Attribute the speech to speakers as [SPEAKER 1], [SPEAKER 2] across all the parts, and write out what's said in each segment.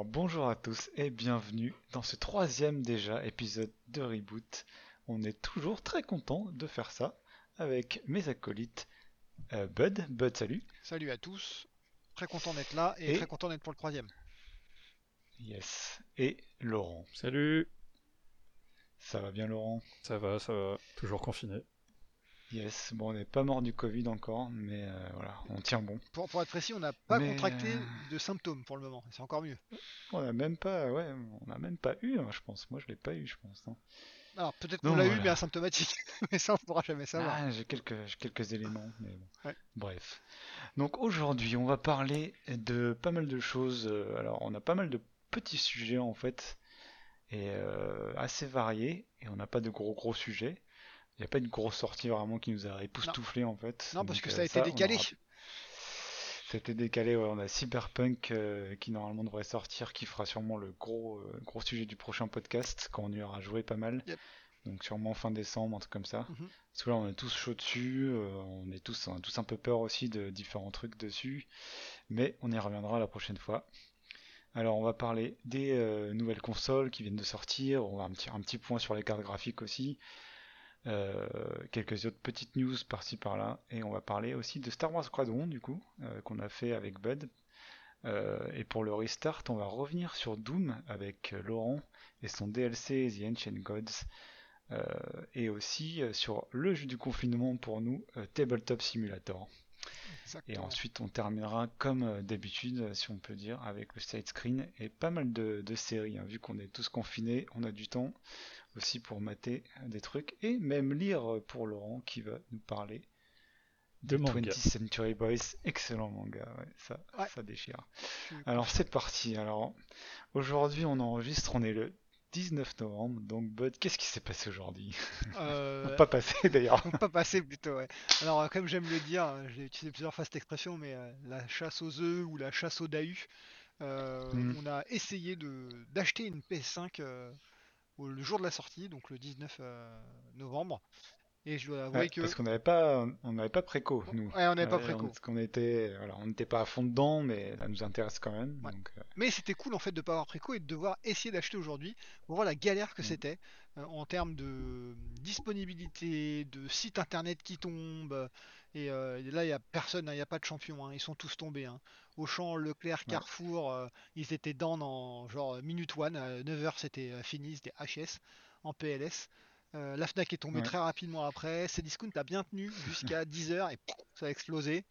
[SPEAKER 1] Alors bonjour à tous et bienvenue dans ce troisième déjà épisode de Reboot. On est toujours très content de faire ça avec mes acolytes euh, Bud. Bud, salut.
[SPEAKER 2] Salut à tous. Très content d'être là et,
[SPEAKER 1] Et-
[SPEAKER 2] très content d'être pour le troisième.
[SPEAKER 1] Yes. Et Laurent.
[SPEAKER 3] Salut,
[SPEAKER 1] Ça va bien Laurent?
[SPEAKER 3] Ça va, ça va, toujours confiné.
[SPEAKER 1] Yes. Bon, on n'est pas mort du Covid encore, mais euh, voilà, on tient bon.
[SPEAKER 2] Pour, pour être précis, on n'a pas
[SPEAKER 1] Mais,
[SPEAKER 2] contracté
[SPEAKER 1] euh,
[SPEAKER 2] de symptômes pour le moment. C'est encore mieux.
[SPEAKER 1] On n'a même pas, ouais, on n'a même pas eu, hein, je pense. Moi, je l'ai pas eu, je pense. hein.
[SPEAKER 2] Alors peut-être qu'on l'a eu mais asymptomatique. mais ça on pourra jamais savoir.
[SPEAKER 1] Ah, j'ai quelques, quelques éléments, mais bon.
[SPEAKER 2] Ouais.
[SPEAKER 1] Bref. Donc aujourd'hui, on va parler de pas mal de choses. euh, Alors, on a pas mal de petits sujets en fait, et euh, assez variés, et on n'a pas de gros gros sujets. Il n'y a pas une grosse sortie vraiment qui nous a époustouflé en fait.
[SPEAKER 2] non parce
[SPEAKER 1] Donc,
[SPEAKER 2] que
[SPEAKER 1] euh,
[SPEAKER 2] ça a été
[SPEAKER 1] on
[SPEAKER 2] décalé.
[SPEAKER 1] aura- Ça a été décalé, ouais. On a Cyberpunk euh, qui normalement devrait sortir, qui fera sûrement le gros, euh, gros sujet du prochain podcast quand on y aura joué pas mal.
[SPEAKER 2] Yep.
[SPEAKER 1] Donc sûrement fin décembre, un truc comme ça.
[SPEAKER 2] Mhm.
[SPEAKER 1] Parce que là on est tous chaud dessus, euh, on est tous, on a tous un peu peur aussi de différents trucs dessus. Mais on y reviendra la prochaine fois. Alors on va parler des euh, nouvelles consoles qui viennent de sortir, on va un petit, un petit point sur les cartes graphiques aussi. Euh, quelques autres petites news par-ci par-là. Et on va parler aussi de Star Wars Squadron du coup euh, qu'on a fait avec Bud. Euh, et pour le restart on va revenir sur Doom avec Laurent et son DLC The Ancient Gods. Et aussi sur le jeu du confinement pour nous Tabletop Simulator. Et ensuite on terminera comme d'habitude si on peut dire avec le side screen et pas mal de, de séries hein. vu qu'on est tous confinés on a du temps aussi pour mater des trucs et même lire pour Laurent qui va nous parler
[SPEAKER 3] De manga.
[SPEAKER 1] 20th Century Boys, excellent manga, ouais, ça,
[SPEAKER 2] Ouais.
[SPEAKER 1] ça déchire. Alors c'est parti, alors aujourd'hui on enregistre, on est le 19 novembre, donc Bud, qu'est-ce qui s'est passé aujourd'hui?
[SPEAKER 2] Euh,
[SPEAKER 1] Pas passé d'ailleurs.
[SPEAKER 2] Pas passé plutôt, ouais. Alors, euh, comme j'aime le dire, euh, j'ai utilisé plusieurs fois cette expression, mais euh, la chasse aux œufs ou la chasse aux dahus, euh,
[SPEAKER 1] Mhm.
[SPEAKER 2] on a essayé de d'acheter une PS5 euh, au- le jour de la sortie, donc le 19 euh, novembre. Et je dois avouer
[SPEAKER 1] Ouais,
[SPEAKER 2] que.
[SPEAKER 1] Parce qu'on n'avait pas, on n'avait pas préco, nous.
[SPEAKER 2] Ouais, on n'avait pas
[SPEAKER 1] Ouais,
[SPEAKER 2] préco.
[SPEAKER 1] on- Parce qu'on était, voilà, on n'était pas à fond dedans, mais ça nous intéresse quand même.
[SPEAKER 2] Ouais.
[SPEAKER 1] Donc, euh,
[SPEAKER 2] Mais c'était cool en fait de pas avoir préco et de devoir essayer d'acheter aujourd'hui pour voir la galère que
[SPEAKER 1] Mm.
[SPEAKER 2] c'était euh, en termes de disponibilité, de sites internet qui tombent. Et, euh, et là, il n'y a personne, il n'y a pas de champion, hein, ils sont tous tombés. Hein. Auchan, Leclerc. Carrefour, euh, ils étaient down en genre minute one. 9h c'était euh, fini, c'était HS en PLS. Euh, la Fnac est tombée
[SPEAKER 1] Ouais.
[SPEAKER 2] très rapidement après. Cdiscount a bien tenu jusqu'à 10h et pouf, ça a explosé.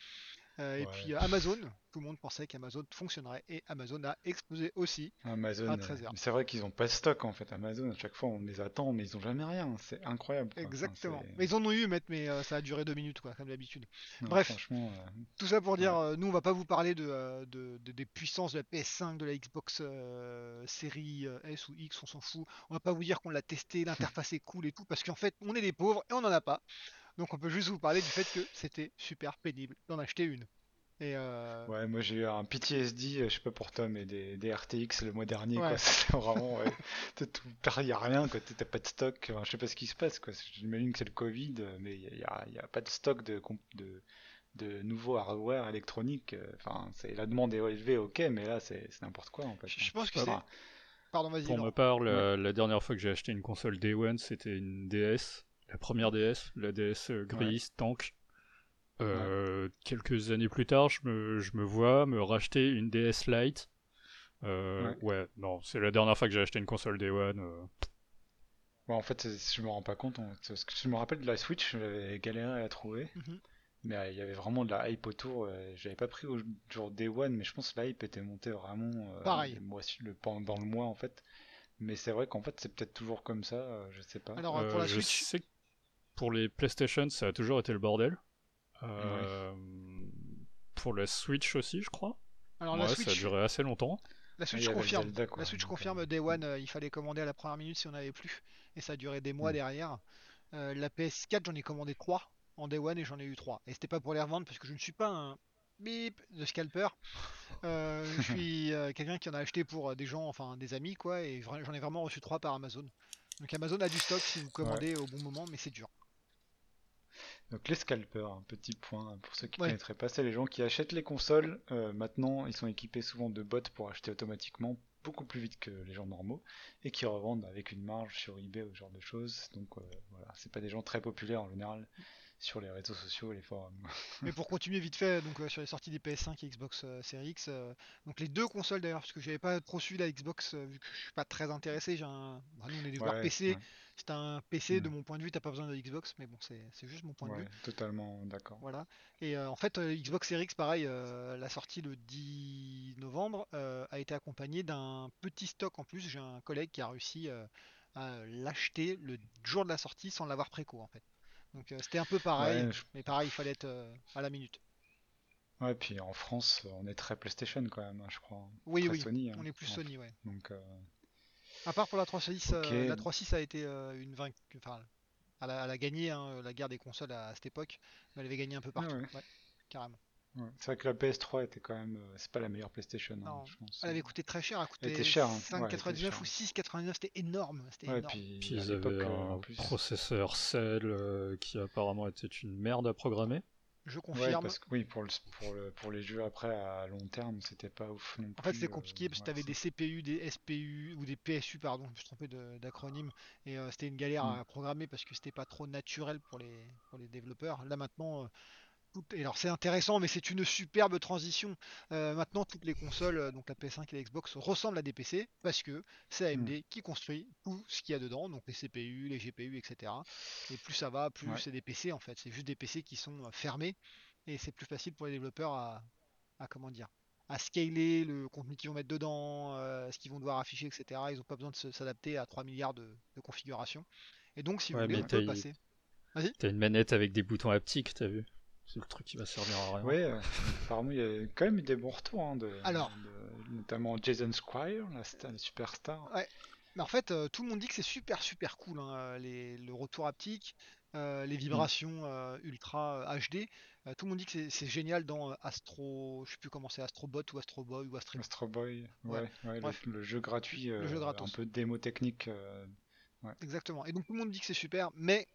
[SPEAKER 2] Euh, Et puis euh, Amazon, tout le monde pensait qu'Amazon fonctionnerait et Amazon a explosé aussi.
[SPEAKER 1] Amazon,
[SPEAKER 2] À 13 heures.
[SPEAKER 1] mais c'est vrai qu'ils ont pas de stock en fait. Amazon, à chaque fois on les attend, mais ils ont jamais rien. C'est incroyable. quoi.
[SPEAKER 2] Exactement. Mais ils en ont eu, mais, euh, ça a duré deux minutes, quoi, comme d'habitude. bref.
[SPEAKER 1] Franchement, euh,
[SPEAKER 2] Tout ça pour dire, nous, on va pas vous parler de, de- de- des puissances de la PS5, de la Xbox euh, série S ou X, on s'en fout. On va pas vous dire qu'on l'a testé, l'interface est cool et tout, parce qu'en fait, on est des pauvres et on en a pas. Donc, on peut juste vous parler du fait que c'était super pénible d'en acheter une. Et euh,
[SPEAKER 1] Ouais, moi j'ai eu un PTSD, euh, je sais pas pour toi, mais des, des RTX le mois dernier,
[SPEAKER 2] Ouais.
[SPEAKER 1] quoi. C'est vraiment, ouais. T'as tout- t'as- y a rien, quoi. T'as pas de stock. Enfin, je sais pas ce qui se passe, quoi. J'imagine que c'est le Covid, euh, mais il y a, y a pas de stock de, comp- de, de nouveaux hardware électroniques. Enfin, c'est la demande est élevée, ok, mais là c'est c'est n'importe quoi en fait.
[SPEAKER 2] je je pense que c'est. Pardon, vas-y.
[SPEAKER 3] Pour ma part, la, la dernière fois que j'ai acheté une console Day One, c'était une DS, la première DS, la DS euh, grise tank. Euh, Quelques années plus tard, je me, je me vois me racheter une DS Lite. Euh, ouais. non, c'est la dernière fois que j'ai acheté une console Day One. euh.
[SPEAKER 1] ouais, en fait, je me rends pas compte. en fait. Parce que je me rappelle de la Switch, j'avais galéré à la trouver.
[SPEAKER 2] Mhm.
[SPEAKER 1] Mais euh, il y avait vraiment de la hype autour. euh, J'avais pas pris au jour Day One, mais je pense que la hype était montée vraiment euh,
[SPEAKER 2] Pareil.
[SPEAKER 1] le mois le, pendant dans le mois en fait. Mais c'est vrai qu'en fait c'est peut-être toujours comme ça, euh, je sais pas.
[SPEAKER 2] Alors, pour la
[SPEAKER 3] je
[SPEAKER 2] Switch,
[SPEAKER 3] sais que pour les PlayStation, ça a toujours été le bordel. Euh, Pour la Switch aussi, je crois.
[SPEAKER 2] alors
[SPEAKER 3] Ouais,
[SPEAKER 2] la
[SPEAKER 3] ça a
[SPEAKER 2] Switch,
[SPEAKER 3] duré assez longtemps.
[SPEAKER 2] La
[SPEAKER 1] Ah,
[SPEAKER 2] Switch
[SPEAKER 1] le
[SPEAKER 2] confirme.
[SPEAKER 1] Zelda, quoi,
[SPEAKER 2] la Switch
[SPEAKER 1] donc,
[SPEAKER 2] confirme Day One, euh, il fallait commander à la première minute si on n'avait plus. Et ça a duré des mois
[SPEAKER 1] Mm.
[SPEAKER 2] derrière. Euh, la PS4, j'en ai commandé 3 en Day One et j'en ai eu 3. Et c'était pas pour les revendre parce que je ne suis pas un bip de scalper. Euh, je suis euh, quelqu'un qui en a acheté pour des gens, enfin des amis quoi. Et j'en ai vraiment reçu 3 par Amazon. Donc Amazon a du stock si vous commandez au bon moment, mais c'est dur.
[SPEAKER 1] Donc les scalpers, un petit point pour ceux qui ne
[SPEAKER 2] Ouais.
[SPEAKER 1] connaîtraient pas, c'est les gens qui achètent les consoles. euh, maintenant, ils sont équipés souvent de bots pour acheter automatiquement beaucoup plus vite que les gens normaux et qui revendent avec une marge sur eBay ou ce genre de choses. Donc euh, voilà, c'est pas des gens très populaires en général sur les réseaux sociaux et les forums.
[SPEAKER 2] Mais pour continuer vite fait, donc euh, sur les sorties des PS5 et Xbox euh, Series X, euh, donc les deux consoles d'ailleurs, parce que j'avais pas trop suivi la Xbox vu que je suis pas très intéressé. J'ai un, bah, nous on est des joueurs PC.
[SPEAKER 1] ouais,
[SPEAKER 2] C'est un PC de
[SPEAKER 1] Mm.
[SPEAKER 2] mon point de vue, t'as pas besoin de Xbox, mais bon c'est juste mon point de vue.
[SPEAKER 1] totalement d'accord.
[SPEAKER 2] Voilà. Et euh, en fait, euh, Xbox Series X, pareil, euh, la sortie le 10 novembre a été accompagnée d'un petit stock en plus. J'ai un collègue qui a réussi à l'acheter le jour de la sortie sans l'avoir préco en fait. Donc c'était un peu pareil,
[SPEAKER 1] Ouais, je-
[SPEAKER 2] mais pareil, il fallait être à la minute.
[SPEAKER 1] ouais, puis en France, on est très PlayStation quand même, hein, je crois.
[SPEAKER 2] Oui,
[SPEAKER 1] Très
[SPEAKER 2] oui,
[SPEAKER 1] Sony, hein,
[SPEAKER 2] on est plus Sony, ouais.
[SPEAKER 1] Donc,
[SPEAKER 2] À part pour la 3.6, euh, la 3.6 a été euh, une vainque... enfin, elle a, elle a gagné hein, la guerre des consoles à, à cette époque, mais elle avait gagné un peu partout,
[SPEAKER 1] ouais.
[SPEAKER 2] ouais, carrément.
[SPEAKER 1] ouais. C'est vrai que la PS3 était quand même, euh, c'est pas la meilleure PlayStation, hein,
[SPEAKER 2] Non,
[SPEAKER 1] je pense.
[SPEAKER 2] Elle avait coûté très cher, elle
[SPEAKER 1] Elle
[SPEAKER 2] coûtait
[SPEAKER 1] était chère, hein. Ouais, elle était
[SPEAKER 2] 5,99
[SPEAKER 1] chère.
[SPEAKER 2] ou 6,99, c'était énorme, c'était
[SPEAKER 1] Ouais,
[SPEAKER 2] énorme.
[SPEAKER 1] puis,
[SPEAKER 3] Puis ils avaient
[SPEAKER 1] en
[SPEAKER 3] un
[SPEAKER 1] plus.
[SPEAKER 3] processeur Cell euh, qui apparemment était une merde à programmer.
[SPEAKER 2] Je
[SPEAKER 1] Ouais,
[SPEAKER 2] confirme.
[SPEAKER 1] parce que oui, pour, le, pour, le, pour les jeux après à long terme, c'était pas ouf non
[SPEAKER 2] En fait,
[SPEAKER 1] plus,
[SPEAKER 2] c'était
[SPEAKER 1] euh,
[SPEAKER 2] compliqué parce que tu
[SPEAKER 1] ouais,
[SPEAKER 2] avais des CPU, des SPU ou des PSU, pardon, je me suis trompé d'acronyme, et euh, c'était une galère
[SPEAKER 1] Mm.
[SPEAKER 2] à programmer parce que c'était pas trop naturel pour les, pour les développeurs. Là maintenant, euh, et alors c'est intéressant, mais c'est une superbe transition. Euh, maintenant, toutes les consoles, euh, donc la PS5 et la Xbox, ressemblent à des PC parce que c'est AMD
[SPEAKER 1] Mm.
[SPEAKER 2] qui construit tout ce qu'il y a dedans, donc les CPU, les GPU, etc. Et plus ça va, plus
[SPEAKER 1] Ouais.
[SPEAKER 2] c'est des PC en fait. C'est juste des PC qui sont euh, fermés et c'est plus facile pour les développeurs à, à comment dire à scaler le contenu qu'ils vont mettre dedans, euh, ce qu'ils vont devoir afficher, etc. Ils n'ont pas besoin de se- s'adapter à 3 milliards de, de configurations. Et donc, si vous voulez, on peut passer.
[SPEAKER 3] T'as une manette avec des boutons haptiques, t'as vu C'est le truc qui va servir à rien.
[SPEAKER 1] Ouais, euh, apparemment il y a quand même eu des bons retours, hein, de,
[SPEAKER 2] Alors.
[SPEAKER 1] de- notamment Jason Squire, la, star- la superstar.
[SPEAKER 2] Mais en fait, euh, tout le monde dit que c'est super super cool, hein, les, le retour haptique, euh, les vibrations euh, ultra euh, HD. Euh, tout le monde dit que c'est- génial dans euh, Astro, je sais plus comment c'est, Astrobot ou Astro Boy ou Astro.
[SPEAKER 1] Astro Boy, ouais,
[SPEAKER 2] Ouais.
[SPEAKER 1] ouais, le-
[SPEAKER 2] Bref.
[SPEAKER 1] le, jeu gratuit,
[SPEAKER 2] Le jeu gratos.
[SPEAKER 1] un peu de démo technique. euh,
[SPEAKER 2] Exactement. Et donc tout le monde dit que c'est super, mais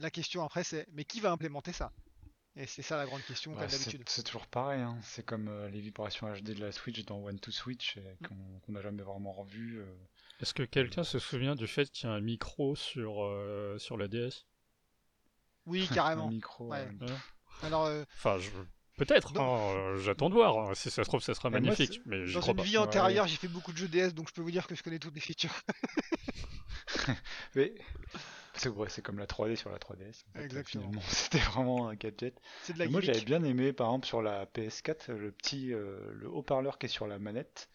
[SPEAKER 2] la question après c'est, mais qui va implémenter ça? Et c'est ça la grande question
[SPEAKER 1] bah,
[SPEAKER 2] comme
[SPEAKER 1] c'est
[SPEAKER 2] d'habitude.
[SPEAKER 1] c'est toujours pareil, hein. c'est comme euh, les vibrations HD de la Switch dans One to Switch et
[SPEAKER 2] Mm.
[SPEAKER 1] qu'on n'a jamais vraiment revu. euh.
[SPEAKER 3] Est-ce que quelqu'un se souvient du fait qu'il y a un micro sur, euh, sur la DS
[SPEAKER 2] Oui,
[SPEAKER 1] un
[SPEAKER 2] carrément.
[SPEAKER 1] micro.
[SPEAKER 2] Ouais.
[SPEAKER 1] euh,
[SPEAKER 2] Alors, euh,
[SPEAKER 3] Enfin, je... peut-être, hein, euh, j'attends de voir. hein. Si ça se trouve, ça sera
[SPEAKER 1] Mais moi,
[SPEAKER 3] magnifique,
[SPEAKER 1] c'est-
[SPEAKER 3] mais
[SPEAKER 2] dans
[SPEAKER 3] crois
[SPEAKER 2] une
[SPEAKER 3] pas.
[SPEAKER 2] vie antérieure, j'ai fait beaucoup de jeux DS, donc je peux vous dire que je connais toutes les features.
[SPEAKER 1] Mais c'est ouais, c'est comme la 3D sur la 3DS. en fait,
[SPEAKER 2] Exactement.
[SPEAKER 1] Finalement, c'était vraiment un gadget.
[SPEAKER 2] C'est de la
[SPEAKER 1] Et moi, j'avais bien aimé, par exemple, sur la PS4, le petit euh, le haut-parleur qui est sur la manette.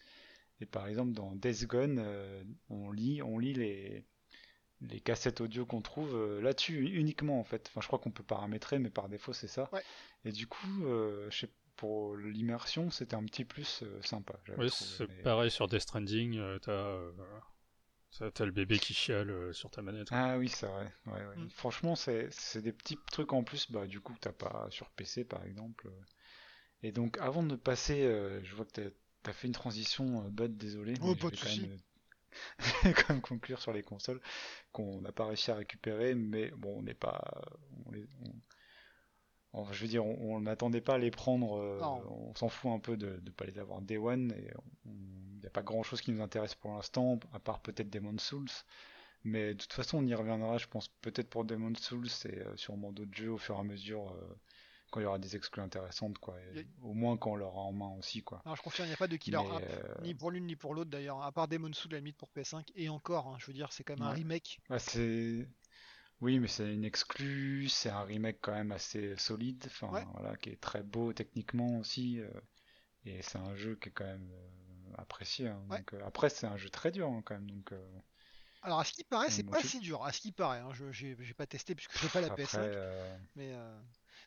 [SPEAKER 1] Et par exemple, dans Days Gone, euh, on lit, on lit les, les cassettes audio qu'on trouve euh, là-dessus uniquement, en fait. Enfin, je crois qu'on peut paramétrer, mais par défaut, c'est ça.
[SPEAKER 2] Ouais.
[SPEAKER 1] Et du coup, euh, je sais- pour l'immersion, c'était un petit plus euh, sympa.
[SPEAKER 3] Oui, c'est
[SPEAKER 1] mais-
[SPEAKER 3] pareil sur Death Stranding, euh, t'as euh, t'as- t'as le bébé qui chiale euh, sur ta manette.
[SPEAKER 1] Ah oui, c'est vrai. Ouais, ouais.
[SPEAKER 2] Mm.
[SPEAKER 1] Franchement, c'est c'est des petits trucs en plus, bah, du coup, que t'as pas sur PC, par exemple. Et donc, avant de passer, euh, je vois que t'as as fait une transition, euh, Bud, désolé.
[SPEAKER 2] Oh,
[SPEAKER 1] mais
[SPEAKER 2] pas
[SPEAKER 1] je
[SPEAKER 2] de
[SPEAKER 1] vais quand même, euh, quand même conclure sur les consoles qu'on n'a pas réussi à récupérer, mais bon, on n'est pas... On les- on- on- je veux dire, on on n'attendait pas à les prendre, euh, on s'en fout un peu de ne pas les avoir Day One, et il n'y a pas grand chose qui nous intéresse pour l'instant, à part peut-être Demon's Souls. Mais de toute façon, on y reviendra, je pense, peut-être pour Demon's Souls et euh, sûrement d'autres jeux au fur et à mesure euh, quand il y aura des exclus intéressantes, quoi. Et Au moins quand on l'aura en main aussi, quoi.
[SPEAKER 2] Je confirme, il n'y a pas de killer app,
[SPEAKER 1] euh,
[SPEAKER 2] ni pour l'une ni pour l'autre d'ailleurs, à part Demon's Souls à la limite pour PS5, et encore, hein, je veux dire, c'est quand même un remake.
[SPEAKER 1] bah, c'est... Oui, mais c'est une exclue, c'est un remake quand même assez solide, enfin
[SPEAKER 2] Ouais.
[SPEAKER 1] voilà, qui est très beau techniquement aussi, et c'est un jeu qui est quand même apprécié. hein.
[SPEAKER 2] Ouais.
[SPEAKER 1] donc, euh, après, c'est un jeu très dur hein, quand même, donc euh,
[SPEAKER 2] Alors, à ce qui paraît, c'est pas si dur, à ce qui paraît, hein, je j'ai pas testé puisque j'ai pas la
[SPEAKER 1] après,
[SPEAKER 2] PS5,
[SPEAKER 1] euh,
[SPEAKER 2] mais,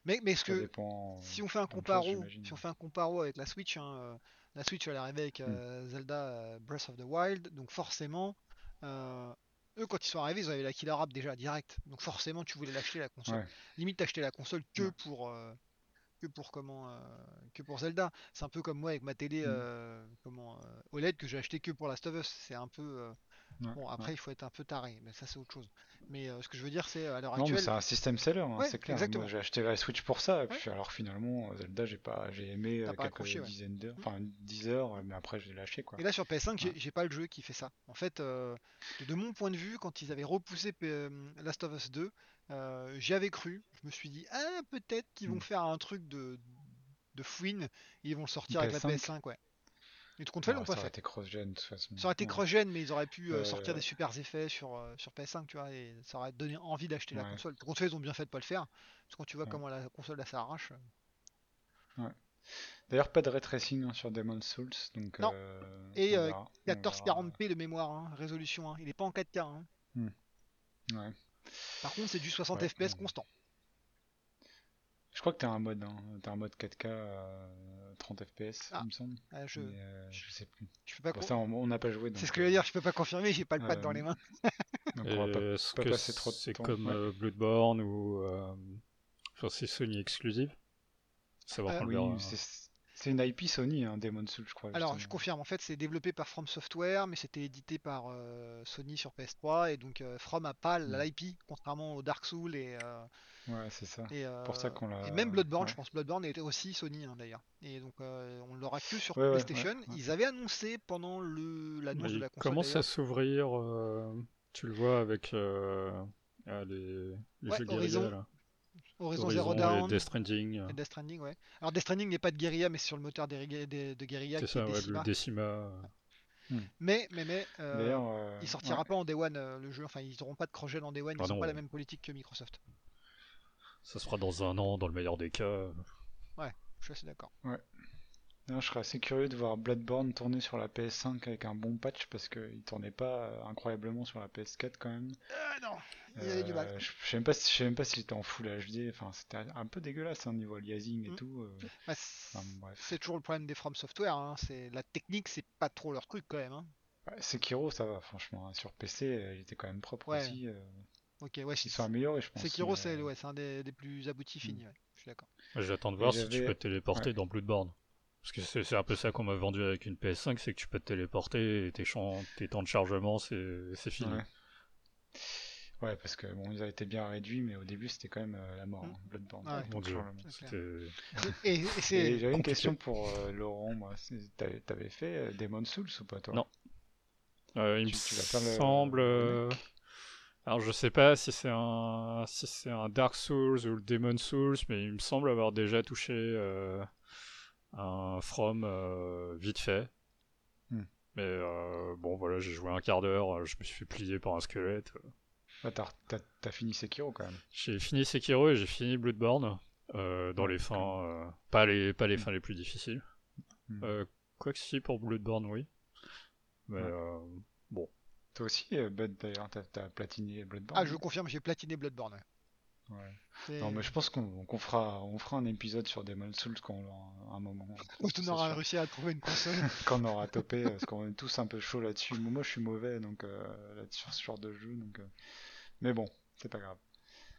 [SPEAKER 2] mais, mais ce que,
[SPEAKER 1] dépend.
[SPEAKER 2] Si on fait un comparo, si on fait un comparo avec la Switch, la Switch elle est arrivée avec euh, Zelda Breath of the Wild, donc forcément, eux quand ils sont arrivés, ils avaient la killer app déjà direct, donc forcément tu voulais l'acheter la console.
[SPEAKER 1] Ouais.
[SPEAKER 2] Limite t'achetais la console que
[SPEAKER 1] Ouais.
[SPEAKER 2] pour euh, que pour comment euh, que pour Zelda. C'est un peu comme moi avec ma télé
[SPEAKER 1] Mm.
[SPEAKER 2] euh, comment euh, OLED que j'ai acheté que pour Last of Us. C'est un peu
[SPEAKER 1] Ouais,
[SPEAKER 2] Bon, après,
[SPEAKER 1] ouais.
[SPEAKER 2] il faut être un peu taré, mais ça, c'est autre chose. Mais ce que je veux dire, c'est à l'heure
[SPEAKER 1] Non, mais
[SPEAKER 2] actuelle.
[SPEAKER 1] c'est un système seller, hein,
[SPEAKER 2] Ouais,
[SPEAKER 1] c'est clair.
[SPEAKER 2] exactement.
[SPEAKER 1] J'ai acheté la Switch pour ça, et puis alors finalement, Zelda, j'ai pas, j'ai aimé quelques
[SPEAKER 2] accroché,
[SPEAKER 1] dizaines d'heures,
[SPEAKER 2] Mm.
[SPEAKER 1] enfin 10 heures, mais après, je l'ai lâché, quoi.
[SPEAKER 2] Et là sur PS5, j'ai pas le jeu qui fait ça. En fait, de, de mon point de vue, quand ils avaient repoussé Last of Us 2, euh, j'y avais cru. Je me suis dit, ah, peut-être qu'ils vont
[SPEAKER 1] Hmm.
[SPEAKER 2] faire un truc de, de fouine et ils vont le sortir avec la
[SPEAKER 1] PS5.
[SPEAKER 2] PS5, ouais. Et tout compte fait, ils
[SPEAKER 1] Ouais,
[SPEAKER 2] l'ont
[SPEAKER 1] ça
[SPEAKER 2] pas
[SPEAKER 1] aurait
[SPEAKER 2] fait.
[SPEAKER 1] été cross-gen, de toute façon.
[SPEAKER 2] Ça aurait été
[SPEAKER 1] Ouais.
[SPEAKER 2] cross-gen, mais ils auraient pu euh, sortir des super effets sur, euh, sur PS5, tu vois, et ça aurait donné envie d'acheter la
[SPEAKER 1] Ouais.
[SPEAKER 2] console. Tout compte fait, ils ont bien fait de pas le faire, parce que quand tu vois
[SPEAKER 1] Ouais.
[SPEAKER 2] comment la console là s'arrache. euh,
[SPEAKER 1] D'ailleurs, pas de ray tracing hein, sur Demon's Souls, donc.
[SPEAKER 2] Non.
[SPEAKER 1] euh,
[SPEAKER 2] Et,
[SPEAKER 1] on
[SPEAKER 2] euh,
[SPEAKER 1] verra, on
[SPEAKER 2] 1440p de mémoire, hein, résolution, hein. il est pas en 4K. hein.
[SPEAKER 1] verra. Ouais.
[SPEAKER 2] Par contre, c'est du 60
[SPEAKER 1] Ouais,
[SPEAKER 2] FPS constant.
[SPEAKER 1] Je crois que t'as un mode, hein. T'as un mode 4K euh, 30 FPS,
[SPEAKER 2] Ah,
[SPEAKER 1] il me semble.
[SPEAKER 2] Ah, je,
[SPEAKER 1] Mais, euh, je sais plus.
[SPEAKER 2] je peux pas
[SPEAKER 1] Bon,
[SPEAKER 2] con-
[SPEAKER 1] ça, on n'a pas joué.
[SPEAKER 2] C'est ce que je veux dire, je peux pas confirmer, j'ai pas le pad
[SPEAKER 1] euh,
[SPEAKER 2] dans les mains.
[SPEAKER 1] donc on va pas-
[SPEAKER 3] Est-ce
[SPEAKER 1] pas
[SPEAKER 3] que
[SPEAKER 1] passer trop de
[SPEAKER 3] c'est comme
[SPEAKER 1] Ouais.
[SPEAKER 3] euh, Bloodborne ou. euh, Enfin, c'est Sony exclusive? Savoir
[SPEAKER 2] Euh,
[SPEAKER 3] qu'on le
[SPEAKER 1] Oui,
[SPEAKER 3] verra.
[SPEAKER 1] C'est une IP Sony, hein, Demon's Souls, je crois.
[SPEAKER 2] Alors, je confirme, en fait, c'est développé par From Software, mais c'était édité par euh, Sony sur PS3, et donc euh, From a pas
[SPEAKER 1] Mm.
[SPEAKER 2] l'IP, contrairement au Dark Souls et, euh,
[SPEAKER 1] Ouais, c'est ça.
[SPEAKER 2] et, euh,
[SPEAKER 1] pour ça qu'on l'a-
[SPEAKER 2] et même Bloodborne,
[SPEAKER 1] ouais.
[SPEAKER 2] je pense. Bloodborne était aussi Sony, hein, d'ailleurs. Et donc, euh, on l'aura que sur
[SPEAKER 1] Ouais,
[SPEAKER 2] PlayStation.
[SPEAKER 1] ouais, ouais.
[SPEAKER 2] Ils avaient annoncé pendant le l'annonce de la console.
[SPEAKER 3] commence à s'ouvrir. euh, Tu le vois avec euh, ah, les, les
[SPEAKER 2] Ouais,
[SPEAKER 3] jeux
[SPEAKER 2] Horizon,
[SPEAKER 3] là.
[SPEAKER 2] Horizon Zero Dawn
[SPEAKER 3] Death Stranding.
[SPEAKER 2] et Death Stranding, ouais. Alors, Death Stranding n'est pas de guérilla, mais c'est sur le moteur riga- des- de guérilla
[SPEAKER 3] C'est ça,
[SPEAKER 2] est
[SPEAKER 3] ouais,
[SPEAKER 2] Decima.
[SPEAKER 3] le Decima.
[SPEAKER 2] Mais, mais, mais, euh,
[SPEAKER 1] euh,
[SPEAKER 2] il sortira
[SPEAKER 1] ouais.
[SPEAKER 2] pas en Day One euh, le jeu, enfin ils n'auront pas de cross-gen en Day One, ils n'ont
[SPEAKER 3] non.
[SPEAKER 2] pas la même politique que Microsoft.
[SPEAKER 3] Ça sera dans un an, dans le meilleur des cas.
[SPEAKER 2] Je suis assez d'accord.
[SPEAKER 1] Non, je serais assez curieux de voir Bloodborne tourner sur la PS5 avec un bon patch parce qu'il tournait pas euh, incroyablement sur la PS4 quand même.
[SPEAKER 2] Ah non, il y avait du mal.
[SPEAKER 1] Euh, je je sais même pas si je sais même pas s'il était en full HD. Enfin, c'était un peu dégueulasse hein, niveau aliasing et
[SPEAKER 2] Mm.
[SPEAKER 1] tout. euh.
[SPEAKER 2] Bah, c'est
[SPEAKER 1] Enfin, bref.
[SPEAKER 2] c'est toujours le problème des From Software, hein, c'est la technique, c'est pas trop leur truc quand même. hein.
[SPEAKER 1] Ouais, Sekiro, ça va franchement. hein. Sur PC, euh, il était quand même propre
[SPEAKER 2] Ouais.
[SPEAKER 1] aussi. euh.
[SPEAKER 2] Ok, ouais,
[SPEAKER 1] Ils sont améliorés, je pense.
[SPEAKER 2] Sekiro,
[SPEAKER 1] mais,
[SPEAKER 2] c'est
[SPEAKER 1] euh,
[SPEAKER 2] ouais, c'est un des, des plus aboutis finis, ouais, je suis d'accord.
[SPEAKER 3] J'attends de voir si tu peux te téléporter
[SPEAKER 1] ouais.
[SPEAKER 3] dans Bloodborne. Parce que c'est un peu ça qu'on m'a vendu avec une PS5, c'est que tu peux te téléporter et tes, champs- tes temps de chargement, c'est fini.
[SPEAKER 1] Ouais. Ouais, parce que bon, ils avaient été bien réduits, mais au début c'était quand même euh, la mort, hein, Bloodborne.
[SPEAKER 2] Ouais.
[SPEAKER 3] Mon dieu.
[SPEAKER 2] Et, et
[SPEAKER 1] Et j'avais une question pour euh, Laurent, moi. T'avais fait euh, Demon's Souls ou pas toi?
[SPEAKER 3] Non. Euh, il
[SPEAKER 1] Tu-
[SPEAKER 3] me
[SPEAKER 1] tu
[SPEAKER 3] semble...
[SPEAKER 1] le
[SPEAKER 3] euh, Alors je sais pas si c'est un si c'est un Dark Souls ou le Demon Souls, mais il me semble avoir déjà touché euh, un From euh, vite fait.
[SPEAKER 1] Hmm.
[SPEAKER 3] Mais euh, bon voilà, j'ai joué un quart d'heure, je me suis fait plier par un squelette.
[SPEAKER 1] Bah, t'as- T'as t'as fini Sekiro quand même.
[SPEAKER 3] J'ai fini Sekiro et j'ai fini Bloodborne euh, dans
[SPEAKER 1] Ouais,
[SPEAKER 3] les fins, euh, pas les pas les
[SPEAKER 1] Hmm.
[SPEAKER 3] fins les plus difficiles.
[SPEAKER 1] Hmm.
[SPEAKER 3] Euh, quoi que si pour Bloodborne oui. Mais
[SPEAKER 1] Ouais.
[SPEAKER 3] euh,
[SPEAKER 1] Toi aussi, euh, Bud, d'ailleurs, t'as t'as platiné Bloodborne
[SPEAKER 2] Ah, je confirme, j'ai platiné Bloodborne. Ouais.
[SPEAKER 1] Non, mais je pense qu'on fera, on fera un épisode sur Demon's Souls quand on aura un moment.
[SPEAKER 2] Quand on aura réussi à trouver une console.
[SPEAKER 1] Quand on aura topé, parce qu'on est tous un peu chauds là-dessus. Moi, je suis mauvais donc euh, là, sur ce genre de jeu, donc. euh, Mais bon, c'est pas grave.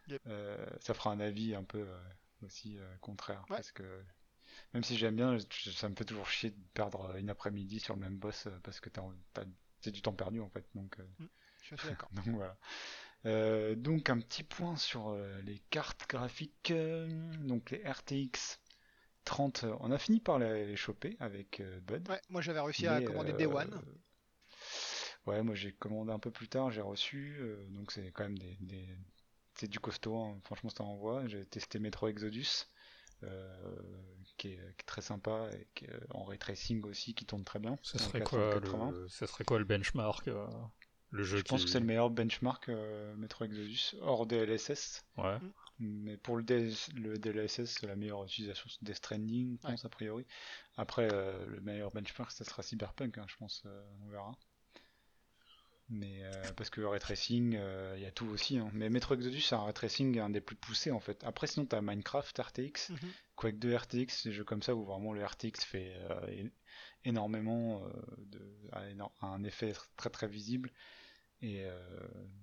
[SPEAKER 2] Yep.
[SPEAKER 1] Euh, ça fera un avis un peu aussi contraire,
[SPEAKER 2] Ouais.
[SPEAKER 1] parce que même si j'aime bien, je- ça me fait toujours chier de perdre une après-midi sur le même boss parce que t'as, du temps perdu en fait. Donc, euh,
[SPEAKER 2] Je suis d'accord.
[SPEAKER 1] donc voilà. Euh, donc un petit point sur euh, les cartes graphiques. euh, donc les RTX 30, euh, on a fini par les, les choper avec euh, Bud.
[SPEAKER 2] Ouais, moi j'avais réussi à commander
[SPEAKER 1] euh,
[SPEAKER 2] Day One.
[SPEAKER 1] Ouais, moi j'ai commandé un peu plus tard, j'ai reçu, euh, donc c'est quand même des, des- c'est du costaud, hein, franchement ça envoie. J'ai testé Metro Exodus, euh, qui, est, qui est très sympa et qui est en ray tracing aussi, qui tourne très bien.
[SPEAKER 3] ça
[SPEAKER 1] en
[SPEAKER 3] serait quoi
[SPEAKER 1] 480.
[SPEAKER 3] le ça serait quoi le benchmark euh, le jeu
[SPEAKER 1] Je pense que c'est le meilleur benchmark euh, Metro Exodus hors DLSS.
[SPEAKER 3] Ouais.
[SPEAKER 1] Mais pour le, DL le DLSS, la meilleure utilisation c'est Death Stranding, je pense, a priori. Après, euh, le meilleur benchmark, ça sera Cyberpunk, hein, je pense, euh, on verra. Mais euh, parce que le ray tracing, euh, il y a tout aussi. hein. Mais Metro Exodus, c'est un ray tracing un des plus poussés en fait. Après, sinon, t'as Minecraft RTX,
[SPEAKER 2] Mhm.
[SPEAKER 1] Quake 2 RTX, des jeux comme ça où vraiment le RTX fait euh, énormément euh, de, a un effet très très visible. Et euh,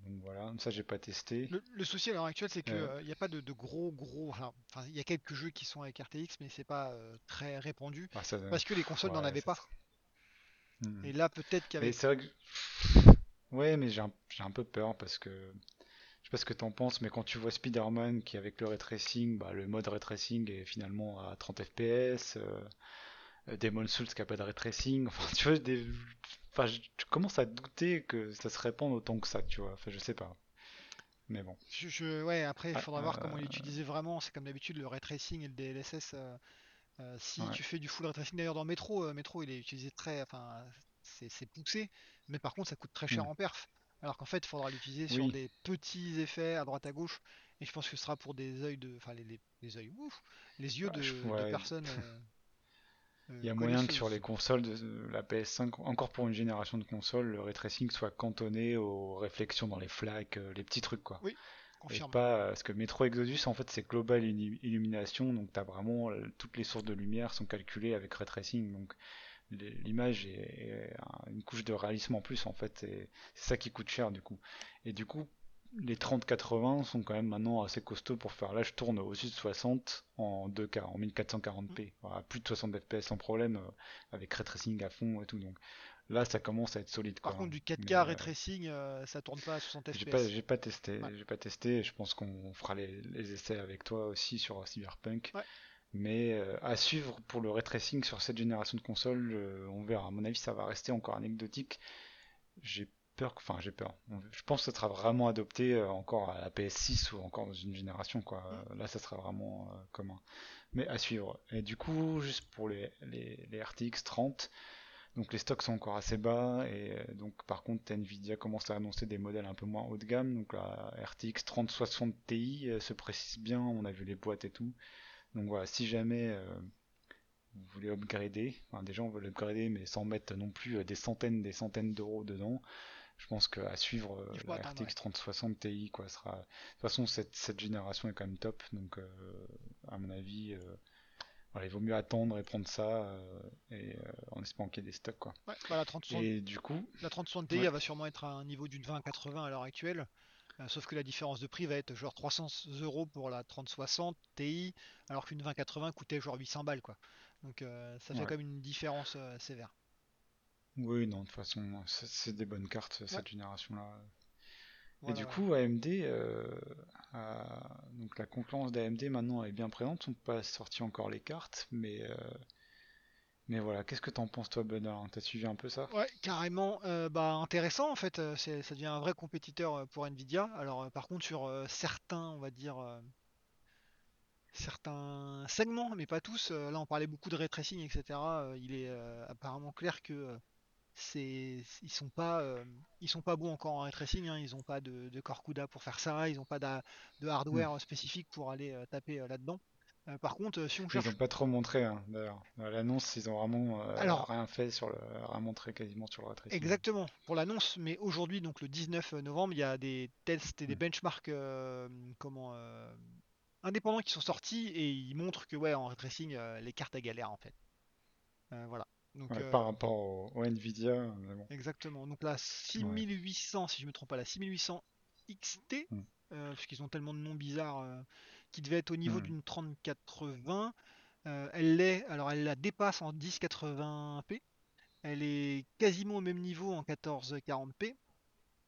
[SPEAKER 1] donc voilà, ça j'ai pas testé.
[SPEAKER 2] Le, le souci à l'heure actuelle, c'est qu'il
[SPEAKER 1] Euh.
[SPEAKER 2] n'y a pas de, de gros gros. Enfin, il y a quelques jeux qui sont avec RTX, mais c'est pas euh, très répandu
[SPEAKER 1] Ah, ça-
[SPEAKER 2] parce que les consoles n'en avaient pas.
[SPEAKER 1] Hmm.
[SPEAKER 2] Et là, peut-être qu'avec
[SPEAKER 1] c'est vrai que. Ouais, mais j'ai un, un peu peur parce que je sais pas ce que t'en penses, mais quand tu vois Spider-Man qui avec le ray tracing, bah, le mode ray tracing est finalement à 30 FPS, euh, euh, Demon's Souls qui a pas de ray tracing, enfin tu vois, des... enfin, je, je commence à douter que ça se répande autant que ça, tu vois, enfin je sais pas. Mais bon.
[SPEAKER 2] Je, je- ouais, après, il
[SPEAKER 1] Ah,
[SPEAKER 2] faudra voir comment
[SPEAKER 1] euh,
[SPEAKER 2] l'utiliser vraiment. C'est comme d'habitude, le ray tracing et le DLSS. euh, euh, si
[SPEAKER 1] ouais.
[SPEAKER 2] tu fais du full ray tracing, d'ailleurs, dans Metro, euh, Metro, il est utilisé très. Enfin, c'est poussé, mais par contre, ça coûte très cher
[SPEAKER 1] Hmm.
[SPEAKER 2] en perf. Alors qu'en fait, il faudra l'utiliser sur des petits effets à droite à gauche. Et je pense que ce sera pour des yeux de. Enfin, les, les, les yeux, ouf, les yeux
[SPEAKER 1] bah,
[SPEAKER 2] de,
[SPEAKER 1] ouais,
[SPEAKER 2] personnes euh,
[SPEAKER 1] il y
[SPEAKER 2] euh,
[SPEAKER 1] a moyen que sur les consoles de la PS5, encore pour une génération de consoles, le ray tracing soit cantonné aux réflexions dans les flaques, euh, les petits trucs quoi.
[SPEAKER 2] Oui,
[SPEAKER 1] Et pas parce que Metro Exodus en fait c'est global illu- illumination donc t'as vraiment euh, toutes les sources de lumière sont calculées avec ray tracing donc l'image est, est un- une couche de réalisme en plus en fait et c'est ça qui coûte cher du coup. Et du coup les 3080 sont quand même maintenant assez costauds pour faire là je tourne au-dessus de 60 en 2K en
[SPEAKER 2] Mm.
[SPEAKER 1] 1440p Voilà, plus de 60 fps sans problème euh, avec ray tracing à fond et tout donc là ça commence à être solide
[SPEAKER 2] Par
[SPEAKER 1] quoi
[SPEAKER 2] contre, du
[SPEAKER 1] mais
[SPEAKER 2] 4K ray
[SPEAKER 1] euh,
[SPEAKER 2] tracing, euh, ça tourne pas à 60
[SPEAKER 1] j'ai pas,
[SPEAKER 2] FPS.
[SPEAKER 1] j'ai pas testé,
[SPEAKER 2] Ouais,
[SPEAKER 1] j'ai pas testé. Je pense qu'on fera les, les essais avec toi aussi sur Cyberpunk.
[SPEAKER 2] ouais.
[SPEAKER 1] Mais euh, à suivre pour le ray tracing sur cette génération de consoles, euh, on verra. À mon avis, ça va rester encore anecdotique. J'ai peur, enfin j'ai peur. On- Je pense que ça sera vraiment adopté euh, encore à la PS6 ou encore dans une génération quoi.
[SPEAKER 2] Mm.
[SPEAKER 1] Euh, Là, ça sera vraiment euh, commun. Mais à suivre. Et du coup, juste pour les, les, les RTX 30. Donc les stocks sont encore assez bas et donc par contre Nvidia commence à annoncer des modèles un peu moins haut de gamme. Donc la RTX 3060 Ti se précise bien, on a vu les boîtes et tout. Donc voilà, si jamais euh, vous voulez upgrader, enfin des gens veulent upgrader mais sans mettre non plus des centaines des centaines d'euros dedans, je pense qu'à suivre euh, la
[SPEAKER 2] attendre, ouais.
[SPEAKER 1] RTX 3060 Ti quoi sera. De toute façon cette, cette génération est quand même top, donc euh, à mon avis euh, voilà, il vaut mieux attendre et prendre ça euh, et en espérant qu'il y ait des stocks quoi.
[SPEAKER 2] Ouais, bah, la 3060,
[SPEAKER 1] Et du coup,
[SPEAKER 2] la 3060 Ti,
[SPEAKER 1] ouais,
[SPEAKER 2] elle va sûrement être à un niveau d'une 2080 à l'heure actuelle. Sauf que la différence de prix va être genre 300 euros pour la 3060 Ti, alors qu'une 2080 coûtait genre 800 balles, quoi. Donc ça fait quand même une différence sévère.
[SPEAKER 1] Oui, non, de toute façon, c'est des bonnes cartes
[SPEAKER 2] Ouais,
[SPEAKER 1] cette génération-là. Et du coup, AMD, euh, a- donc la concurrence d'AMD maintenant est bien présente. Ils sont pas sortis encore les cartes, mais euh, mais voilà. Qu'est-ce que t'en penses toi, Benoît? T'as suivi un peu ça?
[SPEAKER 2] Ouais, carrément, euh, bah intéressant en fait, euh, c'est, ça devient un vrai compétiteur euh, pour Nvidia. Alors euh, par contre sur euh, certains, on va dire, euh, certains segments, mais pas tous, euh, là on parlait beaucoup de ray tracing, etc. euh, il est euh, apparemment clair que euh, c'est, ils sont pas, euh, ils sont pas bons encore en ray tracing, hein, ils ont pas de, de core CUDA pour faire ça, ils ont pas de hardware spécifique pour aller euh, taper euh, là-dedans. Euh, par contre, euh, si on
[SPEAKER 1] Ils ont
[SPEAKER 2] cherche,
[SPEAKER 1] pas trop montré, hein, d'ailleurs. Dans l'annonce, ils ont vraiment euh,
[SPEAKER 2] alors
[SPEAKER 1] rien fait sur le, rien montré quasiment sur le ray tracing.
[SPEAKER 2] Exactement, pour l'annonce, mais aujourd'hui, donc le 19 novembre, il y a des tests et des
[SPEAKER 1] Hmm.
[SPEAKER 2] benchmarks euh, comment, euh, indépendants qui sont sortis et ils montrent que ouais, en ray tracing, euh, les cartes à galère en fait. Euh, voilà. Donc
[SPEAKER 1] Ouais,
[SPEAKER 2] euh,
[SPEAKER 1] par rapport au, au Nvidia, bon.
[SPEAKER 2] exactement. Donc la
[SPEAKER 1] Ouais.
[SPEAKER 2] 6800, si je me trompe pas, la 6800 XT,
[SPEAKER 1] Hmm.
[SPEAKER 2] euh, parce qu'ils ont tellement de noms bizarres, euh, qui devait être au niveau d'une 3080. euh, elle l'est, alors elle la dépasse en 1080p. Elle est quasiment au même niveau en 1440p.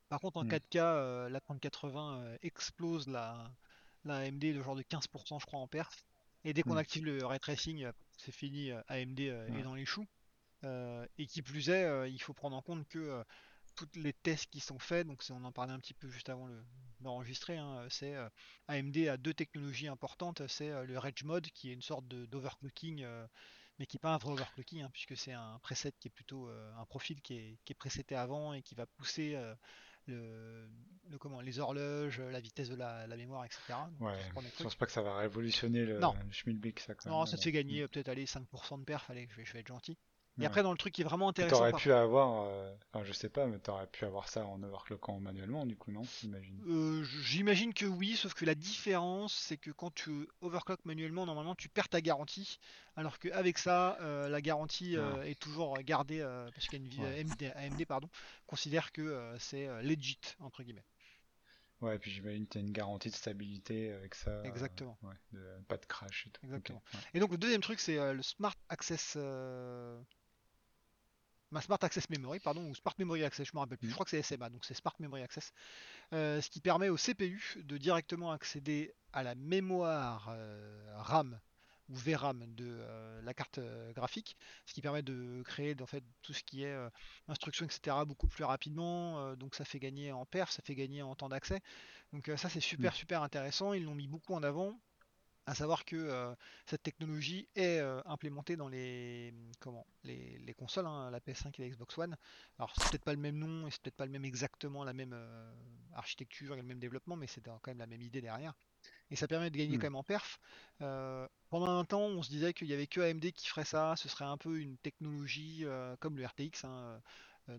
[SPEAKER 2] Par contre, en
[SPEAKER 1] Hmm.
[SPEAKER 2] 4K, euh, la 3080 euh, explose la, la AMD de genre de 15%, je crois, en perf. Et dès qu'on
[SPEAKER 1] Hmm.
[SPEAKER 2] active le ray tracing, c'est fini, AMD est dans les choux. Euh, et qui plus est, euh, il faut prendre en compte que euh, tous les tests qui sont faits, donc on en parlait un petit peu juste avant le- d'enregistrer, hein, c'est euh, AMD a deux technologies importantes, c'est euh, le Rage Mode qui est une sorte d'overclocking, euh, mais qui n'est pas un vrai overclocking, hein, puisque c'est un preset qui est plutôt un profil qui est, qui est preseté avant et qui va pousser le, le comment, les horloges, la vitesse de la, la mémoire, etc. Donc,
[SPEAKER 1] Ouais, je pense pas que ça va révolutionner le,
[SPEAKER 2] Non,
[SPEAKER 1] le schmilblick, ça quand
[SPEAKER 2] non, ça te fait gagner peut-être aller 5% de perf, allez, je vais, je vais être gentil.
[SPEAKER 1] Ouais.
[SPEAKER 2] après, dans le truc qui est vraiment intéressant,
[SPEAKER 1] t'aurais
[SPEAKER 2] par
[SPEAKER 1] pu avoir, euh, enfin je sais pas, mais t'aurais pu avoir ça en overclockant manuellement du coup, non? J'imagine.
[SPEAKER 2] Euh, J'imagine que oui, sauf que la différence, c'est que quand tu overclock manuellement, normalement, tu perds ta garantie, alors qu'avec ça, euh, la garantie
[SPEAKER 1] Ah,
[SPEAKER 2] euh, est toujours gardée, parce qu'AMD
[SPEAKER 1] ouais.
[SPEAKER 2] AMD, pardon, considère que c'est legit, entre guillemets.
[SPEAKER 1] Ouais, et puis j'imagine que t'as une garantie de stabilité avec ça, euh,
[SPEAKER 2] Exactement,
[SPEAKER 1] ouais, de, pas de crash et tout.
[SPEAKER 2] Exactement.
[SPEAKER 1] ouais.
[SPEAKER 2] Et donc le deuxième truc, c'est euh, le Smart Access, euh, Ma Smart Access Memory, pardon, ou Smart Memory Access, je me rappelle plus. Je crois que c'est SMA, donc c'est Smart Memory Access. Euh, ce qui permet au CPU de directement accéder à la mémoire euh, RAM ou VRAM de euh, la carte graphique, ce qui permet de créer en fait tout ce qui est instructions, etc. beaucoup plus rapidement. donc ça fait gagner en perf, ça fait gagner en temps d'accès. Donc ça c'est super super intéressant. Ils l'ont mis beaucoup en avant. À savoir que euh, cette technologie est euh, implémentée dans les comment les, les consoles, hein, la PS5 et la Xbox One. Alors c'est peut-être pas le même nom et c'est peut-être pas le même exactement la même euh, architecture et le même développement, mais c'est quand même la même idée derrière. Et ça permet de gagner
[SPEAKER 1] Mm.
[SPEAKER 2] quand même en perf. Pendant un temps, on se disait qu'il y avait que AMD qui ferait ça, ce serait un peu une technologie comme le RTX. hein,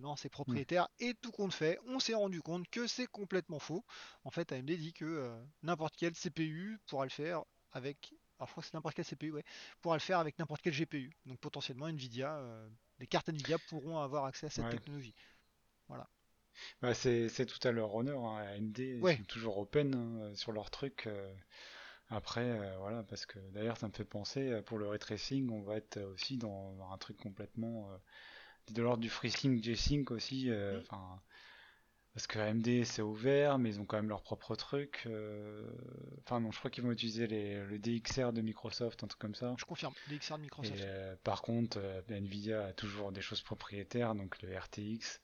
[SPEAKER 2] non, c'est propriétaire. Et tout compte fait, on s'est rendu compte que c'est complètement faux. En fait, AMD dit que euh, n'importe quel CPU pourra le faire avec. Alors, je crois que c'est n'importe quel CPU, ouais, pourra le faire avec n'importe quel GPU. Donc, potentiellement, Nvidia, euh, les cartes Nvidia pourront avoir accès à cette
[SPEAKER 1] Ouais.
[SPEAKER 2] technologie.
[SPEAKER 1] Bah, c'est c'est tout à leur honneur. Hein. AMD ils sont toujours open hein, sur leurs trucs. euh. Après, euh, voilà, parce que d'ailleurs, ça me fait penser euh, pour le ray tracing, on va être euh, aussi dans, dans un truc complètement euh, de l'ordre du FreeSync, G-Sync aussi. euh. Enfin, parce que AMD c'est ouvert, mais ils ont quand même leur propre truc. euh. Enfin, non, je crois qu'ils vont utiliser les, le DXR de Microsoft, un truc comme ça.
[SPEAKER 2] Je confirme, DXR de
[SPEAKER 1] Et
[SPEAKER 2] Microsoft.
[SPEAKER 1] euh, par contre, euh, Nvidia a toujours des choses propriétaires, donc le RTX.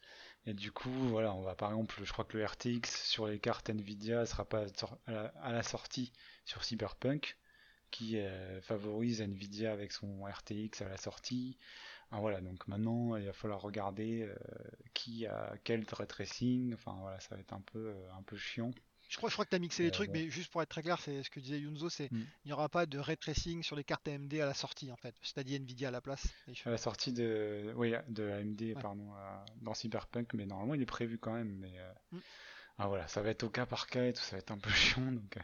[SPEAKER 1] Et du coup, voilà, on va par exemple, je crois que le RTX sur les cartes Nvidia sera pas à la, à la sortie sur Cyberpunk, qui favorise Nvidia avec son RTX à la sortie. Ah, voilà, donc maintenant, il va falloir regarder euh, qui a quel ray tracing. Enfin voilà, ça va être un peu, euh, un peu chiant.
[SPEAKER 2] Je crois, je crois que tu as mixé les
[SPEAKER 1] Euh,
[SPEAKER 2] trucs,
[SPEAKER 1] bon.
[SPEAKER 2] mais juste pour être très clair, c'est ce que disait Yunzo, c'est
[SPEAKER 1] Mm.
[SPEAKER 2] il n'y aura pas de ray tracing sur les cartes AMD à la sortie en fait. C'est-à-dire Nvidia à la place.
[SPEAKER 1] À la sortie de, oui, de AMD,
[SPEAKER 2] Ouais.
[SPEAKER 1] pardon, dans Cyberpunk, mais normalement il est prévu quand même. Mais
[SPEAKER 2] Mm.
[SPEAKER 1] ah, voilà, ça va être au cas par cas et tout, ça va être un peu chiant. Donc,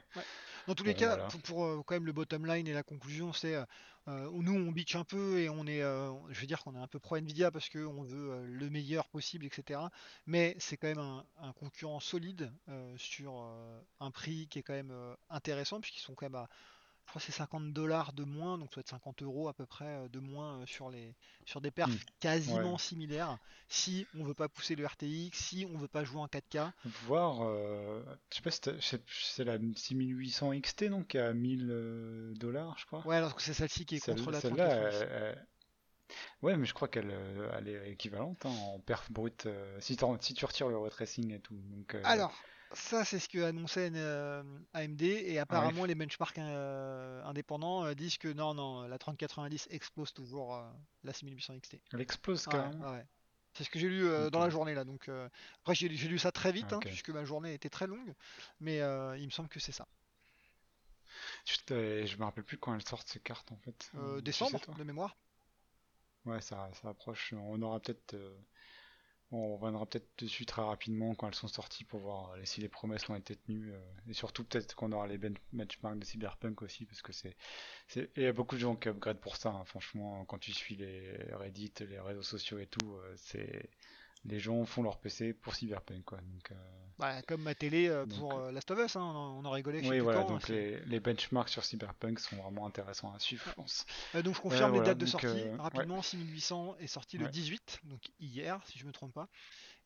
[SPEAKER 2] Dans tous les cas,
[SPEAKER 1] voilà.
[SPEAKER 2] pour, pour, euh, quand même le bottom line et la conclusion, c'est euh, euh, nous on bitch un peu et on est, euh, je veux dire qu'on est un peu pro Nvidia parce qu'on veut euh, le meilleur possible, etc. Mais c'est quand même un, un concurrent solide sur un prix qui est quand même intéressant puisqu'ils sont quand même à, je crois que c'est 50 dollars de moins, donc ça doit être 50 euros à peu près euh, de moins euh, sur les sur des perfs
[SPEAKER 1] Mm.
[SPEAKER 2] quasiment
[SPEAKER 1] Ouais.
[SPEAKER 2] similaires. Si on veut pas pousser le RTX, si on veut pas jouer en 4K,
[SPEAKER 1] voir, euh, je sais pas si c'est la 6800 XT donc à 1000 euh, dollars, je crois.
[SPEAKER 2] ouais, alors que c'est celle-ci qui est
[SPEAKER 1] Celle-
[SPEAKER 2] contre la
[SPEAKER 1] Celle-là,
[SPEAKER 2] 3090.
[SPEAKER 1] elle- elle- ouais, mais je crois qu'elle elle est équivalente hein, en perf brut euh, si, tu retires le ray tracing et tout. Donc, euh,
[SPEAKER 2] Alors, ça c'est ce que annonçait euh, AMD et apparemment les benchmarks euh, indépendants euh, disent que non, non, la 3090 explose toujours la 6800 XT.
[SPEAKER 1] elle explose
[SPEAKER 2] ouais, ouais. C'est ce que j'ai lu dans la journée là. Donc euh, après j'ai lu ça très vite
[SPEAKER 1] Ah,
[SPEAKER 2] hein, puisque ma journée était très longue, mais il me semble que c'est ça.
[SPEAKER 1] Euh, je me rappelle plus quand elles sortent ces cartes en fait.
[SPEAKER 2] Euh,
[SPEAKER 1] Tu
[SPEAKER 2] décembre
[SPEAKER 1] sais,
[SPEAKER 2] de mémoire.
[SPEAKER 1] Ouais, ça, ça approche. On aura peut-être. euh, on reviendra peut-être dessus très rapidement quand elles sont sorties pour voir euh, si les promesses ont été tenues. euh, et surtout, peut-être qu'on aura les ben- benchmarks de Cyberpunk aussi. Parce que c'est. Il y a beaucoup de gens qui upgrade pour ça. hein, franchement, quand tu suis les Reddit, les réseaux sociaux et tout, euh, c'est. Les gens font leur PC pour Cyberpunk, quoi. Donc, euh,
[SPEAKER 2] Bah, comme ma télé euh,
[SPEAKER 1] Donc,
[SPEAKER 2] pour euh, Last of Us, hein, on, en, on en rigolait.
[SPEAKER 1] Oui, voilà, donc les, les benchmarks sur Cyberpunk sont vraiment intéressants à suivre, je pense.
[SPEAKER 2] Euh, donc je confirme les dates de sortie
[SPEAKER 1] euh,
[SPEAKER 2] rapidement. 6800 est sorti le
[SPEAKER 1] Ouais.
[SPEAKER 2] 18, donc hier si je me trompe pas,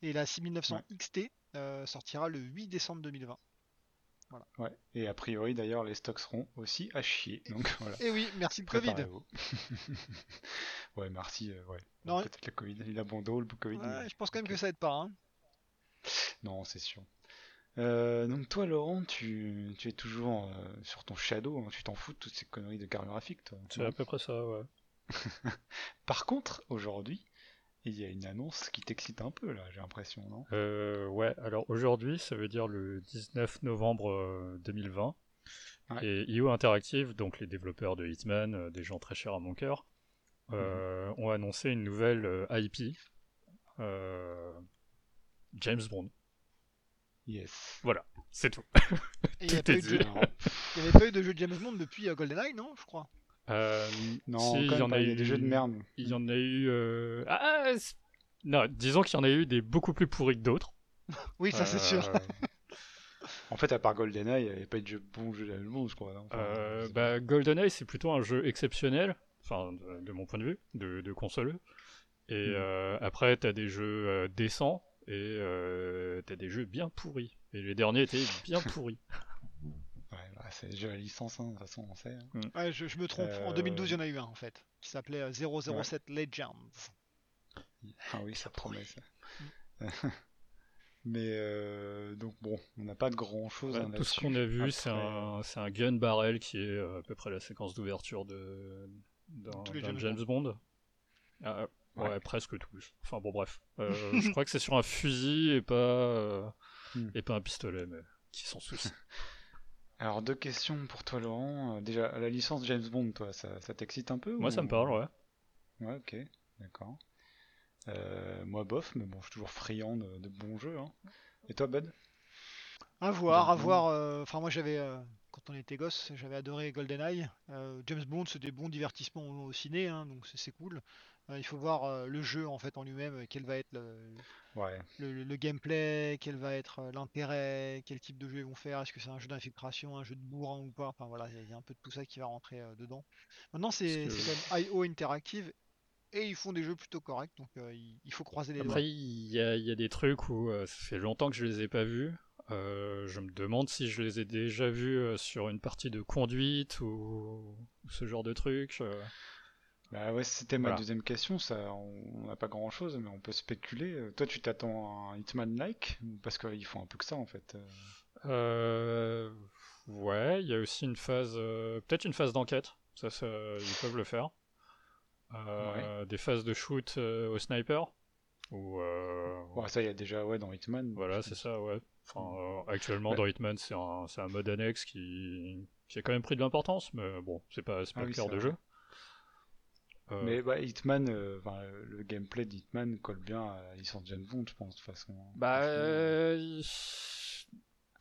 [SPEAKER 2] et la 6900 XT euh, sortira le 8 décembre 2020.
[SPEAKER 1] Ouais. Et a priori, d'ailleurs, les stocks seront aussi à chier. Donc voilà.
[SPEAKER 2] Et oui, merci le Covid.
[SPEAKER 1] Ouais, merci. euh, ouais.
[SPEAKER 2] Non,
[SPEAKER 1] Peut-être le Covid. Il a bon dos, le Covid.
[SPEAKER 2] Ouais,
[SPEAKER 1] mais-
[SPEAKER 2] je pense quand même que ça aide pas. hein.
[SPEAKER 1] Non, c'est sûr. Euh, donc toi, Laurent, tu, tu es toujours euh, sur ton Shadow. hein, tu t'en fous de toutes ces conneries de carte graphique, toi.
[SPEAKER 3] C'est à peu près ça, ouais.
[SPEAKER 1] Par contre, aujourd'hui, il y a une annonce qui t'excite un peu, là, j'ai l'impression, non?
[SPEAKER 3] Euh, ouais, alors aujourd'hui, ça veut dire le 19 novembre euh, 2020.
[SPEAKER 1] Ouais.
[SPEAKER 3] Et IO Interactive, donc les développeurs de Hitman, euh, des gens très chers à mon cœur, euh, ont annoncé une nouvelle euh, IP, euh, James Bond.
[SPEAKER 1] Yes.
[SPEAKER 3] Voilà, c'est tout.
[SPEAKER 2] Il n'y avait pas eu de jeu de James Bond depuis euh, GoldenEye, non Je crois?
[SPEAKER 3] Euh,
[SPEAKER 1] Non,
[SPEAKER 3] si, il y en
[SPEAKER 1] pas,
[SPEAKER 3] a eu
[SPEAKER 1] des jeux de merde.
[SPEAKER 3] Il y en a eu. euh, Ah, c'est- non, disons qu'il y en a eu des beaucoup plus pourris que d'autres.
[SPEAKER 2] Oui, ça c'est sûr.
[SPEAKER 3] Euh,
[SPEAKER 1] En fait, à part GoldenEye, il n'y avait pas de jeu, bon jeu James Bond, je crois. Enfin,
[SPEAKER 3] Euh,
[SPEAKER 1] sais
[SPEAKER 3] bah, GoldenEye, c'est plutôt un jeu exceptionnel, enfin, de, de mon point de vue, de, de console. Et euh, après, t'as des jeux euh, décents et euh, t'as des jeux bien pourris. Et les derniers étaient bien pourris.
[SPEAKER 1] Ouais, bah, c'est le jeu à licence, hein, de toute façon, on sait. hein.
[SPEAKER 2] Ouais, je, je me trompe. En
[SPEAKER 1] Euh,
[SPEAKER 2] 2012, il y en a eu un en fait, qui s'appelait euh, 007 Legends.
[SPEAKER 1] Ah oui, ça promet ça. Mais euh, donc bon, on n'a pas grand chose.
[SPEAKER 3] Ouais, tout ce qu'on a vu, c'est un, gun barrel qui est euh, à peu près la séquence d'ouverture de d'un
[SPEAKER 2] Tous les
[SPEAKER 3] d'un
[SPEAKER 2] James
[SPEAKER 3] James Bond. Ah, ouais,
[SPEAKER 1] Ouais.
[SPEAKER 3] presque tous. Enfin bon, bref. Euh, je crois que c'est sur un fusil et pas euh,
[SPEAKER 1] Hmm.
[SPEAKER 3] et pas un pistolet, mais qui s'en soucie.
[SPEAKER 1] Alors deux questions pour toi, Laurent. Euh, Déjà, la licence James Bond, toi, ça, ça t'excite un peu
[SPEAKER 3] Moi,
[SPEAKER 1] ou-
[SPEAKER 3] ça me parle, ouais.
[SPEAKER 1] Ouais, ok, d'accord. Euh, moi, bof, mais bon, je suis toujours friand de, de bons jeux. Hein. Et toi, Bud?
[SPEAKER 2] À voir, à voir. euh, Enfin, moi, j'avais, euh, quand on était gosse, j'avais adoré GoldenEye. Euh, James Bond, c'est des bons divertissements au, au ciné, hein, donc c'est c'est cool. Euh, il faut voir euh, le jeu en fait en lui-même, euh, quel va être le,
[SPEAKER 1] Ouais.
[SPEAKER 2] le- le gameplay, quel va être l'intérêt, quel type de jeu ils vont faire, est-ce que c'est un jeu d'infiltration, un jeu de bourrin ou pas. Enfin voilà, il y a- un peu de tout ça qui va rentrer dedans. Maintenant, c'est
[SPEAKER 3] que-
[SPEAKER 2] quand même IO Interactive et ils font des jeux plutôt corrects, donc euh, il, faut croiser les.
[SPEAKER 3] Après, il y y a des trucs où euh, ça fait longtemps que je les ai pas vus. Euh, je me demande si je les ai déjà vus sur une partie de conduite ou, ou ce genre de truc.
[SPEAKER 1] Bah ouais, c'était ma
[SPEAKER 3] Voilà.
[SPEAKER 1] deuxième question. Ça, on n'a pas grand chose, mais on peut spéculer. Euh, Toi, tu t'attends à un Hitman-like Parce qu'ils font un peu que ça en fait. Euh,
[SPEAKER 3] Euh, ouais, il y a aussi une phase, euh, peut-être une phase d'enquête. Ça, ça, ils peuvent le faire. Euh, Des phases de shoot au sniper. Ou
[SPEAKER 1] Ouais, ça, il y a déjà ouais, dans Hitman.
[SPEAKER 3] voilà, c'est ça, ouais. Enfin, euh, actuellement
[SPEAKER 1] Ouais.
[SPEAKER 3] dans Hitman, c'est un, un mode annexe qui, qui a quand même pris de l'importance, mais bon, c'est pas, pas
[SPEAKER 1] Ah
[SPEAKER 3] le
[SPEAKER 1] oui,
[SPEAKER 3] cœur de
[SPEAKER 1] vrai.
[SPEAKER 3] jeu. Euh,
[SPEAKER 1] Mais bah, Hitman, euh, enfin, le gameplay d'Hitman colle bien à licence James Bond, je pense, de toute façon.
[SPEAKER 3] Bah, euh,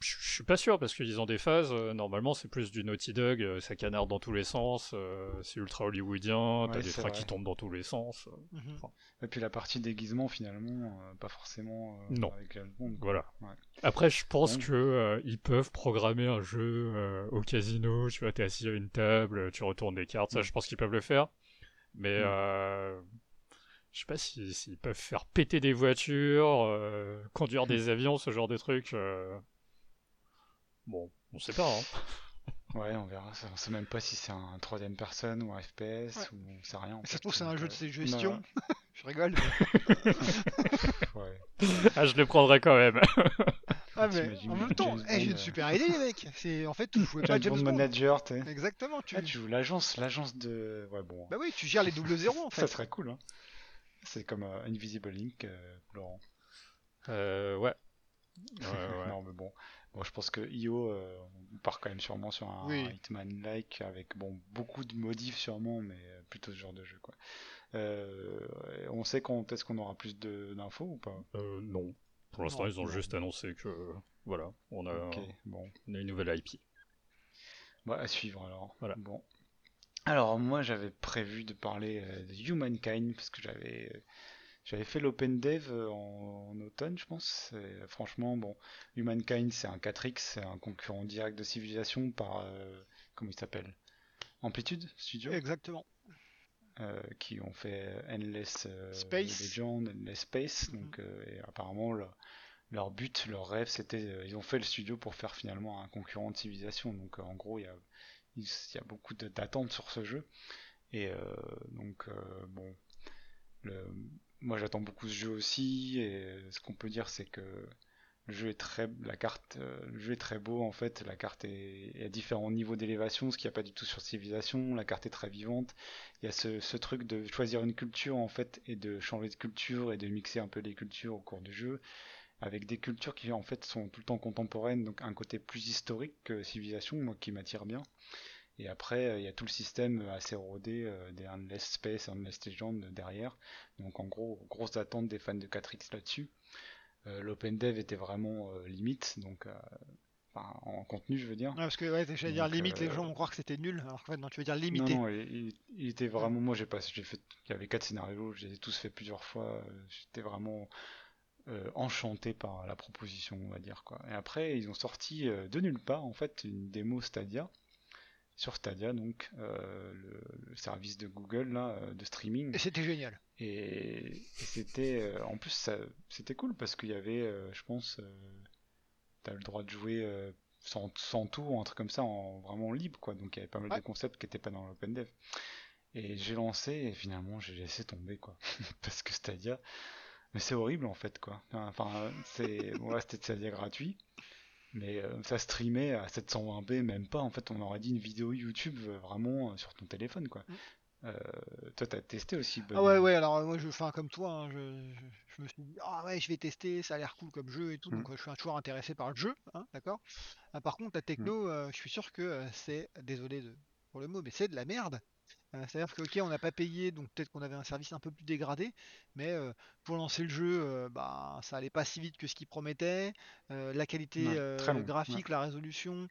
[SPEAKER 3] je suis pas sûr parce qu'ils ont des phases. euh, normalement, c'est plus du Naughty Dog, euh, ça canarde dans tous les sens. euh, c'est ultra hollywoodien, t'as
[SPEAKER 1] Ouais,
[SPEAKER 3] des trains qui tombent dans tous les sens. euh,
[SPEAKER 2] Mhm.
[SPEAKER 1] Et puis la partie déguisement, finalement, euh, pas forcément euh,
[SPEAKER 3] Non.
[SPEAKER 1] avec James Bond.
[SPEAKER 3] Voilà.
[SPEAKER 1] Ouais.
[SPEAKER 3] Après, je pense
[SPEAKER 1] Ouais.
[SPEAKER 3] que euh, ils peuvent programmer un jeu euh, au casino. Tu vois, t'es assis à une table, tu retournes des cartes. Ça,
[SPEAKER 1] Mm.
[SPEAKER 3] je pense qu'ils peuvent le faire. Mais
[SPEAKER 1] Mm.
[SPEAKER 3] euh, je sais pas si- s'ils peuvent faire péter des voitures, euh, conduire des avions, ce genre de trucs. euh. Bon, on sait pas. Hein.
[SPEAKER 1] Ouais, on verra. On sait même pas si c'est un troisième personne ou un FPS
[SPEAKER 2] Ouais.
[SPEAKER 1] ou on sait rien. en
[SPEAKER 2] Ça se trouve, c'est un jeu de ces gestion. Je rigole.
[SPEAKER 1] ouais.
[SPEAKER 3] Ah, je le prendrais quand même.
[SPEAKER 2] Ah, mais en même temps, eh, j'ai une
[SPEAKER 1] euh.
[SPEAKER 2] super idée, les mecs. C'est en fait, tu jouais pas
[SPEAKER 1] James Bond. Manager, tu sais.
[SPEAKER 2] Exactement. Tu...
[SPEAKER 1] Ah, tu joues l'agence, l'agence de. Ouais, bon.
[SPEAKER 2] Bah oui, tu gères les double zéro en
[SPEAKER 1] Ça
[SPEAKER 2] fait.
[SPEAKER 1] serait cool, hein. C'est comme euh, Invisible Link, euh, Laurent.
[SPEAKER 3] Euh, ouais. Ouais, ouais.
[SPEAKER 1] non, mais bon. Bon, je pense que IO, euh, on part quand même sûrement sur un,
[SPEAKER 2] Oui.
[SPEAKER 1] un Hitman-like avec bon, beaucoup de modifs sûrement, mais euh, plutôt ce genre de jeu, quoi. Euh, on sait quand est-ce qu'on aura plus de- d'infos ou pas?
[SPEAKER 3] Euh, non. Pour l'instant, ils ont juste annoncé que voilà, on a,
[SPEAKER 1] Ok, bon.
[SPEAKER 3] on a une nouvelle IP.
[SPEAKER 1] Bah, à suivre alors.
[SPEAKER 3] Voilà.
[SPEAKER 1] Bon. Alors moi j'avais prévu de parler euh, de Humankind parce que j'avais euh, j'avais fait l'open dev euh, en, en automne je pense. Et, franchement bon, Humankind c'est un 4X, c'est un concurrent direct de Civilization par euh, comment il s'appelle? Amplitude Studio?
[SPEAKER 2] Exactement.
[SPEAKER 1] Euh, qui ont fait Endless euh,
[SPEAKER 2] Space.
[SPEAKER 1] Legend, Endless Space.
[SPEAKER 2] Mhm.
[SPEAKER 1] Donc, euh, et apparemment, le- leur but, leur rêve, c'était. euh, ils ont fait le studio pour faire finalement un concurrent de Civilization. Donc, en gros, il y a, il y a beaucoup d'attentes sur ce jeu. Et donc, bon. Le, moi, j'attends beaucoup ce jeu aussi. Et ce qu'on peut dire, c'est que le jeu est très, la carte, euh, le jeu est très beau en fait. La carte est, à différents niveaux d'élévation, ce qu'il n'y a pas du tout sur Civilization. La carte est très vivante. Il y a ce, truc de choisir une culture en fait et de changer de culture et de mixer un peu les cultures au cours du jeu avec des cultures qui en fait sont tout le temps contemporaines, donc un côté plus historique que Civilization, moi qui m'attire bien. Et après, euh, il y a tout le système assez rodé euh, des Endless Space, Endless Legend derrière. Donc en gros, grosse attente des fans de 4X là-dessus. Euh, L'open dev était vraiment euh, limite, donc euh, enfin, en contenu je veux dire.
[SPEAKER 2] Ouais, parce que ouais, j'allais dire limite, les gens vont croire que c'était nul, alors qu'en fait, non, tu veux dire
[SPEAKER 1] Non,
[SPEAKER 2] limité.
[SPEAKER 1] non, il, il- il était vraiment. Moi, j'ai pas, j'ai fait. Il y avait quatre scénarios, je les ai tous fait plusieurs fois. J'étais vraiment euh, enchanté par la proposition, on va dire quoi. Et après, ils ont sorti euh, de nulle part en fait une démo Stadia sur Stadia, donc euh, le, le service de Google là, euh, de streaming.
[SPEAKER 2] Et c'était génial.
[SPEAKER 1] Et, et c'était, euh, en plus, ça- c'était cool parce qu'il y avait, euh, je pense, t'as le droit de jouer sans, sans tout, un truc comme ça, en vraiment libre, quoi. Donc il y avait pas mal
[SPEAKER 2] Ouais.
[SPEAKER 1] de concepts qui étaient pas dans l'OpenDev. Et j'ai lancé et finalement j'ai laissé tomber, quoi. parce que Stadia, mais c'est horrible en fait, quoi. Enfin, c'est, là, c'était Stadia gratuit. Mais euh, ça streamait à 720p, même pas. En fait, on aurait dit une vidéo YouTube euh, vraiment euh, sur ton téléphone, quoi.
[SPEAKER 2] Mm.
[SPEAKER 1] Euh, toi, t'as testé aussi,
[SPEAKER 2] Ah ouais, ouais, alors moi je fais comme toi, hein, je, je- je me suis dit, ah ouais, je vais tester, ça a l'air cool comme jeu et tout,
[SPEAKER 1] Mm.
[SPEAKER 2] donc je suis un toujours intéressé par le jeu, hein, d'accord? Ah, par contre, la techno, euh, je suis sûr que c'est, désolé de, pour le mot, mais c'est de la merde. Euh, C'est-à-dire que, ok, on n'a pas payé, donc peut-être qu'on avait un service un peu plus dégradé, mais euh, pour lancer le jeu, euh, bah, ça allait pas si vite que ce qu'il promettait. La qualité
[SPEAKER 1] Ouais, très long,
[SPEAKER 2] graphique, la résolution,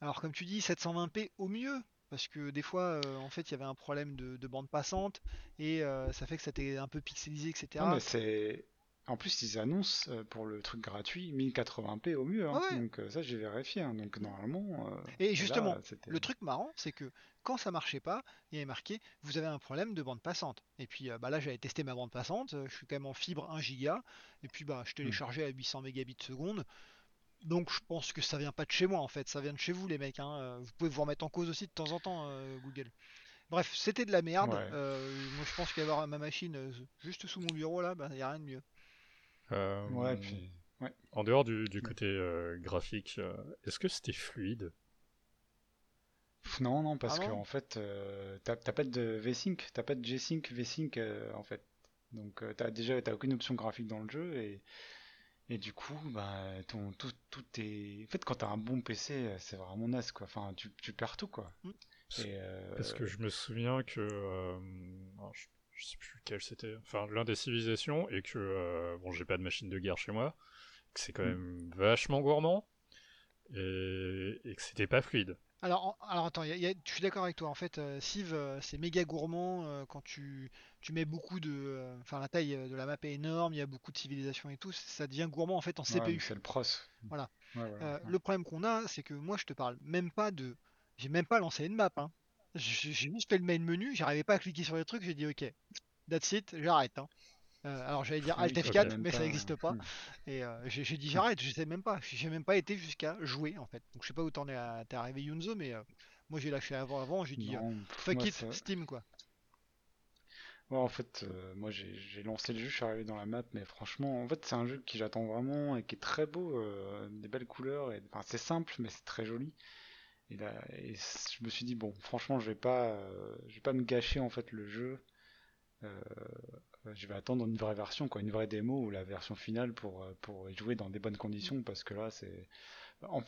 [SPEAKER 2] alors comme tu dis, 720p au mieux, parce que des fois, en fait, il y avait un problème de, de bande passante, et ça fait que ça était un peu pixelisé, etc.
[SPEAKER 1] Non, mais c'est. En plus, ils annoncent euh, pour le truc gratuit 1080p au mieux. hein.
[SPEAKER 2] Ah ouais.
[SPEAKER 1] Donc, euh, ça, j'ai vérifié. hein. Donc, normalement. euh,
[SPEAKER 2] Et justement, Le truc marrant, c'est que quand ça marchait pas, il y avait marqué vous avez un problème de bande passante. Et puis euh, bah là j'avais testé ma bande passante, je suis quand même en fibre 1 giga, et puis bah je téléchargeais à 800 mégabits seconde. Donc je pense que ça vient pas de chez moi en fait, ça vient de chez vous les mecs. hein. Vous pouvez vous remettre en cause aussi de temps en temps euh, Google. Bref, c'était de la merde.
[SPEAKER 1] Ouais.
[SPEAKER 2] Euh, moi je pense qu'avoir ma machine juste sous mon bureau là, bah y a rien de mieux.
[SPEAKER 3] Euh,
[SPEAKER 1] Ouais, puis. Ouais.
[SPEAKER 3] En dehors du, du côté euh, graphique, euh, est-ce que c'était fluide?
[SPEAKER 1] Non, non, parce
[SPEAKER 2] Ah
[SPEAKER 1] que en fait, euh, t'as pas de V-Sync, t'as pas de G-Sync, V-Sync euh, en fait. Donc, euh, t'as déjà t'as aucune option graphique dans le jeu et, et du coup, bah, ton, tout, tout est. En fait, quand t'as un bon PC, c'est vraiment naze quoi. Enfin, tu, tu perds tout quoi.
[SPEAKER 2] Mm.
[SPEAKER 1] Et, euh,
[SPEAKER 3] Parce que je me souviens que. euh, je, je sais plus lequel c'était. Enfin, l'un des civilisations, et que. euh, bon, j'ai pas de machine de guerre chez moi. Que c'est quand
[SPEAKER 1] Mm.
[SPEAKER 3] même vachement gourmand. Et, et que c'était pas fluide.
[SPEAKER 2] Alors, en- alors attends, y a- y a- je suis d'accord avec toi. En fait, euh, Civ, euh, c'est méga gourmand euh, quand tu, tu mets beaucoup de. euh, Enfin, la taille de la map est énorme, il y a beaucoup de civilisations et tout. Ça devient gourmand en fait en
[SPEAKER 1] ouais,
[SPEAKER 2] CPU.
[SPEAKER 1] c'est le pros.
[SPEAKER 2] Voilà.
[SPEAKER 1] Ouais.
[SPEAKER 2] Euh, le problème qu'on a, c'est que moi, je te parle même pas de. J'ai même pas lancé une map. Hein. J'ai juste fait le main menu, j'arrivais pas à cliquer sur les trucs, j'ai dit ok, that's it, j'arrête. hein. Euh, alors j'allais dire
[SPEAKER 1] Oui,
[SPEAKER 2] Alt
[SPEAKER 1] toi,
[SPEAKER 2] F4,
[SPEAKER 1] t'as même
[SPEAKER 2] mais ça n'existe pas.
[SPEAKER 1] Hmm.
[SPEAKER 2] Et euh, j'ai dit j'arrête, je sais même pas. J'ai même pas été jusqu'à jouer en fait. Donc je sais pas où t'en es, à- t'es arrivé Yunzo, mais euh, moi j'ai lâché avant avant, j'ai dit euh,
[SPEAKER 1] Non,
[SPEAKER 2] fuck
[SPEAKER 1] moi,
[SPEAKER 2] it,
[SPEAKER 1] ça-
[SPEAKER 2] Steam quoi.
[SPEAKER 1] Ouais, en fait, moi j'ai lancé le jeu, je suis arrivé dans la map, mais franchement, en fait, c'est un jeu qui j'attends vraiment et qui est très beau, des belles couleurs, et enfin, c'est simple, mais c'est très joli. Et là, et je me suis dit, bon, franchement, je vais pas, euh, je vais pas me gâcher en fait le jeu. Euh, je vais attendre une vraie version, quoi, une vraie démo ou la version finale pour, euh, pour y jouer dans des bonnes conditions, parce que là, c'est.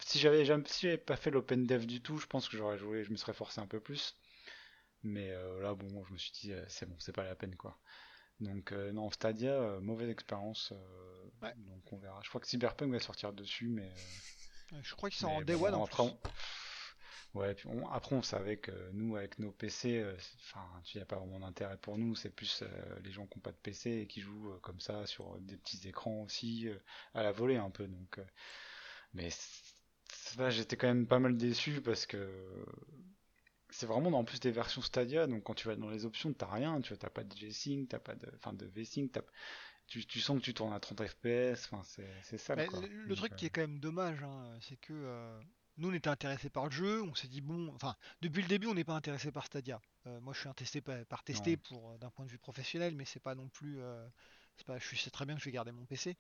[SPEAKER 1] si j'avais si j'avais pas fait l'open dev du tout, je pense que j'aurais joué, je me serais forcé un peu plus. Mais euh, là, bon, je me suis dit, euh, c'est bon, c'est pas la peine, quoi. Donc, euh, non, Stadia, euh, mauvaise expérience. euh,
[SPEAKER 2] Ouais.
[SPEAKER 1] Donc, on verra. Je crois que Cyberpunk va sortir dessus, mais. euh,
[SPEAKER 2] Euh, Je crois qu'ils sont en Day One en
[SPEAKER 1] après,
[SPEAKER 2] plus.
[SPEAKER 1] on- Ouais, puis on- après, on savait que nous, avec nos PC, euh, enfin, il n'y a pas vraiment d'intérêt pour nous. C'est plus euh, les gens qui n'ont pas de PC et qui jouent euh, comme ça sur des petits écrans aussi, euh, à la volée un peu. Donc, mais là, j'étais quand même pas mal déçu parce que c'est vraiment en plus des versions Stadia. Donc, quand tu vas dans les options, t'as rien. Tu n'as pas de G-Sync, t'as pas de, enfin, de V-Sync, t'as- tu, tu sens que tu tournes à 30 FPS. Enfin, c'est ça.
[SPEAKER 2] Le,
[SPEAKER 1] Donc,
[SPEAKER 2] truc qui est quand même dommage, hein, c'est que euh, nous on était intéressés par le jeu, on s'est dit bon, enfin depuis le début on n'est pas intéressé par Stadia. Euh, moi je suis intéressé par, par tester pour euh, d'un point de vue professionnel, mais c'est pas non plus, euh, c'est pas, je sais très bien que je vais garder mon PC.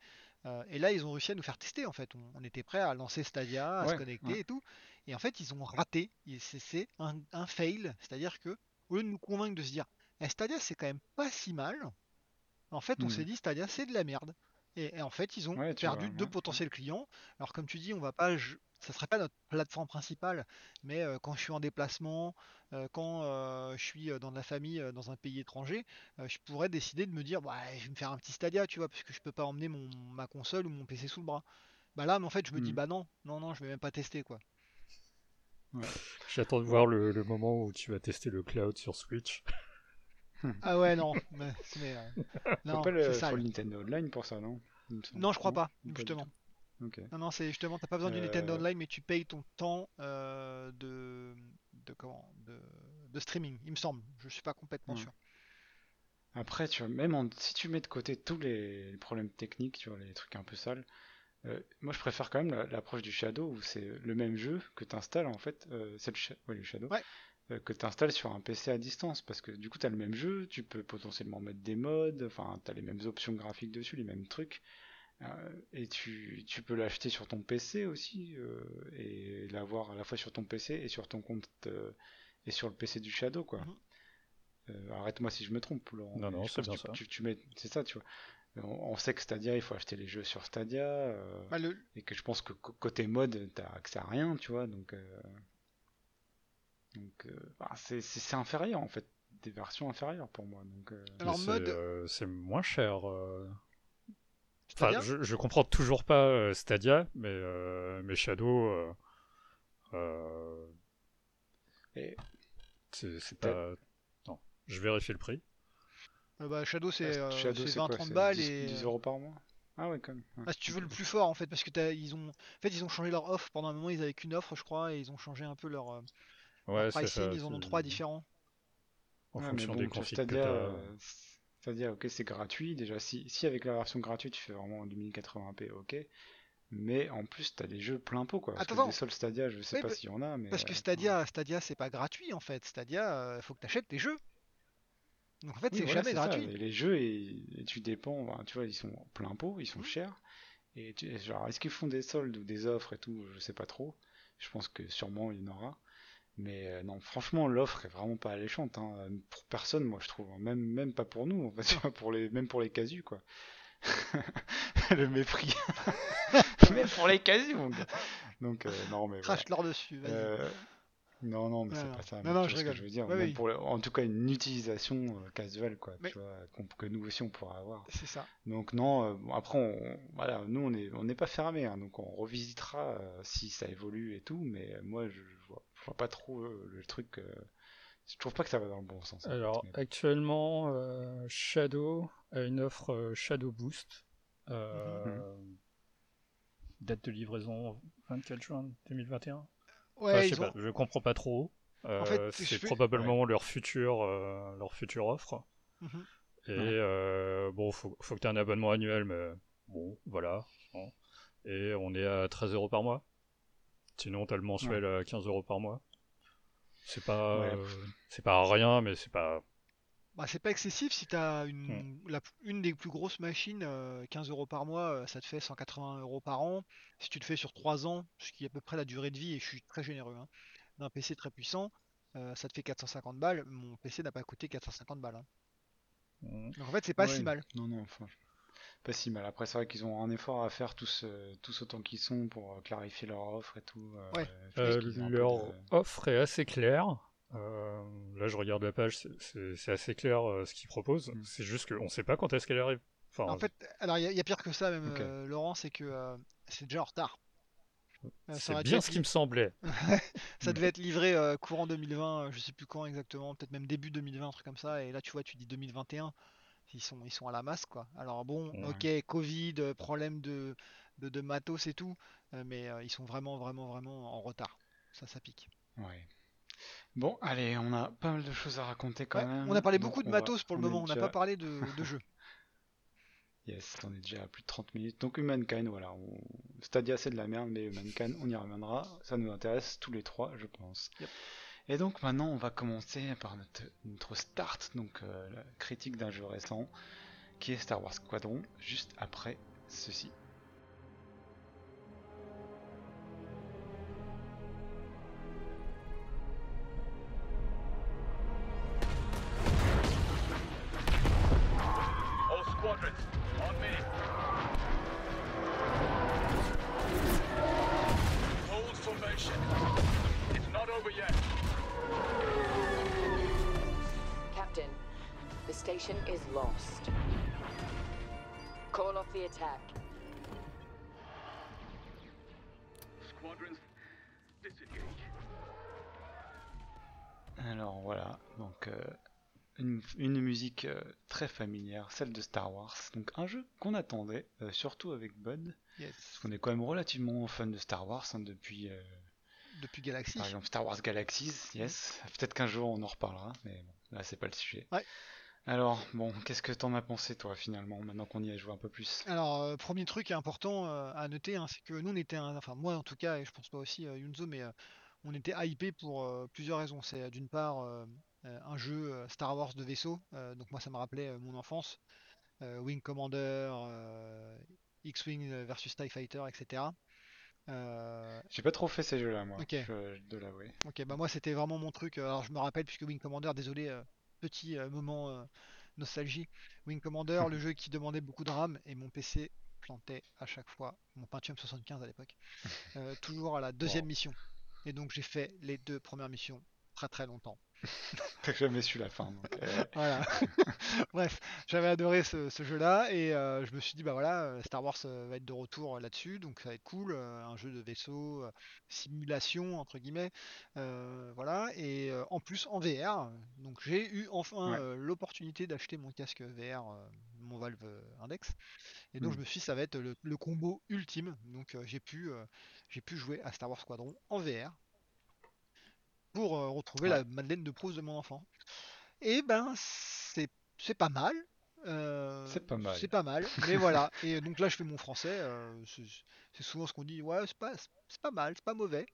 [SPEAKER 2] Euh, et là ils ont réussi à nous faire tester en fait. On, on était prêt à lancer Stadia, à se connecter
[SPEAKER 1] ouais.
[SPEAKER 2] et tout. Et en fait ils ont raté. C'est un, un fail, c'est-à-dire que au lieu de nous convaincre de se dire Eh, Stadia c'est quand même pas si mal, en fait on
[SPEAKER 1] Hmm.
[SPEAKER 2] s'est dit Stadia c'est de la merde. Et, et en fait, ils ont
[SPEAKER 1] Ouais,
[SPEAKER 2] perdu
[SPEAKER 1] vois,
[SPEAKER 2] deux
[SPEAKER 1] ouais.
[SPEAKER 2] potentiels clients. Alors, comme tu dis, on va pas, ça serait pas notre plateforme principale, mais euh, quand je suis en déplacement, euh, quand euh, je suis dans de la famille euh, dans un pays étranger, euh, je pourrais décider de me dire, bah, je vais me faire un petit Stadia, tu vois, parce que je peux pas emmener mon, ma console ou mon PC sous le bras. Bah là, mais en fait, je me dis,
[SPEAKER 1] Hmm.
[SPEAKER 2] bah non, non, non, je vais même pas tester, quoi.
[SPEAKER 3] J'attends de voir le, le moment où tu vas tester le cloud sur Switch.
[SPEAKER 2] Ah ouais, non, mais, mais, euh,
[SPEAKER 1] Faut
[SPEAKER 2] non,
[SPEAKER 1] pas le, faut le Nintendo Online pour ça, non?
[SPEAKER 2] Non, je crois pas, justement. Non, non, c'est justement, t'as pas besoin du Nintendo
[SPEAKER 1] Euh,
[SPEAKER 2] Online, mais tu payes ton temps euh, de, de, comment, de, de streaming, il me semble. Je suis pas complètement sûr.
[SPEAKER 1] Après, tu vois, même en- si tu mets de côté tous les, les problèmes techniques, tu vois, les trucs un peu sales, euh, moi je préfère quand même la- l'approche du Shadow où c'est le même jeu que tu installes en fait, euh, c'est le, Sha- ouais, le Shadow,
[SPEAKER 2] Ouais.
[SPEAKER 1] euh, que tu installes sur un PC à distance parce que du coup tu as le même jeu, tu peux potentiellement mettre des mods, enfin tu as les mêmes options graphiques dessus, les mêmes trucs, et tu, tu peux l'acheter sur ton PC aussi euh, et l'avoir à la fois sur ton PC et sur ton compte euh, et sur le PC du Shadow quoi.
[SPEAKER 2] Mhm.
[SPEAKER 1] Euh, Arrête-moi si je me trompe, Laurent.
[SPEAKER 3] Non,
[SPEAKER 1] mais
[SPEAKER 3] non,
[SPEAKER 1] je
[SPEAKER 3] c'est
[SPEAKER 1] pense
[SPEAKER 3] bien
[SPEAKER 1] que
[SPEAKER 3] ça.
[SPEAKER 1] Tu, tu mets, c'est ça, tu vois. On, on sait que Stadia, il faut acheter les jeux sur Stadia, euh,
[SPEAKER 2] Bah, le,
[SPEAKER 1] et que je pense que côté mode, t'as accès à rien, tu vois, donc, euh, donc, euh, bah, c'est, c'est, c'est inférieur en fait, des versions inférieures pour moi, donc. euh,
[SPEAKER 2] Alors, mode-
[SPEAKER 3] c'est, euh, c'est moins cher. Enfin, je, je comprends toujours pas euh, Stadia, mais, euh, mais Shadow, euh, euh,
[SPEAKER 1] Et-
[SPEAKER 3] c'est pas. Non, je vérifie le prix.
[SPEAKER 2] euh, bah, Shadow, c'est euh,
[SPEAKER 1] Shadow,
[SPEAKER 2] c'est
[SPEAKER 1] c'est quoi
[SPEAKER 2] 20-30
[SPEAKER 1] c'est
[SPEAKER 2] balles
[SPEAKER 1] 10,
[SPEAKER 2] et.
[SPEAKER 1] 10 euros par mois? Ah ouais, quand même. ouais.
[SPEAKER 2] Ah, si tu veux le plus fort en fait, parce que t'as- ils ont, en fait, ils ont changé leur offre pendant un moment, ils avaient qu'une offre, je crois, et ils ont changé un peu leur, euh, leur
[SPEAKER 3] Ouais, c'est
[SPEAKER 2] pricing,
[SPEAKER 3] ça.
[SPEAKER 2] ils en ont trois différents.
[SPEAKER 3] En
[SPEAKER 1] Ouais,
[SPEAKER 3] fonction
[SPEAKER 1] bon,
[SPEAKER 3] des configs
[SPEAKER 1] Stadia, euh, Stadia, ok, c'est gratuit. Déjà, si, si avec la version gratuite, tu fais vraiment en 2080p, ok. Mais en plus, t'as des jeux plein pot, quoi. Parce
[SPEAKER 2] Attends,
[SPEAKER 1] que des soldes Stadia, je sais
[SPEAKER 2] Oui,
[SPEAKER 1] pas
[SPEAKER 2] pa-
[SPEAKER 1] s'il y en a, mais.
[SPEAKER 2] Parce que
[SPEAKER 1] euh,
[SPEAKER 2] Stadia, Stadia, c'est pas gratuit en fait. Stadia, il faut que tu achètes tes jeux. Donc en fait,
[SPEAKER 1] Oui,
[SPEAKER 2] c'est
[SPEAKER 1] voilà,
[SPEAKER 2] jamais
[SPEAKER 1] ça.
[SPEAKER 2] gratuit.
[SPEAKER 1] Les jeux, et, et tu dépends, ben, tu vois, ils sont plein pot, ils sont
[SPEAKER 2] Mhm.
[SPEAKER 1] chers. Et tu- genre, est-ce qu'ils font des soldes ou des offres et tout, je sais pas trop. Je pense que sûrement il y en aura. Mais euh, non, franchement, l'offre est vraiment pas alléchante. hein. Pour personne, moi, je trouve. hein. Même, même pas pour nous, en fait, pour les, même pour les casus, quoi. Le mépris. même pour les casus, mon gars. Donc, euh, non, mais voilà.
[SPEAKER 2] Crache-leur dessus, vas-y.
[SPEAKER 1] Euh, non, non, mais c'est pas ça.
[SPEAKER 2] Non, non, je
[SPEAKER 1] ce que je veux dire.
[SPEAKER 2] Ouais,
[SPEAKER 1] Même
[SPEAKER 2] oui.
[SPEAKER 1] pour le- en tout cas, une utilisation casual, quoi.
[SPEAKER 2] Mais-
[SPEAKER 1] Tu vois, que nous aussi on pourra avoir.
[SPEAKER 2] C'est ça.
[SPEAKER 1] Donc non, bon, après, on, voilà, nous on est, on n'est pas fermé, hein, donc on revisitera si ça évolue et tout. Mais moi, je, je vois, je vois pas trop euh, le truc. euh, je trouve pas que ça va dans le bon sens. en fait,
[SPEAKER 3] Alors,
[SPEAKER 1] mais-
[SPEAKER 3] actuellement, euh, Shadow a une offre euh, Shadow Boost. euh,
[SPEAKER 1] Mhm.
[SPEAKER 3] Date de livraison 24 juin 2021.
[SPEAKER 2] Ouais,
[SPEAKER 3] Enfin, je sais
[SPEAKER 2] ont...
[SPEAKER 3] pas, je comprends pas trop.
[SPEAKER 2] En fait, je
[SPEAKER 3] c'est
[SPEAKER 2] fais-
[SPEAKER 3] probablement leur future, euh, leur future offre.
[SPEAKER 2] Mhm.
[SPEAKER 3] Et euh, bon, faut, faut que tu aies un abonnement annuel, mais bon, voilà. Bon. Et on est à 13 euros par mois. Sinon, t'as le mensuel à 15 euros par mois. C'est pas,
[SPEAKER 1] Ouais.
[SPEAKER 3] euh, c'est pas rien, mais c'est pas.
[SPEAKER 2] Bah, c'est pas excessif si tu as une,
[SPEAKER 3] Hmm.
[SPEAKER 2] la- une des plus grosses machines, euh, 15 euros par mois, euh, ça te fait 180 euros par an. Si tu le fais sur 3 ans, ce qui est à peu près la durée de vie, et je suis très généreux, hein, d'un PC très puissant, euh, ça te fait 450 balles. Mon PC n'a pas coûté 450 balles. hein. Donc en fait, c'est pas
[SPEAKER 1] Ouais,
[SPEAKER 2] si mal.
[SPEAKER 1] Non, non, franchement. Pas si mal. Après, c'est vrai qu'ils ont un effort à faire tous, euh, tous autant qu'ils sont pour euh, clarifier leur offre et tout. euh,
[SPEAKER 2] Ouais.
[SPEAKER 3] Euh, leur
[SPEAKER 1] de-
[SPEAKER 3] offre est assez claire. Euh, là, je regarde la page, c'est- assez clair euh, ce qu'ils proposent.
[SPEAKER 1] Mm.
[SPEAKER 3] C'est juste qu'on sait pas quand est-ce qu'elle arrive. Enfin,
[SPEAKER 2] En fait, alors il y, a- il y a pire que ça même,
[SPEAKER 1] Ok.
[SPEAKER 2] euh, Laurent, c'est que euh, c'est déjà en retard. Ça
[SPEAKER 3] c'est bien ce qui me semblait.
[SPEAKER 2] Ça
[SPEAKER 1] Mm.
[SPEAKER 2] devait être livré euh, courant 2020, euh, je sais plus quand exactement, peut-être même début 2020, un truc comme ça. Et là, tu vois, tu dis 2021, ils sont, ils sont à la masse, quoi. Alors bon,
[SPEAKER 3] Ouais.
[SPEAKER 2] ok, Covid, euh, problème de, de, de matos et tout, euh, mais euh, ils sont vraiment, vraiment, vraiment en retard. Ça, ça pique.
[SPEAKER 1] Ouais. Bon, allez, on a pas mal de choses à raconter quand
[SPEAKER 2] Ouais,
[SPEAKER 1] même.
[SPEAKER 2] on a parlé
[SPEAKER 1] donc
[SPEAKER 2] beaucoup de
[SPEAKER 1] va-
[SPEAKER 2] matos pour le moment, on n'a
[SPEAKER 1] déjà-
[SPEAKER 2] pas parlé de, de jeux.
[SPEAKER 1] Yes, on est déjà à plus de 30 minutes. Donc Humankind, voilà. On... Stadia c'est de la merde, mais Humankind, on y reviendra. Ça nous intéresse tous les trois, je pense.
[SPEAKER 2] Yep.
[SPEAKER 1] Et donc maintenant, on va commencer par notre, start, donc euh, la critique d'un jeu récent, qui est Star Wars Squadron, juste après ceci. Familière, celle de Star Wars. Donc un jeu qu'on attendait, euh, surtout avec Bud,
[SPEAKER 2] Yes.
[SPEAKER 1] parce qu'on est quand même relativement fan de Star Wars hein, depuis. euh,
[SPEAKER 2] depuis Galaxy.
[SPEAKER 1] Par exemple, Star Wars Galaxies, yes. Peut-être qu'un jour on en reparlera, mais bon, là c'est pas le sujet.
[SPEAKER 2] Ouais.
[SPEAKER 1] Alors, bon, qu'est-ce que t'en as pensé toi finalement, maintenant qu'on y a joué un peu plus?
[SPEAKER 2] Alors, euh, premier truc important euh, à noter, hein, c'est que nous on était, un- enfin moi en tout cas, et je pense toi aussi euh, Yunzo, mais on était hypé pour plusieurs raisons. C'est d'une part un jeu euh, Star Wars de vaisseau, euh, donc moi ça me rappelait euh, mon enfance, euh, Wing Commander, euh, X-Wing versus TIE Fighter, etc. Euh,
[SPEAKER 1] J'ai pas trop fait ces jeux-là, moi,
[SPEAKER 2] Ok.
[SPEAKER 1] je je dois l'avouer.
[SPEAKER 2] Ok, bah moi c'était vraiment mon truc. euh, Alors je me rappelle, puisque Wing Commander, désolé, euh, petit euh, moment euh, nostalgie. Wing Commander, le jeu qui demandait beaucoup de RAM et mon PC plantait à chaque fois, mon Pentium 75 à l'époque, euh, toujours à la deuxième
[SPEAKER 1] Wow.
[SPEAKER 2] mission. Et donc j'ai fait les deux premières missions très très longtemps.
[SPEAKER 1] T'as jamais su la fin, donc. euh,
[SPEAKER 2] Voilà. Bref, j'avais adoré ce, ce jeu-là et euh, je me suis dit, bah voilà, euh, Star Wars va être de retour là-dessus, donc ça va être cool, un jeu de vaisseau, simulation entre guillemets, euh, voilà, et en plus en VR. Donc j'ai eu enfin
[SPEAKER 1] Ouais.
[SPEAKER 2] l'opportunité d'acheter mon casque VR, mon Valve Index, et donc
[SPEAKER 1] Mm.
[SPEAKER 2] je me suis dit, ça va être le, le combo ultime. Donc j'ai pu, j'ai pu jouer à Star Wars Squadron en VR pour euh, retrouver
[SPEAKER 1] Ouais.
[SPEAKER 2] la Madeleine de Proust de mon enfant. Et ben, c'est c'est pas mal. Euh,
[SPEAKER 1] C'est pas mal.
[SPEAKER 2] C'est pas mal. Mais voilà. Et donc là, je fais mon français. euh, c'est souvent ce qu'on dit. Ouais, c'est pas, c'est pas mal, c'est pas mauvais.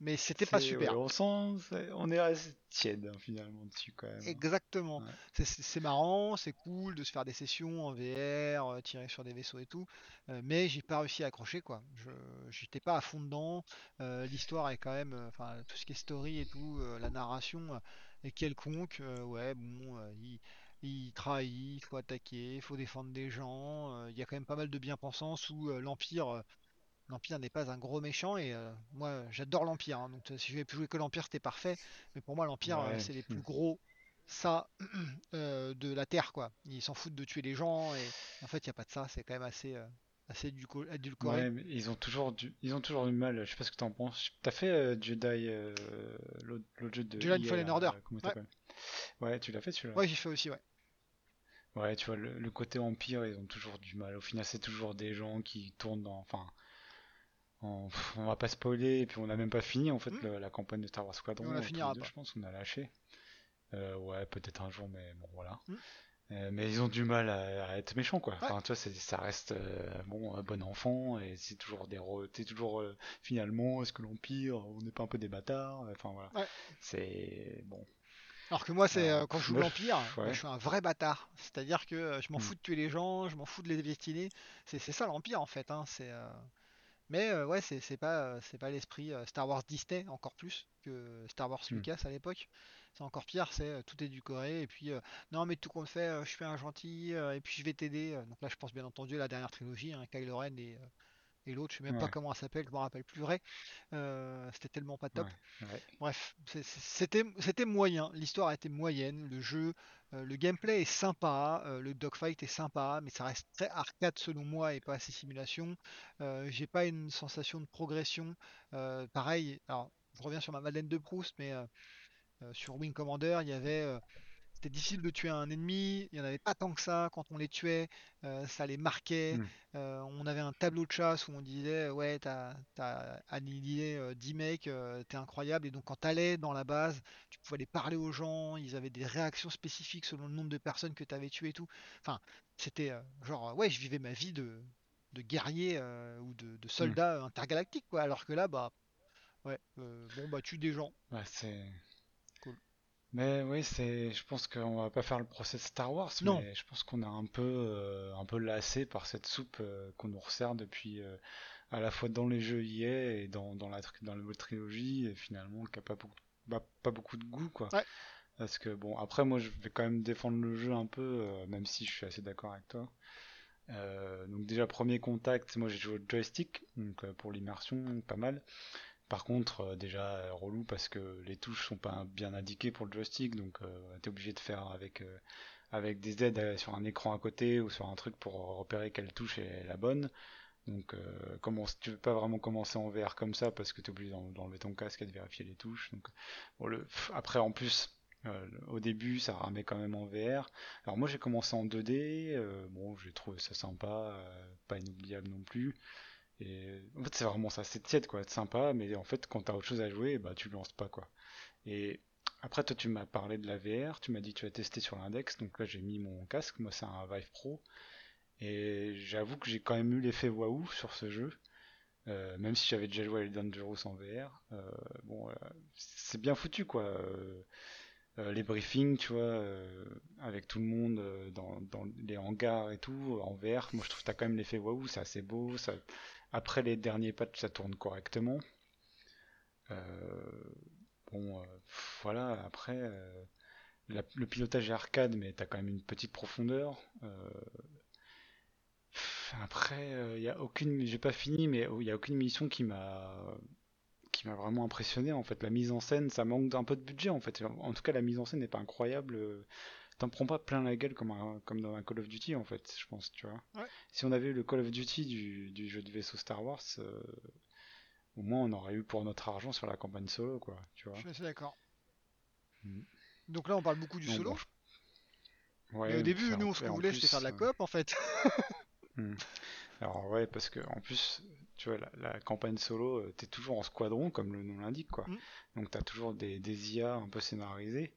[SPEAKER 2] Mais c'était pas super.
[SPEAKER 1] ouais, on sent, c'est- on est assez tiède hein, finalement dessus quand même.
[SPEAKER 2] Exactement.
[SPEAKER 1] Ouais.
[SPEAKER 2] C'est- marrant, c'est cool de se faire des sessions en VR, euh, tirer sur des vaisseaux et tout, euh, mais j'ai pas réussi à accrocher quoi. Je j'étais pas à fond dedans. L'histoire est quand même, enfin tout ce qui est story et tout, la narration est quelconque. ouais, bon, il, il trahit, il faut attaquer, il faut défendre des gens. euh, Il y a quand même pas mal de bien-pensance où euh, l'Empire euh, L'Empire n'est pas un gros méchant et euh, moi j'adore l'Empire. hein, donc si j'avais pu jouer que l'Empire c'était parfait. Mais pour moi l'Empire euh, c'est les
[SPEAKER 1] Hmm.
[SPEAKER 2] plus gros ça euh, de la Terre quoi. Ils s'en foutent de tuer les gens et en fait il n'y a pas de ça. C'est quand même assez assez édulcoré.
[SPEAKER 1] Ouais, mais ils ont toujours du, ils ont toujours du mal. Je sais pas ce que t'en penses. T'as fait Jedi, l'autre jeu de
[SPEAKER 2] Jedi Fallen
[SPEAKER 1] là,
[SPEAKER 2] Order. Ouais.
[SPEAKER 1] Ouais, tu l'as fait celui-là?
[SPEAKER 2] Ouais j'y fais aussi ouais.
[SPEAKER 1] Ouais, tu vois, le, le côté empire, ils ont toujours du mal. Au final, c'est toujours des gens qui tournent dans. Enfin. on va pas spoiler, et puis on n'a même pas fini en fait
[SPEAKER 2] Mm.
[SPEAKER 1] le- la campagne de Star Wars Squadron.
[SPEAKER 2] On la finira
[SPEAKER 1] deux,
[SPEAKER 2] pas.
[SPEAKER 1] Je pense qu'on a lâché. Euh, ouais, peut-être un jour, mais bon, voilà.
[SPEAKER 2] Mm.
[SPEAKER 1] Euh, mais ils ont du mal à, à être méchants, quoi.
[SPEAKER 2] Ouais.
[SPEAKER 1] Enfin, tu vois, ça reste euh, bon, un bon enfant, et c'est toujours des. T'es toujours finalement, est-ce que l'Empire, on n'est pas un peu des bâtards? Enfin voilà.
[SPEAKER 2] Ouais.
[SPEAKER 1] C'est bon.
[SPEAKER 2] Alors que moi c'est
[SPEAKER 1] Euh,
[SPEAKER 2] euh, quand je joue l'Empire,
[SPEAKER 1] ouais.
[SPEAKER 2] je suis un vrai bâtard. C'est-à-dire que euh, je m'en
[SPEAKER 1] Hmm.
[SPEAKER 2] fous de tuer les gens, je m'en fous de les destiner. C'est ça l'Empire en fait. hein, C'est euh, Mais euh, ouais, c'est pas, c'est pas l'esprit Star Wars Disney, encore plus que Star Wars
[SPEAKER 1] Hmm.
[SPEAKER 2] Lucas à l'époque. C'est encore pire, c'est tout est édulcoré. Et puis, euh, non, mais tout compte fait, je suis un gentil, et puis je vais t'aider. Donc là, je pense bien entendu à la dernière trilogie, hein, Kylo Ren et, et l'autre, je sais même pas comment elle s'appelle, je me rappelle plus vrai. Euh, C'était tellement pas top.
[SPEAKER 1] Ouais.
[SPEAKER 2] Bref, c'était c'était moyen, l'histoire été moyenne, le jeu, euh, le gameplay est sympa, euh, le dogfight est sympa, mais ça reste très arcade selon moi et pas assez simulation. Euh, J'ai pas une sensation de progression. Pareil, alors je reviens sur ma Madeleine de Proust, mais sur Wing Commander, il y avait c'était difficile de tuer un ennemi, il n'y en avait pas tant que ça. Quand on les tuait, euh, ça les marquait.
[SPEAKER 1] Mm.
[SPEAKER 2] Euh, on avait un tableau de chasse où on disait Ouais, t'as as annihilé euh, 10 mecs, euh, t'es incroyable. Et donc, quand t'allais dans la base, tu pouvais aller parler aux gens, ils avaient des réactions spécifiques selon le nombre de personnes que t'avais tuées et tout. Enfin, c'était genre, ouais, je vivais ma vie de, de guerrier ou de, de soldat euh, intergalactique, quoi. Alors que là, bah, ouais, bon, bah, tue des gens.
[SPEAKER 1] C'est. Mais oui, c'est. Je pense qu'on va pas faire le procès de Star Wars,
[SPEAKER 2] Non.
[SPEAKER 1] mais je pense qu'on a un peu, euh, un peu lassé par cette soupe euh, qu'on nous resserre depuis, euh, à la fois dans les jeux EA et dans, dans la, dans la trilogie, et finalement qui a pas beaucoup, bah, pas beaucoup de goût, quoi.
[SPEAKER 2] Ouais.
[SPEAKER 1] Parce que bon, après moi je vais quand même défendre le jeu un peu, même si je suis assez d'accord avec toi. Donc déjà premier contact, moi j'ai joué au joystick, donc pour l'immersion, pas mal. Par contre, euh, déjà euh, relou parce que les touches sont pas bien indiquées pour le joystick, donc euh, t'es obligé de faire avec avec des aides sur un écran à côté ou sur un truc pour repérer quelle touche est la bonne. Donc euh, comment tu veux pas vraiment commencer en VR comme ça parce que t'es obligé d'en- d'enlever ton casque et de vérifier les touches. Après en plus au début ça ramait quand même en VR. Alors moi j'ai commencé en 2D, euh, bon j'ai trouvé ça sympa, pas inoubliable non plus. Et en fait, c'est vraiment ça, c'est tiède quoi, sympa, mais en fait, quand t'as autre chose à jouer, bah tu lances pas quoi. Et après, toi, tu m'as parlé de la VR, tu m'as dit que tu as testé sur l'index, donc là j'ai mis mon casque, moi c'est un Vive Pro, et j'avoue que j'ai quand même eu l'effet waouh sur ce jeu, euh, même si j'avais déjà joué à Dangerous en VR. Euh, bon, euh, c'est bien foutu quoi. Les briefings, tu vois, avec tout le monde dans, dans les hangars et tout, en VR, moi je trouve que t'as quand même l'effet waouh, c'est assez beau. Ça... Après les derniers patchs, ça tourne correctement. Euh, bon, euh, voilà, après, euh, le pilotage est arcade, mais t'as quand même une petite profondeur. Après, il j'ai pas fini, mais il y a aucune mission qui m'a qui m'a vraiment impressionné en fait. La mise en scène, ça manque d'un peu de budget en fait. En tout cas, la mise en scène n'est pas incroyable. T'en prends pas plein la gueule comme, un- comme dans un Call of Duty en fait, je pense, tu vois.
[SPEAKER 2] Ouais.
[SPEAKER 1] Si on avait eu le Call of Duty du, du jeu de vaisseau Star Wars, euh, au moins on aurait eu pour notre argent sur la campagne solo, quoi, tu vois.
[SPEAKER 2] Je suis assez d'accord.
[SPEAKER 1] Mhm.
[SPEAKER 2] Donc là, on parle beaucoup du
[SPEAKER 1] Donc,
[SPEAKER 2] solo.
[SPEAKER 1] bon, Ouais,
[SPEAKER 2] Mais au début, nous, ce qu'on voulait, c'était faire de la
[SPEAKER 1] euh,
[SPEAKER 2] coop, en fait.
[SPEAKER 1] Alors ouais, parce que en plus, tu vois, la, la campagne solo, euh, t'es toujours en squadron, comme le nom l'indique, quoi.
[SPEAKER 2] Mm.
[SPEAKER 1] Donc t'as toujours des, des IA un peu scénarisées.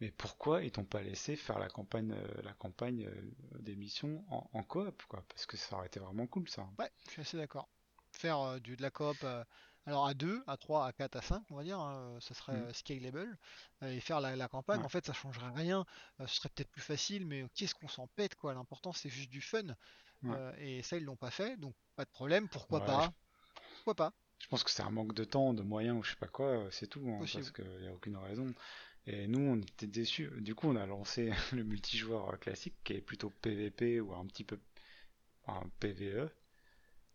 [SPEAKER 1] Mais pourquoi ils t'ont pas laissé faire la campagne, euh, la campagne euh, des missions en, en coop, quoi? Parce que ça aurait été vraiment cool, ça.
[SPEAKER 2] Ouais, je suis assez d'accord. Faire euh, du, de la coop, euh, alors à 2, à 3, à 4, à 5, on va dire, hein, ça serait
[SPEAKER 1] Mm.
[SPEAKER 2] scalable. et faire la, la campagne,
[SPEAKER 1] Ouais.
[SPEAKER 2] en fait, ça changerait rien. ce serait peut-être plus facile, mais qu'est-ce qu'on s'en pète, quoi? L'important, c'est juste du fun.
[SPEAKER 1] Ouais.
[SPEAKER 2] Et ça, ils l'ont pas fait, donc pas de problème. Pourquoi
[SPEAKER 1] Ouais,
[SPEAKER 2] pas Pourquoi pas?
[SPEAKER 1] Je pense que c'est un manque de temps, de moyens ou je sais pas quoi, c'est tout, hein, parce qu'il n'y a aucune raison. Et nous, on était déçus. Du coup, on a lancé le multijoueur classique, qui est plutôt PVP ou un petit peu PVE.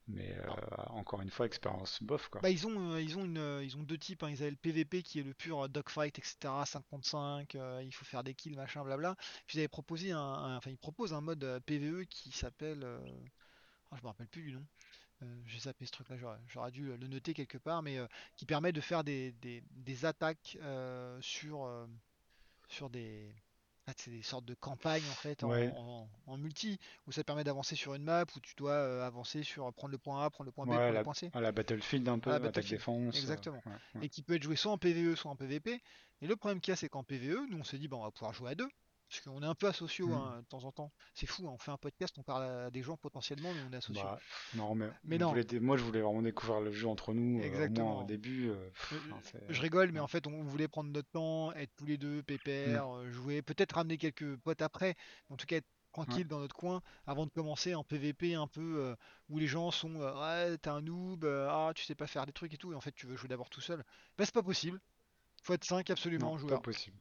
[SPEAKER 1] Mais euh, encore une fois, expérience bof, quoi.
[SPEAKER 2] Bah, ils ont, euh, ils ont une, euh, ils ont deux types. hein. Ils avaient le PVP qui est le pur dogfight, etc. 5 contre 5, euh, il faut faire des kills, machin, blabla. Puis ils avaient proposé un, enfin, ils proposent un mode PVE qui s'appelle, ah, je me rappelle plus du nom. Euh, j'ai zappé ce truc-là, j'aurais, j'aurais dû le noter quelque part, mais euh, qui permet de faire des, des, des attaques euh, sur, sur des, ah, c'est des sortes de campagnes en fait en,
[SPEAKER 1] Ouais.
[SPEAKER 2] en- en multi, où ça te permet d'avancer sur une map, où tu dois euh, avancer sur prendre le point A, prendre le point B,
[SPEAKER 1] Ouais,
[SPEAKER 2] prendre
[SPEAKER 1] la,
[SPEAKER 2] le point C
[SPEAKER 1] à la Battlefield un peu,
[SPEAKER 2] À la
[SPEAKER 1] attaque
[SPEAKER 2] Battlefield,
[SPEAKER 1] défense. euh,
[SPEAKER 2] exactement.
[SPEAKER 1] ouais.
[SPEAKER 2] et qui peut être joué soit en PvE soit en PvP. Et le problème qu'il y a, c'est qu'en PvE, nous on s'est dit, bah, on va pouvoir jouer à deux. Parce qu'on est un peu asociaux
[SPEAKER 1] Mm.
[SPEAKER 2] hein, de temps en temps. C'est fou, hein, on fait un podcast, on parle à des gens potentiellement, mais on est asociaux.
[SPEAKER 1] Bah, non, mais,
[SPEAKER 2] Mais
[SPEAKER 1] on
[SPEAKER 2] non.
[SPEAKER 1] voulait moi je voulais vraiment découvrir le jeu entre nous, euh, au moins
[SPEAKER 2] Exactement.
[SPEAKER 1] au début. euh, pff,
[SPEAKER 2] Euh, Je rigole, mais en fait, on voulait prendre notre temps, être tous les deux pépères,
[SPEAKER 1] Mm.
[SPEAKER 2] euh, jouer, peut-être ramener quelques potes après, mais en tout cas être tranquille dans notre coin avant de commencer en PVP un peu euh, où les gens sont ouais, t'es un noob, ah, tu sais pas faire des trucs et tout, et en fait, tu veux jouer d'abord tout seul. Bah, c'est pas possible. Faut être 5 absolument
[SPEAKER 1] Non,
[SPEAKER 2] en
[SPEAKER 1] pas
[SPEAKER 2] joueur.
[SPEAKER 1] possible.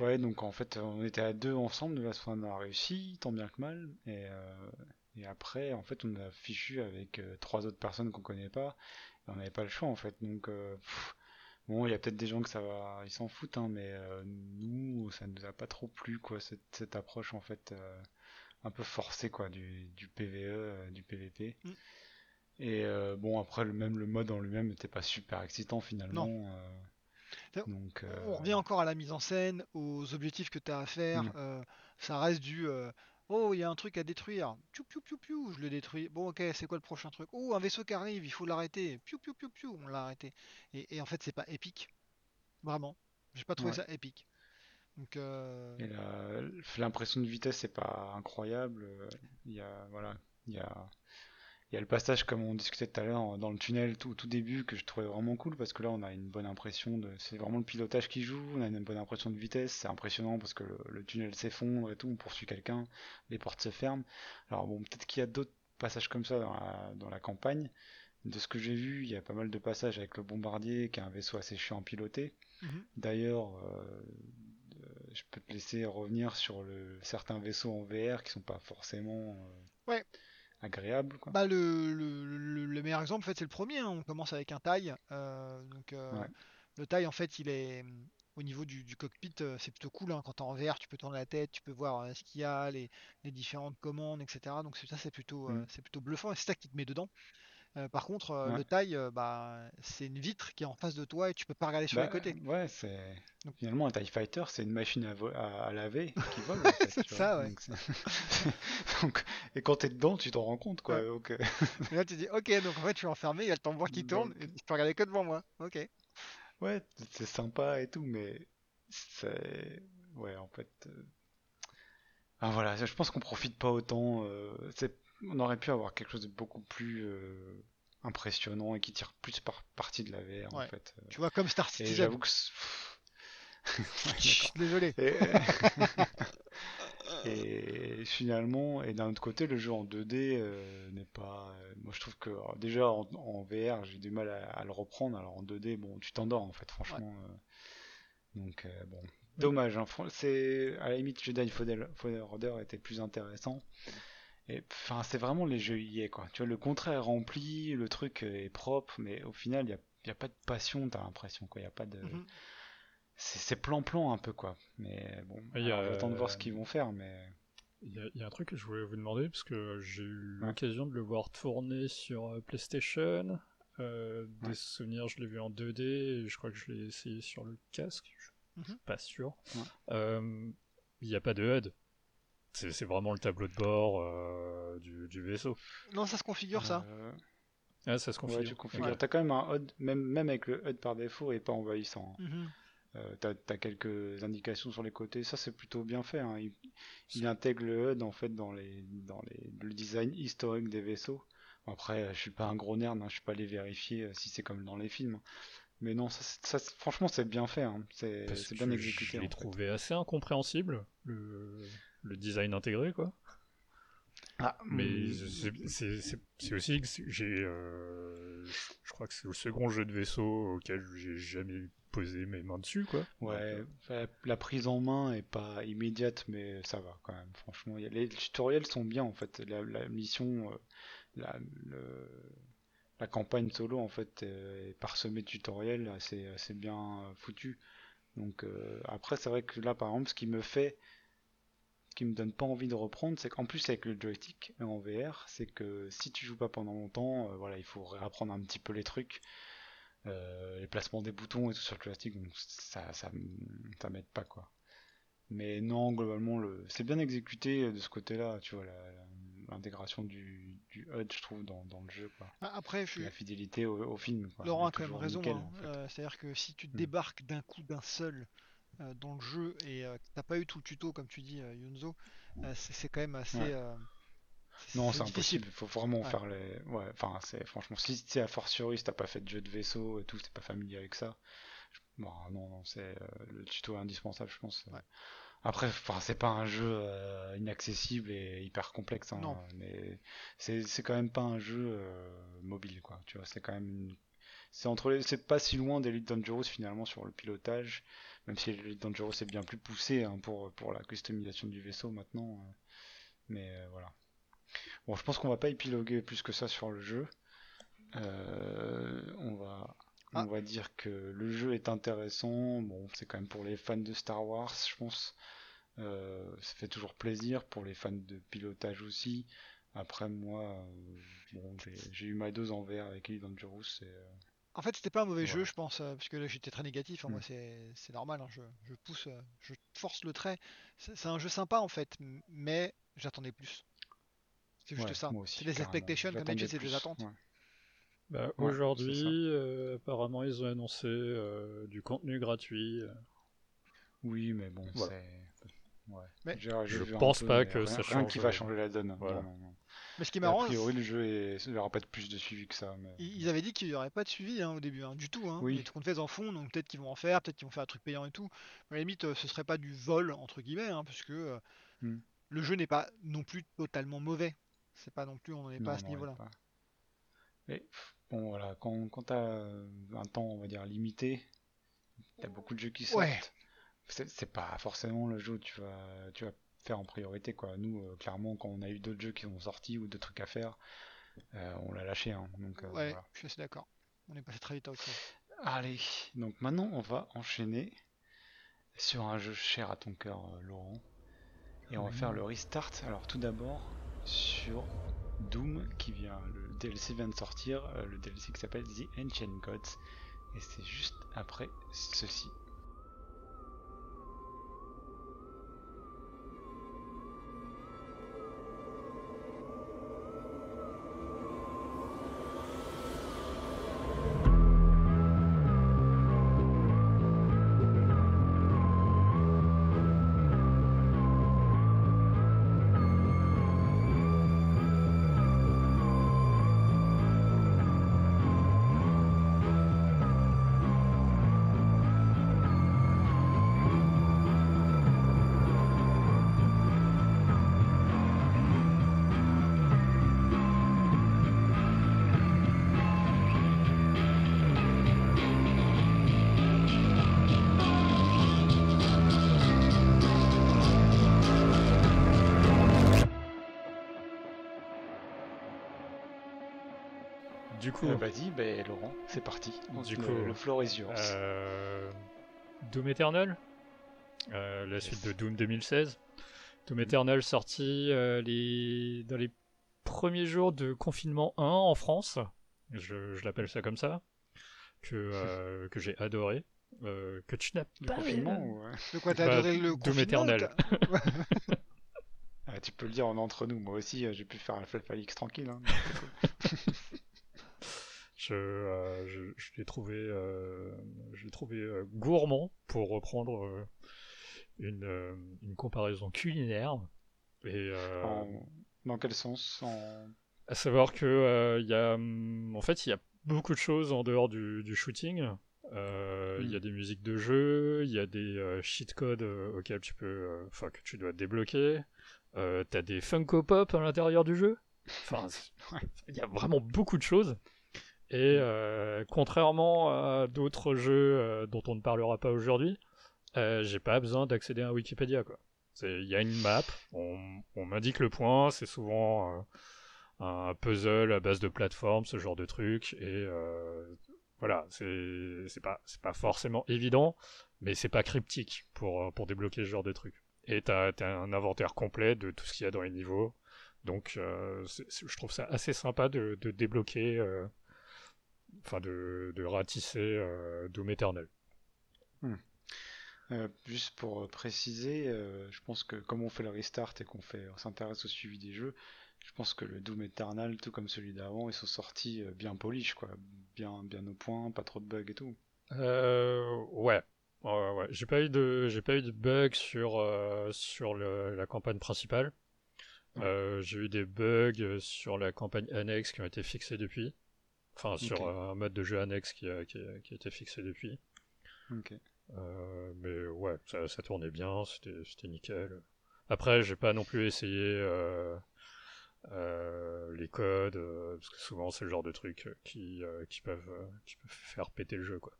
[SPEAKER 1] Ouais, donc en fait, on était à deux ensemble, de la on a réussi, tant bien que mal. Et, euh, et après, en fait, on a fichu avec euh, trois autres personnes qu'on connaît pas. Et on n'avait pas le choix, en fait. Donc, euh, pff, bon, il y a peut-être des gens que ça va, ils s'en foutent, hein, mais euh, nous, ça nous a pas trop plu, quoi, cette, cette approche, en fait, un peu forcée, quoi, du, du PVE, du PVP.
[SPEAKER 2] Mm.
[SPEAKER 1] Et bon, après, le, même le mode en lui-même n'était pas super excitant, finalement. Donc, euh,
[SPEAKER 2] On revient encore à la mise en scène, aux objectifs que tu as à faire.
[SPEAKER 1] Mm.
[SPEAKER 2] euh, ça reste du euh, Oh, il y a un truc à détruire. Piou, piou, piou, piou, je le détruis. Bon, ok, c'est quoi le prochain truc? Oh, un vaisseau qui arrive, il faut l'arrêter. Piou, piou, piou, piou, on l'a arrêté. Et, et en fait, c'est pas épique. Vraiment. J'ai pas trouvé
[SPEAKER 1] Ouais.
[SPEAKER 2] ça épique. Donc,
[SPEAKER 1] l'impression de vitesse c'est pas incroyable. Il y a voilà, il y a il y a le passage comme on discutait tout à l'heure dans le tunnel tout au tout début que je trouvais vraiment cool parce que là on a une bonne impression de c'est vraiment le pilotage qui joue, on a une bonne impression de vitesse, c'est impressionnant parce que le, le tunnel s'effondre et tout, on poursuit quelqu'un, les portes se ferment. Alors bon, peut-être qu'il y a d'autres passages comme ça dans la, dans la campagne. De ce que j'ai vu, il y a pas mal de passages avec le bombardier qui est un vaisseau assez chiant à piloter.
[SPEAKER 2] Mhm.
[SPEAKER 1] D'ailleurs, euh, euh, je peux te laisser revenir sur le, certains vaisseaux en VR qui sont pas forcément euh,
[SPEAKER 2] Ouais.
[SPEAKER 1] Quoi.
[SPEAKER 2] Bah, le, le- le- le meilleur exemple, en fait, c'est le premier. hein. On commence avec un taille. euh, donc, euh,
[SPEAKER 1] Ouais.
[SPEAKER 2] le taille, en fait, il est au niveau du, du cockpit, euh, c'est plutôt cool. hein. Quand t'es en VR, tu peux tourner la tête, tu peux voir ce qu'il y a, les, les différentes commandes, etc. Donc, c'est- ça, c'est plutôt, euh,
[SPEAKER 1] Mm.
[SPEAKER 2] c'est plutôt bluffant et c'est ça qui te met dedans. Euh, par contre, euh,
[SPEAKER 1] Ouais.
[SPEAKER 2] le taille, euh, bah, c'est une vitre qui est en face de toi et tu peux pas regarder sur
[SPEAKER 1] Bah,
[SPEAKER 2] les côtés.
[SPEAKER 1] Ouais, c'est.
[SPEAKER 2] Donc-
[SPEAKER 1] Finalement, un TIE Fighter, c'est une machine à, vo- à, à laver qui vole. en fait,
[SPEAKER 2] C'est
[SPEAKER 1] tu
[SPEAKER 2] ça, ouais.
[SPEAKER 1] Donc, c'est- donc, et quand t'es dedans, tu t'en rends compte, quoi.
[SPEAKER 2] Ouais.
[SPEAKER 1] Donc,
[SPEAKER 2] Et là, tu dis, ok, donc en fait, je suis enfermé, il y a le tambour qui tourne, et je peux regarder que devant moi. Ok.
[SPEAKER 1] ouais, c'est sympa et tout, mais c'est. Ouais, en fait. ah, voilà, je pense qu'on profite pas autant. c'est- On aurait pu avoir quelque chose de beaucoup plus euh, impressionnant et qui tire plus par partie de la VR, en fait. euh.
[SPEAKER 2] Tu vois, comme Star
[SPEAKER 1] Et
[SPEAKER 2] Citizen.
[SPEAKER 1] j'avoue que. Ouais,
[SPEAKER 2] Désolé.
[SPEAKER 1] Et, et finalement, et d'un autre côté, le jeu en 2D euh, n'est pas. euh, moi, je trouve que alors, déjà en, en VR, j'ai du mal à, à le reprendre. Alors en 2D, bon, tu t'endors en fait, franchement. donc bon, dommage. hein, c'est à la limite, Jedi Fallen Fallen Order était plus intéressant. Enfin, c'est vraiment les jeux EA quoi. Tu vois, le contrat est rempli, le truc est propre, mais au final, il y a, y a pas de passion, t'as l'impression quoi. Il y a pas de.
[SPEAKER 2] Mhm.
[SPEAKER 1] C'est c'est plan-plan un peu quoi. Mais bon,
[SPEAKER 3] Il a,
[SPEAKER 1] j'attends de voir ce
[SPEAKER 3] euh,
[SPEAKER 1] qu'ils vont faire, mais.
[SPEAKER 3] Il y, a- il y a un truc que je voulais vous demander, parce que j'ai eu
[SPEAKER 1] Ouais.
[SPEAKER 3] l'occasion de le voir tourner sur euh, PlayStation. Euh,
[SPEAKER 1] Ouais.
[SPEAKER 3] Des souvenirs, je l'ai vu en 2D, et je crois que je l'ai essayé sur le casque, je suis
[SPEAKER 2] Mhm.
[SPEAKER 3] pas sûr.
[SPEAKER 1] Ouais.
[SPEAKER 3] Euh, Il n'y a pas de HUD. C'est c'est vraiment le tableau de bord euh, du, du vaisseau.
[SPEAKER 2] Non, ça se configure, ça.
[SPEAKER 1] Euh,
[SPEAKER 3] Ah, ça se
[SPEAKER 1] ouais,
[SPEAKER 3] configure.
[SPEAKER 1] tu configures.
[SPEAKER 2] Ouais.
[SPEAKER 1] T'as quand même un HUD, même, même avec le HUD par défaut, il est pas envahissant. hein. Euh, t'as, t'as quelques indications sur les côtés, ça c'est plutôt bien fait. hein. Il, il intègre le HUD en fait dans, les, dans les, le design historique des vaisseaux. Après, je suis pas un gros nerd, hein, je suis pas allé vérifier euh, si c'est comme dans les films. Mais non, ça, ça, franchement c'est bien fait, hein. c'est, bien exécuté.
[SPEAKER 3] Je l'ai
[SPEAKER 1] fait.
[SPEAKER 3] trouvé assez incompréhensible, le, le design intégré, quoi.
[SPEAKER 1] Ah,
[SPEAKER 3] Mais
[SPEAKER 1] mm,
[SPEAKER 3] c'est- aussi que j'ai. euh, je crois que c'est le second jeu de vaisseau auquel j'ai jamais posé mes mains dessus, quoi.
[SPEAKER 1] Ouais, la, la prise en main est pas immédiate, mais ça va quand même. Franchement, a- les tutoriels sont bien en fait. La, la mission, euh, la, le- la campagne solo en fait euh, est parsemée de tutoriels, assez, assez bien euh, foutu. Donc euh, après, c'est vrai que là, par exemple, ce qui me fait, qui me donne pas envie de reprendre, c'est qu'en plus avec le joystick en VR, c'est que si tu joues pas pendant longtemps, euh, voilà, il faut réapprendre un petit peu les trucs euh, les placements des boutons et tout sur le joystick, donc ça, ça, m'aide pas quoi. Mais non, globalement, le, c'est bien exécuté de ce côté-là, tu vois, l'intégration du, du HUD, je trouve, dans, dans le jeu, quoi.
[SPEAKER 2] Ah, Après, je
[SPEAKER 1] la fidélité au, au film, quoi.
[SPEAKER 2] Laurent a quand même raison. hein.
[SPEAKER 1] en fait.
[SPEAKER 2] Euh, C'est-à-dire que si tu te
[SPEAKER 1] Mm.
[SPEAKER 2] débarques d'un coup d'un seul euh, dans le jeu et euh, que t'as pas eu tout le tuto, comme tu dis, euh, Yunzo, euh, c'est quand même assez.
[SPEAKER 1] Ouais.
[SPEAKER 2] euh,
[SPEAKER 1] Non, c'est impossible. Il faut vraiment
[SPEAKER 2] Ouais.
[SPEAKER 1] faire les. Ouais, enfin, c'est franchement, si c'est a fortiori, si t'as pas fait de jeu de vaisseau et tout, si t'es pas familier avec ça. je- Bon, non, non, c'est euh, le tuto est indispensable, je pense.
[SPEAKER 2] Ouais.
[SPEAKER 1] Après, enfin, c'est pas un jeu euh, inaccessible et hyper complexe, hein,
[SPEAKER 2] Non.
[SPEAKER 1] mais c'est c'est quand même pas un jeu euh, mobile, quoi. Tu vois, c'est quand même une- c'est entre les... c'est pas si loin d'Elite Dangerous finalement sur le pilotage, même si Elite Dangerous est bien plus poussé hein, pour pour la customisation du vaisseau maintenant. euh, Mais euh, voilà. Bon, je pense qu'on va pas épiloguer plus que ça sur le jeu. Euh, on va,
[SPEAKER 2] Ah.
[SPEAKER 1] on va dire que le jeu est intéressant. Bon, c'est quand même pour les fans de Star Wars, je pense. Euh, ça fait toujours plaisir pour les fans de pilotage aussi. Après, moi, euh, bon, j'ai eu ma dose en VR avec Elite Dangerous. Et,
[SPEAKER 2] En fait, c'était pas un mauvais jeu, je pense, euh, parce que là j'étais très négatif. hein,
[SPEAKER 1] Mm.
[SPEAKER 2] Moi, c'est c'est normal. hein, je, je pousse, euh, je force le trait. C'est un jeu sympa en fait, mais j'attendais plus. C'est juste
[SPEAKER 1] ouais,
[SPEAKER 2] ça.
[SPEAKER 1] moi aussi,
[SPEAKER 2] C'est des
[SPEAKER 1] carrément.
[SPEAKER 2] expectations, comme d'habitude, c'est des attentes.
[SPEAKER 1] ouais.
[SPEAKER 3] Bah, Aujourd'hui, euh, apparemment, ils ont annoncé euh, du contenu gratuit.
[SPEAKER 1] Oui, mais bon,
[SPEAKER 3] Voilà.
[SPEAKER 1] c'est.
[SPEAKER 2] Mais-
[SPEAKER 3] Je
[SPEAKER 1] un
[SPEAKER 3] pense
[SPEAKER 1] peu,
[SPEAKER 3] pas que
[SPEAKER 1] rien,
[SPEAKER 3] ça
[SPEAKER 1] rien qui
[SPEAKER 3] change,
[SPEAKER 1] va changer la donne.
[SPEAKER 3] voilà.
[SPEAKER 1] Non, non, non.
[SPEAKER 2] Mais ce qui est
[SPEAKER 1] A
[SPEAKER 2] marrant,
[SPEAKER 1] priori, le jeu est... il n'y aura pas de plus de suivi que ça. Mais...
[SPEAKER 2] Ils avaient dit qu'il n'y aurait pas de suivi hein, au début, hein, du tout. Hein.
[SPEAKER 1] Oui.
[SPEAKER 2] Compte fait en fond, donc peut-être qu'ils vont en faire, peut-être qu'ils vont faire un truc payant et tout. Mais à la limite, euh, ce serait pas du vol, entre guillemets, hein, puisque euh,
[SPEAKER 1] Hmm.
[SPEAKER 2] le jeu n'est pas non plus totalement mauvais. C'est pas non plus, on n'en est
[SPEAKER 1] Non,
[SPEAKER 2] pas à ce niveau-là.
[SPEAKER 1] Mais bon, voilà, quand, quand tu as un temps, on va dire, limité, tu as beaucoup de jeux qui sortent.
[SPEAKER 2] Ouais.
[SPEAKER 1] C'est c'est pas forcément le jeu où tu vas, tu vas faire en priorité. Quoi. Nous, euh, clairement, quand on a eu d'autres jeux qui sont sortis ou d'autres trucs à faire, euh, on l'a lâché. hein. Donc, euh,
[SPEAKER 2] Ouais,
[SPEAKER 1] voilà.
[SPEAKER 2] je suis assez d'accord. On est passé très vite à autre chose.
[SPEAKER 1] Allez, donc maintenant on va enchaîner sur un jeu cher à ton cœur, Laurent. Et on va faire le restart. Alors tout d'abord sur Doom, qui vient, le DLC vient de sortir, le DLC qui s'appelle The Ancient Gods, et c'est juste après ceci.
[SPEAKER 3] Coup,
[SPEAKER 1] Euh, Vas-y, ben, Laurent, c'est parti.
[SPEAKER 3] Du
[SPEAKER 1] le,
[SPEAKER 3] coup,
[SPEAKER 1] le floor is yours.
[SPEAKER 3] euh, Doom Eternal, euh, la suite de Doom 2016. Doom Eternal sorti euh, les... dans les premiers jours de confinement 1 en France. Je, je l'appelle ça comme ça. Que, euh, que j'ai adoré. Euh, que tu n'as pas
[SPEAKER 1] confinement ou,
[SPEAKER 2] De quoi t'as
[SPEAKER 3] Bah,
[SPEAKER 2] adoré le
[SPEAKER 3] Doom
[SPEAKER 2] confinement,
[SPEAKER 3] Eternal.
[SPEAKER 1] ah, Tu peux le dire en entre nous, moi aussi j'ai pu faire Alpha X tranquille. hein.
[SPEAKER 3] Je, euh, je, je l'ai trouvé, euh, je l'ai trouvé euh, gourmand pour reprendre une, une comparaison culinaire. Et
[SPEAKER 1] En- Dans quel sens en...
[SPEAKER 3] à savoir que il y a, hum, en fait, il y a beaucoup de choses en dehors du, du shooting. Il y a
[SPEAKER 1] Mm.
[SPEAKER 3] des musiques de jeu, il y a des cheat codes auxquels tu peux, enfin que tu dois débloquer. T'as des Funko Pop à l'intérieur du jeu. Enfin, il y a vraiment beaucoup de choses. Et euh, contrairement à d'autres jeux euh, dont on ne parlera pas aujourd'hui, euh, j'ai pas besoin d'accéder à Wikipédia Il y a une map, on, m'indique le point, c'est souvent un puzzle à base de plateforme, ce genre de truc, et voilà, c'est pas pas forcément évident, mais c'est pas cryptique pour débloquer ce genre de truc. Et t'as as un inventaire complet de tout ce qu'il y a dans les niveaux, donc je trouve ça assez sympa de, débloquer, enfin de, de ratisser euh, Doom Eternal.
[SPEAKER 1] Euh, juste pour euh, préciser, euh, je pense que comme on fait le restart et qu'on fait, on s'intéresse au suivi des jeux, je pense que le Doom Eternal, tout comme celui d'avant, ils sont sortis bien polish, quoi, bien, bien au point, pas trop de bugs et tout.
[SPEAKER 3] Euh, ouais. Ouais, ouais. J'ai pas eu de, j'ai pas eu de bugs sur, sur le- la campagne principale.
[SPEAKER 1] Ouais.
[SPEAKER 3] Euh, j'ai eu des bugs sur la campagne annexe qui ont été fixés depuis. Enfin, sur euh, un mode de jeu annexe qui a, qui a, qui a été fixé depuis. Euh, mais ouais, ça, ça tournait bien, c'était, nickel. Après, j'ai pas non plus essayé euh, euh, les codes, euh, parce que souvent c'est le genre de trucs qui, euh, qui, peuvent, euh, qui peuvent faire péter le jeu, quoi.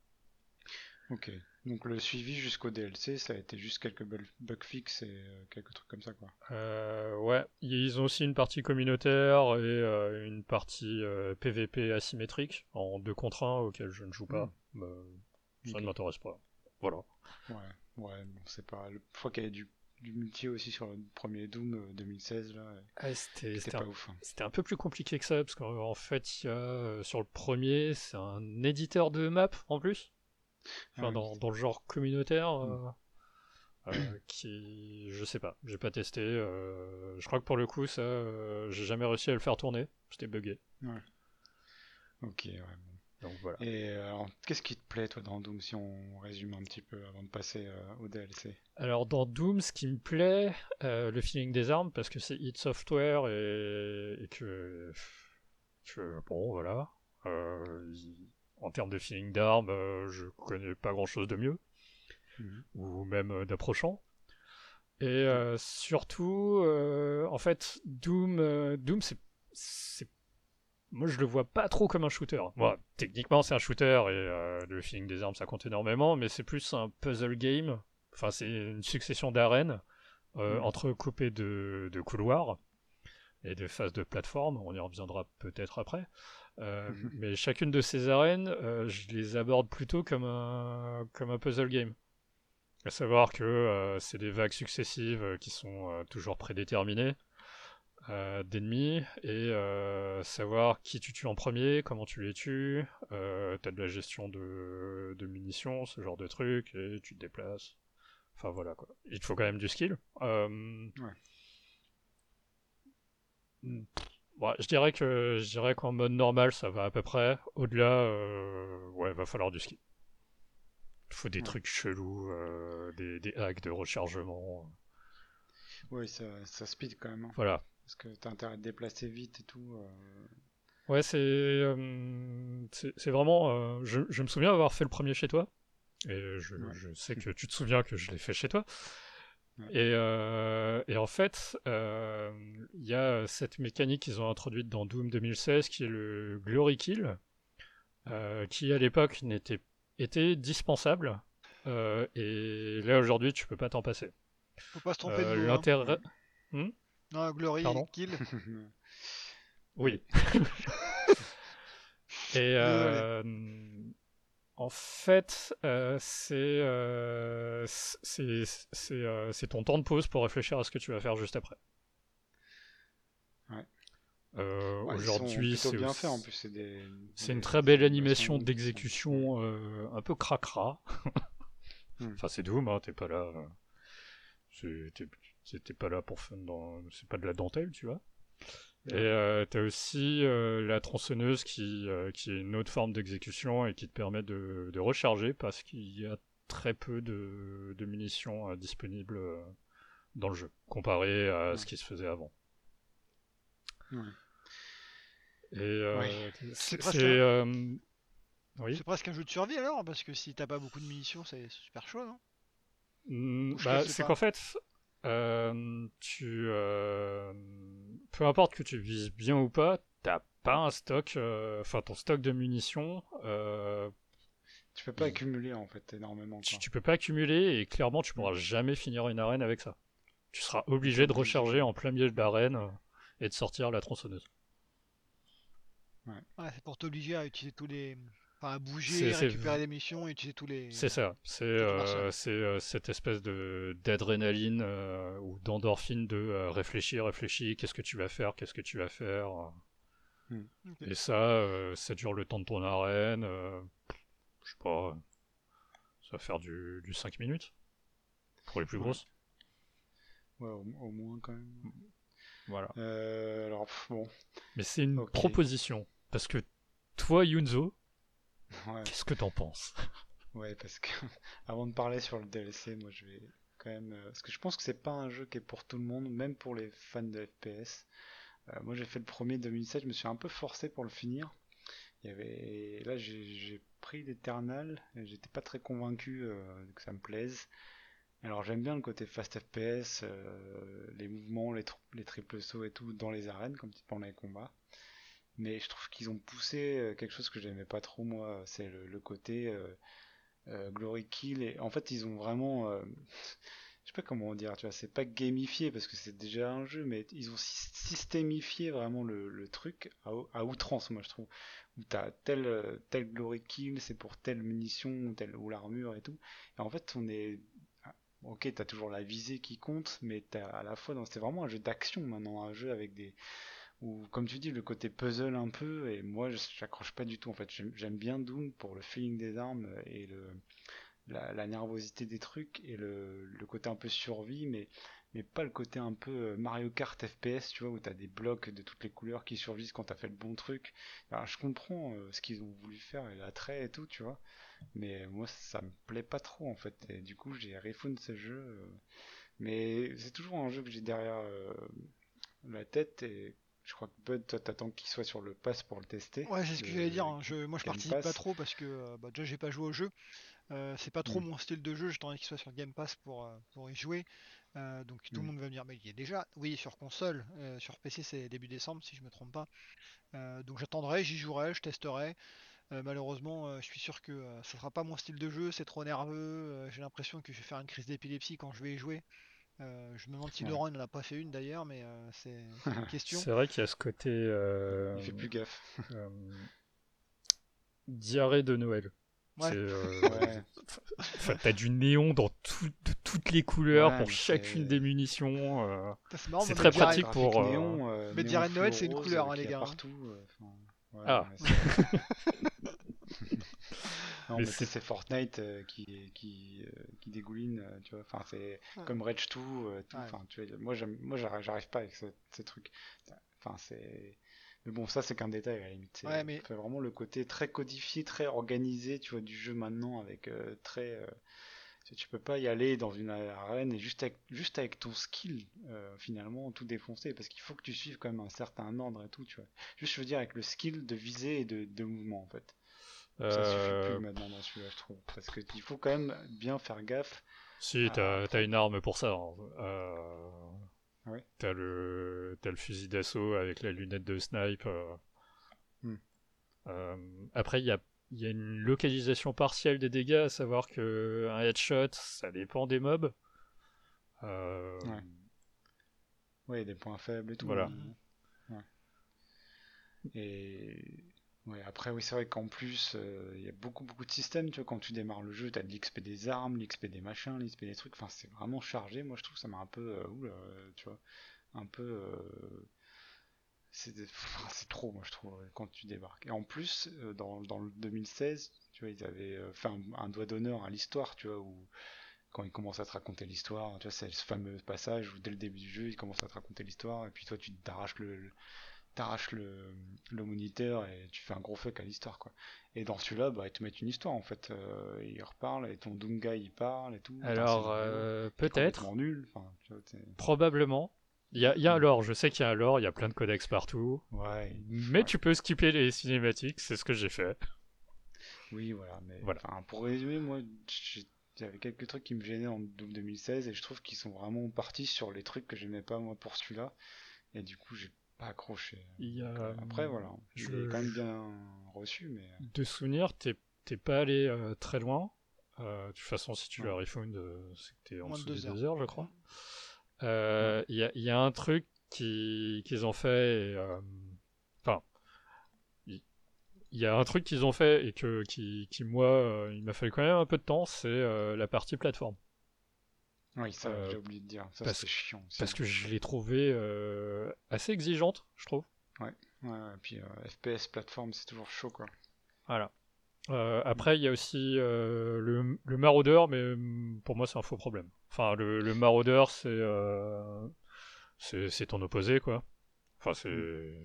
[SPEAKER 1] Ok. Donc le suivi jusqu'au DLC, ça a été juste quelques bug fixes et euh, quelques trucs comme ça, quoi.
[SPEAKER 3] Euh, ouais, ils ont aussi une partie communautaire et euh, une partie euh, PVP asymétrique en deux contre 1 auquel je ne joue pas. Euh, ça
[SPEAKER 1] Ok.
[SPEAKER 3] ne m'intéresse pas. Voilà.
[SPEAKER 1] Ouais, ouais, bon, c'est pas. le- Je crois qu'il y avait du, du multi aussi sur le premier Doom euh, 2016 là. et
[SPEAKER 3] c'était
[SPEAKER 1] pas ouf. hein.
[SPEAKER 3] C'était un peu plus compliqué que ça, parce qu'en fait, il y a, euh, sur le premier, c'est un éditeur de map en plus,
[SPEAKER 1] Ah
[SPEAKER 3] enfin,
[SPEAKER 1] oui.
[SPEAKER 3] dans, dans le genre communautaire,
[SPEAKER 1] Mm.
[SPEAKER 3] euh, euh, qui, je sais pas, j'ai pas testé. euh, je crois que pour le coup, ça, euh, j'ai jamais réussi à le faire tourner, c'était buggé.
[SPEAKER 1] Ok, ouais. bon.
[SPEAKER 3] Donc voilà.
[SPEAKER 1] Et alors, qu'est-ce qui te plaît toi dans Doom si on résume un petit peu avant de passer euh, au DLC
[SPEAKER 3] Alors dans Doom, ce qui me plaît, euh, le feeling des armes, parce que c'est Hit Software et, et que, que bon voilà, euh, il- en termes de feeling d'armes, euh, je connais pas grand chose de mieux,
[SPEAKER 1] Mhm.
[SPEAKER 3] ou même euh, d'approchant. Et euh, surtout, en fait, Doom, Doom, c'est, moi je le vois pas trop comme un shooter. Bon, techniquement c'est un shooter et euh, le feeling des armes ça compte énormément, mais c'est plus un puzzle game. Enfin, c'est une succession d'arènes euh,
[SPEAKER 1] Mhm.
[SPEAKER 3] entrecoupées de, de couloirs et de phases de plateforme. On y reviendra peut-être après. Euh,
[SPEAKER 1] Mhm.
[SPEAKER 3] mais chacune de ces arènes, euh, je les aborde plutôt comme un, comme un puzzle game. À savoir que euh, c'est des vagues successives qui sont toujours prédéterminées. d'ennemis et savoir qui tu tues en premier, comment tu les tues. T'as de la gestion de, de munitions, ce genre de trucs, et tu te déplaces. Enfin voilà quoi. Il te faut quand même du skill. Euh, hmm, je dirais que je dirais qu'en mode normal ça va à peu près. Au-delà, euh, ouais, va falloir du skill. Il faut des
[SPEAKER 1] Ouais.
[SPEAKER 3] trucs chelous, euh, des, des hacks de rechargement.
[SPEAKER 1] Oui, ça, ça speed quand même. hein.
[SPEAKER 3] Voilà.
[SPEAKER 1] Parce que t'as intérêt à te déplacer vite et tout. euh,
[SPEAKER 3] Ouais, c'est euh, c'est c'est vraiment. je, je me souviens avoir fait le premier chez toi. Et je,
[SPEAKER 1] Ouais.
[SPEAKER 3] je sais que tu te souviens que je l'ai fait chez toi. Et, euh, et en fait, euh, il y a cette mécanique qu'ils ont introduite dans Doom 2016 qui est le Glory Kill, euh, qui à l'époque n'était était dispensable. et là aujourd'hui, tu peux pas t'en passer.
[SPEAKER 2] Faut pas se tromper de hein.
[SPEAKER 3] L'intérêt.
[SPEAKER 2] Non, Glory,
[SPEAKER 3] Pardon
[SPEAKER 2] kill.
[SPEAKER 3] Oui. Et euh, en fait, euh, c'est euh, euh, c'est ton temps de pause pour réfléchir à ce que tu vas faire juste après.
[SPEAKER 1] Ouais.
[SPEAKER 3] Aujourd'hui, c'est
[SPEAKER 1] bien fait en plus. C'est des.
[SPEAKER 3] une très belle animation d'exécution un peu cracra.
[SPEAKER 1] Hmm.
[SPEAKER 3] enfin, c'est Doom, hein, t'es pas là. t'es- pas là pour dans. C'est pas de la dentelle, tu vois. Et euh, t'as aussi euh, la tronçonneuse qui, euh, qui est une autre forme d'exécution et qui te permet de, de recharger parce qu'il y a très peu de, de munitions euh, disponibles dans le jeu comparé à ce qui se faisait avant.
[SPEAKER 1] Ouais.
[SPEAKER 3] Et
[SPEAKER 1] Ouais.
[SPEAKER 3] c'est
[SPEAKER 2] presque un-
[SPEAKER 3] oui.
[SPEAKER 2] C'est presque un jeu de survie alors, parce que si t'as pas beaucoup de munitions, c'est super chaud, non?
[SPEAKER 3] Mm,
[SPEAKER 2] je
[SPEAKER 3] bah, c'est qu'en fait, euh, tu, euh, peu importe que tu vises bien ou pas, t'as pas un stock, euh, enfin ton stock de munitions, euh,
[SPEAKER 1] Tu peux pas accumuler en fait énormément.
[SPEAKER 3] tu,
[SPEAKER 1] Quoi.
[SPEAKER 3] tu peux pas accumuler et clairement tu pourras jamais finir une arène avec ça. Tu seras obligé de recharger en plein milieu de l'arène euh, et de sortir la tronçonneuse.
[SPEAKER 2] Ouais, c'est pour t'obliger à utiliser tous les. Enfin, bouger, récupérer des missions et utiliser tous les.
[SPEAKER 3] C'est ça, c'est euh, euh, cette espèce de d'adrénaline euh, ou d'endorphine de euh, réfléchir, réfléchis, qu'est-ce que tu vas faire, qu'est-ce que tu vas faire.
[SPEAKER 2] Ok.
[SPEAKER 3] Et ça, euh, ça dure le temps de ton arène. euh, je sais pas. Ça va faire du, du 5 minutes. Pour les plus grosses.
[SPEAKER 1] Ouais, au, au moins quand même.
[SPEAKER 3] Voilà.
[SPEAKER 1] Euh, alors, pff, bon.
[SPEAKER 3] Mais c'est une proposition. Parce que toi, Yunzo,
[SPEAKER 1] Ouais,
[SPEAKER 3] qu'est-ce que t'en penses?
[SPEAKER 1] Ouais, parce que avant de parler sur le DLC, moi je vais quand même. euh, parce que je pense que c'est pas un jeu qui est pour tout le monde, même pour les fans de FPS. Euh, moi j'ai fait le premier 2007, je me suis un peu forcé pour le finir. Il y avait... Là j'ai pris l'Eternal, et j'étais pas très convaincu euh, que ça me plaise. Alors j'aime bien le côté fast FPS, euh, les mouvements, les, les triples sauts et tout dans les arènes, comme pendant les combats. Mais je trouve qu'ils ont poussé euh, quelque chose que j'aimais pas trop moi, c'est le, côté euh, euh, Glory Kill. Et en fait ils ont vraiment... euh, je sais pas comment dire, tu vois, c'est pas gamifié parce que c'est déjà un jeu, mais ils ont sy- systémifié vraiment le, truc à, ou- outrance, moi je trouve. Où t'as tel, tel glory kill, c'est pour telle munition, telle, ou l'armure et tout. Et en fait, on est. ah, Ok, t'as toujours la visée qui compte, mais t'as à la fois. C'est vraiment un jeu d'action maintenant, un jeu avec des. Ou comme tu dis, le côté puzzle un peu, et moi j'accroche pas du tout en fait. J'aime bien Doom pour le feeling des armes et le, la, nervosité des trucs et le, le côté un peu survie, mais, mais pas le côté un peu euh, Mario Kart FPS, tu vois, où t'as des blocs de toutes les couleurs qui survivent quand t'as fait le bon truc. Alors je comprends euh, ce qu'ils ont voulu faire et l'attrait et tout, tu vois, mais moi ça me plaît pas trop en fait, et du coup j'ai refund ce jeu, euh, mais c'est toujours un jeu que j'ai derrière la tête et je crois que Bud, toi t'attends qu'il soit sur le pass pour le tester.
[SPEAKER 2] Ouais, c'est ce que j'allais dire. hein. Je, moi, je
[SPEAKER 1] Game
[SPEAKER 2] participe pas trop parce que euh, bah, déjà, j'ai pas joué au jeu. Euh, c'est pas trop
[SPEAKER 1] Mm.
[SPEAKER 2] mon style de jeu. J'attendais qu'il soit sur Game Pass pour, euh, pour y jouer. Euh, donc tout le
[SPEAKER 1] Mm.
[SPEAKER 2] monde va me dire, mais il y est déjà. Oui, sur console. euh, sur PC, c'est début décembre, si je me trompe pas. Donc j'attendrai, j'y jouerai, je testerai. Malheureusement, je suis sûr que ça sera pas mon style de jeu. C'est trop nerveux. j'ai l'impression que je vais faire une crise d'épilepsie quand je vais y jouer. Euh, je me demande si
[SPEAKER 1] Ouais.
[SPEAKER 2] Laurent n'en a pas fait une d'ailleurs, mais euh, c'est une question.
[SPEAKER 3] C'est vrai qu'il y a ce côté euh,
[SPEAKER 1] Il fait plus gaffe.
[SPEAKER 3] euh, diarrhée de Noël.
[SPEAKER 2] Ouais.
[SPEAKER 3] Euh,
[SPEAKER 1] Ouais.
[SPEAKER 3] Enfin, t'as du néon dans tout, de toutes les couleurs
[SPEAKER 1] Ouais,
[SPEAKER 3] pour chacune des munitions. euh,
[SPEAKER 2] C'est marrant,
[SPEAKER 3] C'est
[SPEAKER 2] mais
[SPEAKER 3] très pratique pour,
[SPEAKER 1] néon, euh,
[SPEAKER 2] mais
[SPEAKER 1] néon
[SPEAKER 2] Diarra de Noël, c'est une couleur, hein, les gars, hein.
[SPEAKER 1] Partout. euh, enfin, ouais,
[SPEAKER 3] Ah.
[SPEAKER 1] C'est- non,
[SPEAKER 3] Mais
[SPEAKER 1] mais
[SPEAKER 3] c'est-
[SPEAKER 1] c'est c'est Fortnite euh, qui qui euh, qui dégouline, euh, tu vois. Enfin, c'est
[SPEAKER 2] Ouais.
[SPEAKER 1] comme Rage 2, euh, tout.
[SPEAKER 2] Ouais.
[SPEAKER 1] Enfin, tu vois, moi j'aime, moi j'arrive j'arrive pas avec ce- ces trucs. Enfin, c'est. Mais bon, ça c'est qu'un détail à la limite. C'est
[SPEAKER 2] Ouais, mais-
[SPEAKER 1] c'est vraiment le côté très codifié, très organisé, tu vois, du jeu maintenant avec euh, très. euh, tu- tu peux pas y aller dans une arène et juste avec, juste avec ton skill, euh, finalement, tout défoncer, parce qu'il faut que tu suives quand même un certain ordre et tout, tu vois. Juste, je veux dire, avec le skill de visée et de, de mouvement, en fait. Ça suffit
[SPEAKER 3] euh,
[SPEAKER 1] plus maintenant dans celui-là, je trouve. Parce qu'il faut quand même bien faire gaffe.
[SPEAKER 3] Si, t'as une arme pour ça. hein. Euh,
[SPEAKER 1] Ouais.
[SPEAKER 3] T'as le, le fusil d'assaut avec la lunette de snipe. euh.
[SPEAKER 1] Hmm.
[SPEAKER 3] Euh, après, il y a, il y a une localisation partielle des dégâts, à savoir que un headshot, ça dépend des mobs. Euh,
[SPEAKER 1] Ouais. Ouais, des points faibles et tout.
[SPEAKER 3] Voilà.
[SPEAKER 1] Ouais. Et. Ouais, après, oui, c'est vrai qu'en plus, euh, il y a beaucoup, beaucoup de systèmes, tu vois, quand tu démarres le jeu, t'as de l'XP des armes, l'XP des machins, l'XP des trucs, enfin, c'est vraiment chargé, moi, je trouve, ça m'a un peu, euh, oula, tu vois, un peu, euh, c'est trop, moi, je trouve, quand tu débarques. Et en plus, euh, dans, dans le 2016, tu vois, ils avaient fait un, doigt d'honneur à l'histoire, tu vois, où, quand ils commencent à te raconter l'histoire, tu vois, c'est ce fameux passage où dès le début du jeu, ils commencent à te raconter l'histoire, et puis toi, tu t'arraches le- t'arraches le, le moniteur et tu fais un gros fuck à l'histoire, quoi. Et dans celui-là, bah, ils te mettent une histoire, en fait. Euh, ils reparlent, et ton Doomguy, il parle, et tout.
[SPEAKER 3] Alors, euh, peut-être,
[SPEAKER 1] nul. Enfin,
[SPEAKER 3] probablement. Il y a, il y a un lore, je sais qu'il y a un lore, il y a plein de codex partout.
[SPEAKER 1] Ouais.
[SPEAKER 3] Mais
[SPEAKER 1] ouais.
[SPEAKER 3] tu peux skipper les cinématiques, c'est ce que j'ai fait.
[SPEAKER 1] Oui, voilà. Mais
[SPEAKER 3] Voilà.
[SPEAKER 1] pour résumer, moi, j'ai- j'avais quelques trucs qui me gênaient en Doom 2016, et je trouve qu'ils sont vraiment partis sur les trucs que j'aimais pas, moi, pour celui-là. Et du coup, j'ai pas accroché.
[SPEAKER 3] Il y a,
[SPEAKER 1] Donc, euh, Après, voilà. Il
[SPEAKER 3] je-
[SPEAKER 1] est quand même bien reçu, mais. euh,
[SPEAKER 3] de souvenir, t'es t'es pas allé euh, très loin. Euh, de toute façon, si tu
[SPEAKER 1] Ouais.
[SPEAKER 3] l'as euh, c'est que t'es en
[SPEAKER 2] Moins de
[SPEAKER 3] dessous des
[SPEAKER 2] deux heures.
[SPEAKER 3] je crois. Euh, Il y, a, y a un truc qui- qu'ils ont fait. euh, Enfin, il il y a un truc qu'ils ont fait et que qui, qui moi, euh, il m'a fallu quand même un peu de temps, c'est euh, la partie plateforme.
[SPEAKER 1] Oui, ça,
[SPEAKER 3] Euh,
[SPEAKER 1] j'ai oublié de dire. Ça,
[SPEAKER 3] parce-
[SPEAKER 1] c'est chiant. aussi.
[SPEAKER 3] Parce que je l'ai trouvée euh, assez exigeante, je trouve.
[SPEAKER 1] Ouais, ouais, et puis euh, FPS plateforme, c'est toujours chaud, quoi.
[SPEAKER 3] Voilà. Euh, après, il y a aussi euh, le, le maraudeur, mais hum, pour moi, c'est un faux problème. Enfin, le, le maraudeur, c'est euh, ton opposé, quoi. Enfin, c'est,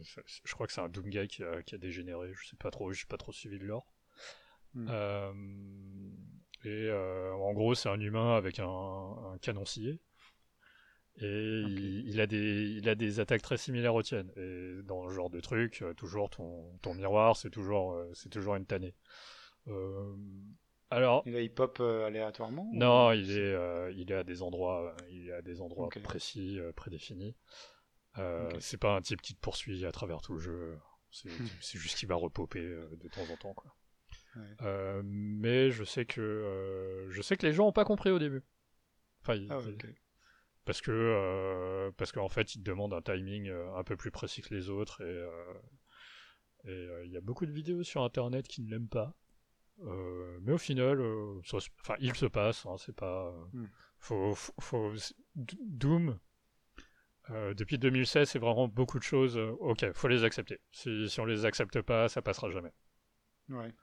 [SPEAKER 3] c'est- je crois que c'est un Doomguy qui a, qui a dégénéré. Je sais pas trop, j'ai pas trop suivi le lore.
[SPEAKER 1] Mm.
[SPEAKER 3] Et euh, en gros, c'est un humain avec un, un canon scié. Et il, il a des, il a des attaques très similaires aux tiennes. Et dans ce genre de truc, euh, toujours ton, ton miroir, c'est toujours, euh, c'est toujours une tannée. Euh, alors,
[SPEAKER 1] il pop euh, aléatoirement ou-
[SPEAKER 3] non, il est, euh, il est à des endroits, il est à des endroits précis, prédéfinis. C'est pas un type qui te poursuit à travers tout le jeu. C'est
[SPEAKER 1] Hmm.
[SPEAKER 3] c'est juste qu'il va repoper de temps en temps, quoi.
[SPEAKER 1] Ouais.
[SPEAKER 3] Euh, mais je sais que euh, je sais que les gens ont pas compris au début. Enfin,
[SPEAKER 1] Ah
[SPEAKER 3] parce que euh, parce qu'en fait, ils demandent un timing un peu plus précis que les autres et et il y a beaucoup de vidéos sur internet qui ne l'aiment pas. Euh, mais au final, euh, ça se- enfin, il se passe. hein, c'est pas. euh,
[SPEAKER 1] Hmm.
[SPEAKER 3] faut, faut, Doom. depuis 2016, c'est vraiment beaucoup de choses. ok, faut les accepter. Si, si on les accepte pas, ça passera jamais.
[SPEAKER 1] Ouais.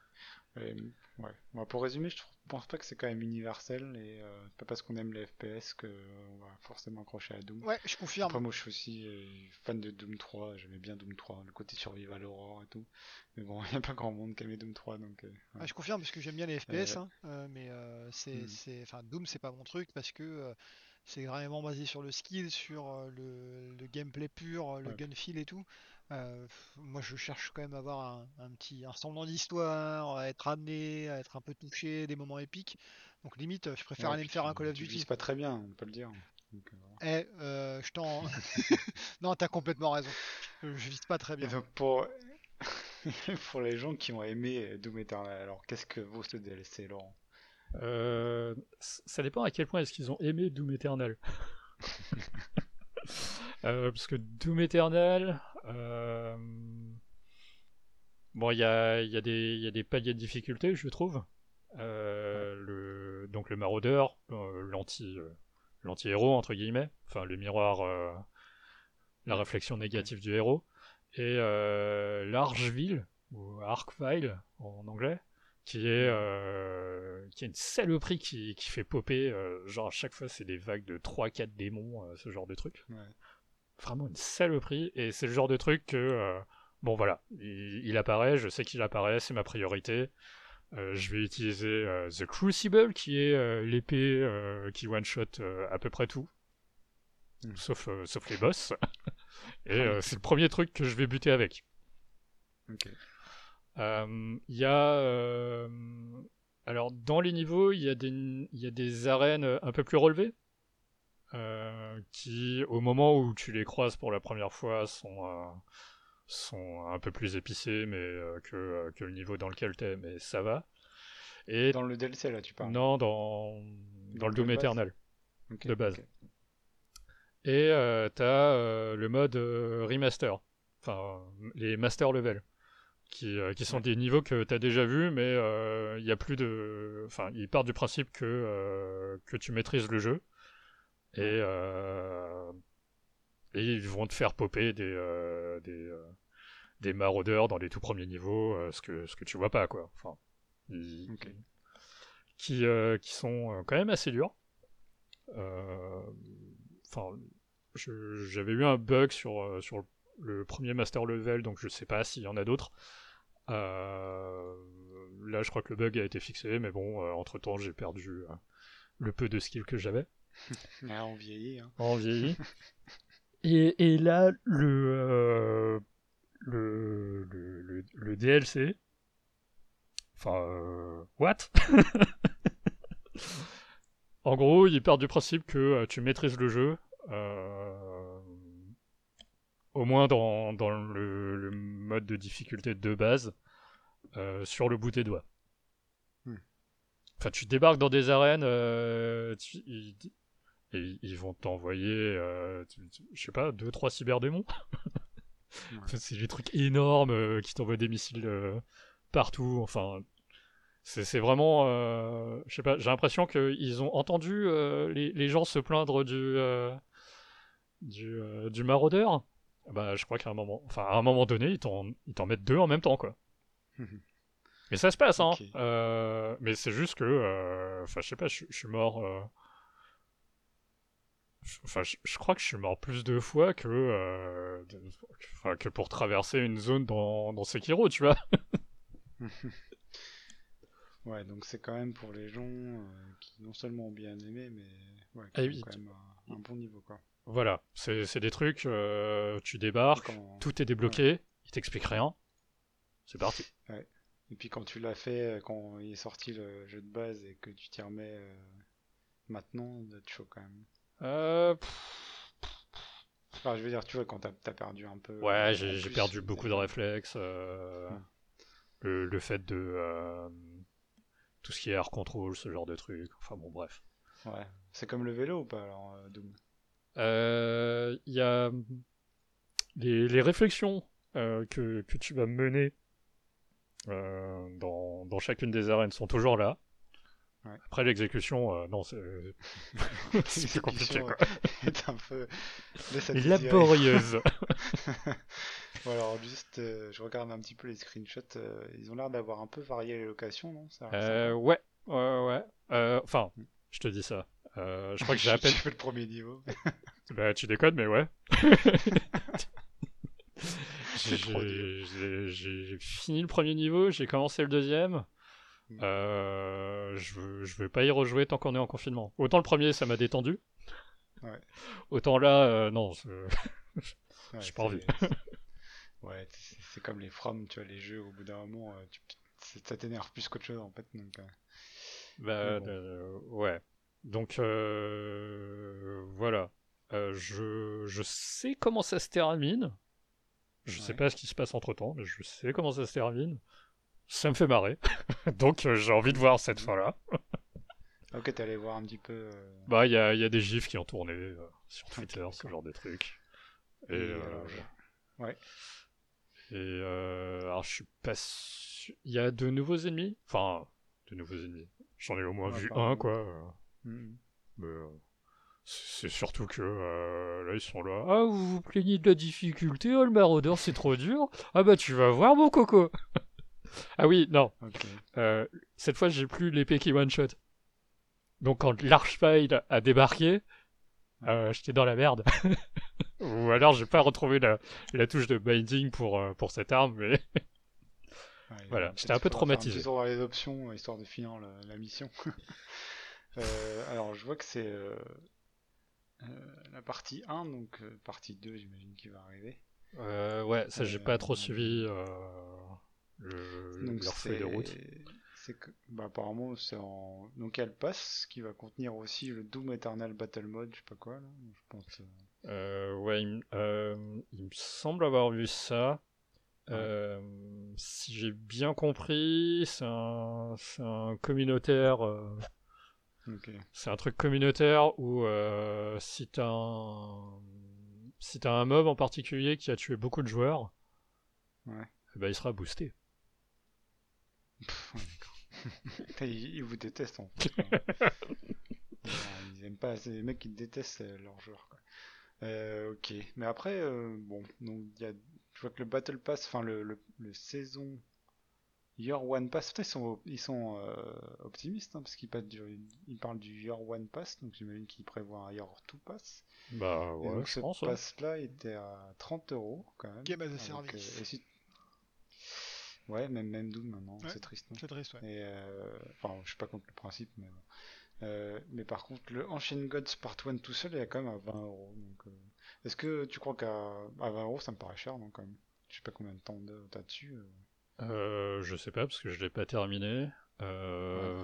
[SPEAKER 1] Et, ouais. Bon, pour résumer, je trouve- pense pas que c'est quand même universel et euh, pas parce qu'on aime les FPS que euh, on va forcément accrocher à Doom.
[SPEAKER 2] Ouais, je confirme.
[SPEAKER 1] Après, moi, je suis aussi euh, fan de Doom 3. J'aimais bien Doom 3, le côté survival horror et tout. Mais bon, il n'y a pas grand monde qui aimait Doom 3, donc. euh, ouais.
[SPEAKER 2] Je confirme parce que j'aime bien les FPS,
[SPEAKER 1] Euh,
[SPEAKER 2] hein, euh, mais euh, c'est, c'est, enfin Doom c'est pas mon truc parce que c'est vraiment basé sur le skill, sur le, le gameplay pur, le
[SPEAKER 1] Ouais.
[SPEAKER 2] gun feel et tout. Euh, moi je cherche quand même à avoir un, un petit un semblant d'histoire, à être amené, à être un peu touché, des moments épiques. Donc limite, je préfère
[SPEAKER 1] Ouais,
[SPEAKER 2] aller me faire un Call of
[SPEAKER 1] tu
[SPEAKER 2] Duty.
[SPEAKER 1] vises pas très bien, on peut le dire. Donc, euh.
[SPEAKER 2] Eh, euh, je t'en. non, t'as complètement raison. Je, vise pas très
[SPEAKER 1] Et
[SPEAKER 2] bien.
[SPEAKER 1] donc, pour... pour les gens qui ont aimé Doom Eternal, alors qu'est-ce que vaut ce DLC, Laurent?
[SPEAKER 3] Euh, ça dépend à quel point est-ce qu'ils ont aimé Doom Eternal. Euh, parce que Doom Eternal, euh, bon, il y a, des- paliers de difficulté, je trouve. Euh, donc le maraudeur, euh, l'anti, l'anti-héros entre guillemets, enfin le miroir, la réflexion négative du héros, et l'Archville ou Arkville en anglais, qui est une saloperie qui, qui fait popper, genre à chaque fois c'est des vagues de 3-4 démons, ce genre de truc. Vraiment une saloperie, et c'est le genre de truc que euh, bon voilà, il, il apparaît, je sais qu'il apparaît, c'est ma priorité. Euh, je vais utiliser euh, The Crucible, qui est l'épée qui one-shot à peu près tout,
[SPEAKER 1] Mm.
[SPEAKER 3] sauf, sauf les boss. Et euh, c'est le premier truc que je vais buter avec. Il y a. alors, dans les niveaux, il y, a des, il y a des arènes un peu plus relevées. Euh, qui, au moment où tu les croises pour la première fois, sont, euh, sont un peu plus épicées mais, euh, que, euh, que le niveau dans lequel t'es, mais ça va. Et
[SPEAKER 1] Dans le DLC là, tu parles.
[SPEAKER 3] non, dans, dans le Doom Eternal. De base. Et euh, t'as le mode remaster, enfin les master level, qui, qui sont des niveaux que t'as déjà vus, mais il y a plus de, enfin ils partent du principe que que tu maîtrises le jeu et euh, et ils vont te faire popper des euh, des euh, des maraudeurs dans les tout premiers niveaux, ce que ce que tu vois pas quoi. Enfin, ils- qui qui sont quand même assez durs. Enfin, j'avais eu un bug sur sur le premier master level, donc je sais pas s'il y en a d'autres. Euh, là, je crois que le bug a été fixé, mais bon, entre temps, j'ai perdu euh, le peu de skill que j'avais.
[SPEAKER 1] Ah, on vieillit. Hein.
[SPEAKER 3] et, et là, le, euh, le, le, le, le DLC. Enfin, euh, what? En gros, il part du principe que euh, tu maîtrises le jeu, euh, au moins dans, dans le, le mode de difficulté de base, euh, sur le bout des doigts.
[SPEAKER 1] Hmm.
[SPEAKER 3] Enfin, tu débarques dans des arènes, euh, tu- et ils vont t'envoyer, euh, je sais pas, deux, trois cyberdémons. Enfin, c'est des trucs énormes euh, qui t'envoient des missiles euh, partout. Enfin, c'est vraiment, je sais pas, j'ai l'impression qu'ils ont entendu les, les gens se plaindre du du, du maraudeur. Bah, je crois qu'à un moment, enfin, à un moment donné, ils t'en mettent deux en même temps, quoi. Mais ça se passe, hein. Mais c'est juste que, enfin, je sais pas, je suis mort. Je- Enfin, je, je crois que je suis mort plus de fois que, euh, de- enfin, que pour traverser une zone dans, dans Sekiro, tu vois.
[SPEAKER 1] Ouais, donc c'est quand même pour les gens euh, qui non seulement ont bien aimé, mais ouais,
[SPEAKER 3] Ah
[SPEAKER 1] qui
[SPEAKER 3] oui,
[SPEAKER 1] ont quand même un, un bon niveau quoi.
[SPEAKER 3] Voilà, c'est des trucs, euh, tu débarques,
[SPEAKER 1] Quand-
[SPEAKER 3] tout est débloqué, il t'explique rien, c'est parti.
[SPEAKER 1] Et puis quand tu l'as fait, quand il est sorti le jeu de base et que tu t'y remets maintenant, ça doit être chaud quand même.
[SPEAKER 3] Euh, pff,
[SPEAKER 1] Enfin, je veux dire, tu vois, quand t'as as perdu un peu. euh,
[SPEAKER 3] ouais,
[SPEAKER 1] en
[SPEAKER 3] j'ai perdu beaucoup de réflexes. euh,
[SPEAKER 1] Ouais.
[SPEAKER 3] le, le fait de... euh, tout ce qui est air control, ce genre de trucs, enfin bon, bref.
[SPEAKER 1] Ouais. C'est comme le vélo ou pas alors, euh, Doom?
[SPEAKER 3] Euh, Il y a les, les réflexions euh, que, que tu vas mener euh, dans, dans chacune des arènes sont toujours là.
[SPEAKER 1] Ouais.
[SPEAKER 3] Après l'exécution, euh, non, c'est plus compliqué quoi.
[SPEAKER 1] euh, est un peu.
[SPEAKER 3] Laborieuse.
[SPEAKER 1] Bon, alors juste, euh, je regarde un petit peu les screenshots. euh, ils ont l'air d'avoir un peu varié les locations, non? Ça
[SPEAKER 3] Euh, ouais, ouais, ouais. Euh, Enfin, je te dis ça. Euh, je crois que j'ai à peine.
[SPEAKER 1] J'ai fait le premier niveau.
[SPEAKER 3] Bah, tu déconnes, mais ouais. J'ai fini le premier niveau, j'ai commencé le deuxième.
[SPEAKER 1] Mm.
[SPEAKER 3] Euh, je, je veux pas y rejouer tant qu'on est en confinement. Autant le premier, ça m'a détendu.
[SPEAKER 1] Ouais.
[SPEAKER 3] Autant là, euh, non. c'est-
[SPEAKER 1] Ouais,
[SPEAKER 3] J'ai pas envie.
[SPEAKER 1] c'est- Ouais, c'est comme les From, tu vois, les jeux, au bout d'un moment, euh, tu- ça t'énerve plus qu'autre chose en fait. Donc, euh,
[SPEAKER 3] Bah,
[SPEAKER 1] bon.
[SPEAKER 3] euh, ouais. Donc, voilà. Je, je sais comment ça se termine. Je sais
[SPEAKER 1] Ouais.
[SPEAKER 3] pas ce qui se passe entre temps, mais je sais comment ça se termine. Ça me fait marrer. Donc, euh, j'ai envie de voir cette fin-là.
[SPEAKER 1] Ok, t'es allé voir un petit peu. euh,
[SPEAKER 3] Bah, il y a, y a des gifs qui ont tourné euh, sur
[SPEAKER 1] Ok,
[SPEAKER 3] Twitter, ce genre de trucs. Et,
[SPEAKER 1] Et,
[SPEAKER 3] euh,
[SPEAKER 1] je- ouais.
[SPEAKER 3] et euh, alors, je suis pas sûr. Il y a de nouveaux ennemis? Enfin, de nouveaux ennemis. J'en ai au moins
[SPEAKER 1] Ouais,
[SPEAKER 3] vu un, quoi. euh,
[SPEAKER 1] Mhm.
[SPEAKER 3] mais, euh, c'est c'est surtout que euh, là, ils sont là. Ah, vous vous plaignez de la difficulté, oh, le maraudeur, c'est trop dur. Ah, bah, tu vas voir, mon coco. ah, oui, non. Euh, cette fois, j'ai plus l'épée qui one-shot. Donc, quand l'Archfight a débarqué, euh, j'étais dans la merde. Ou alors, j'ai pas retrouvé la, la touche de binding pour, euh, pour cette arme, mais
[SPEAKER 1] Ouais,
[SPEAKER 3] Voilà, j'étais un peu
[SPEAKER 1] faire
[SPEAKER 3] traumatisé.
[SPEAKER 1] tour dans les options, histoire de finir la, la mission. Euh, alors, je vois que c'est la partie 1, donc partie 2, j'imagine, qui va arriver.
[SPEAKER 3] ouais, ça, j'ai pas trop suivi le,
[SPEAKER 1] Donc,
[SPEAKER 3] leur feuille de route.
[SPEAKER 1] C'est que, bah, apparemment, c'est en. Donc, il y a le pass qui va contenir aussi le Doom Eternal Battle Mode, je sais pas quoi, là. Je pense. euh,
[SPEAKER 3] Euh, ouais, il, me- euh, il me semble avoir vu ça.
[SPEAKER 1] Ouais.
[SPEAKER 3] Euh, si j'ai bien compris, c'est un, c'est un communautaire. euh,
[SPEAKER 1] Ok.
[SPEAKER 3] c'est un truc communautaire où euh, si t'as un, si t'as un mob en particulier qui a tué beaucoup de joueurs,
[SPEAKER 1] Ouais.
[SPEAKER 3] eh ben, il sera boosté.
[SPEAKER 1] Pff, ouais, d'accord. ils, ils vous détestent en fait. quoi. ils, aiment pas, c'est les mecs qui détestent euh, leurs joueurs. Quoi. Euh, ok, mais après, euh, bon, donc il y a, je vois que le Battle Pass, enfin le, le, le saison Year One Pass, ils sont, ils sont euh, optimistes hein, parce qu'ils passent du, ils parlent du Year One Pass, donc j'imagine qu'ils prévoient un Year Two Pass.
[SPEAKER 3] Bah ouais,
[SPEAKER 1] donc
[SPEAKER 3] je
[SPEAKER 1] ce
[SPEAKER 3] pense. ouais.
[SPEAKER 1] pass-là était à 30 euros quand même.
[SPEAKER 2] Game as a
[SPEAKER 1] Avec,
[SPEAKER 2] service.
[SPEAKER 1] euh, et si- Ouais, même, même Doom maintenant,
[SPEAKER 2] Ouais.
[SPEAKER 1] c'est triste.
[SPEAKER 2] C'est triste, ouais.
[SPEAKER 1] et euh, enfin, je suis pas contre le principe, mais. Euh, mais par contre, le Ancient Gods Part 1 tout seul, il est quand même à 20 euros. Euh, est-ce que tu crois qu'à à 20 euros, ça me paraît cher, non, quand même? Je sais pas combien de temps t'as dessus. euh.
[SPEAKER 3] Euh, je sais pas parce que je l'ai pas terminé. Euh,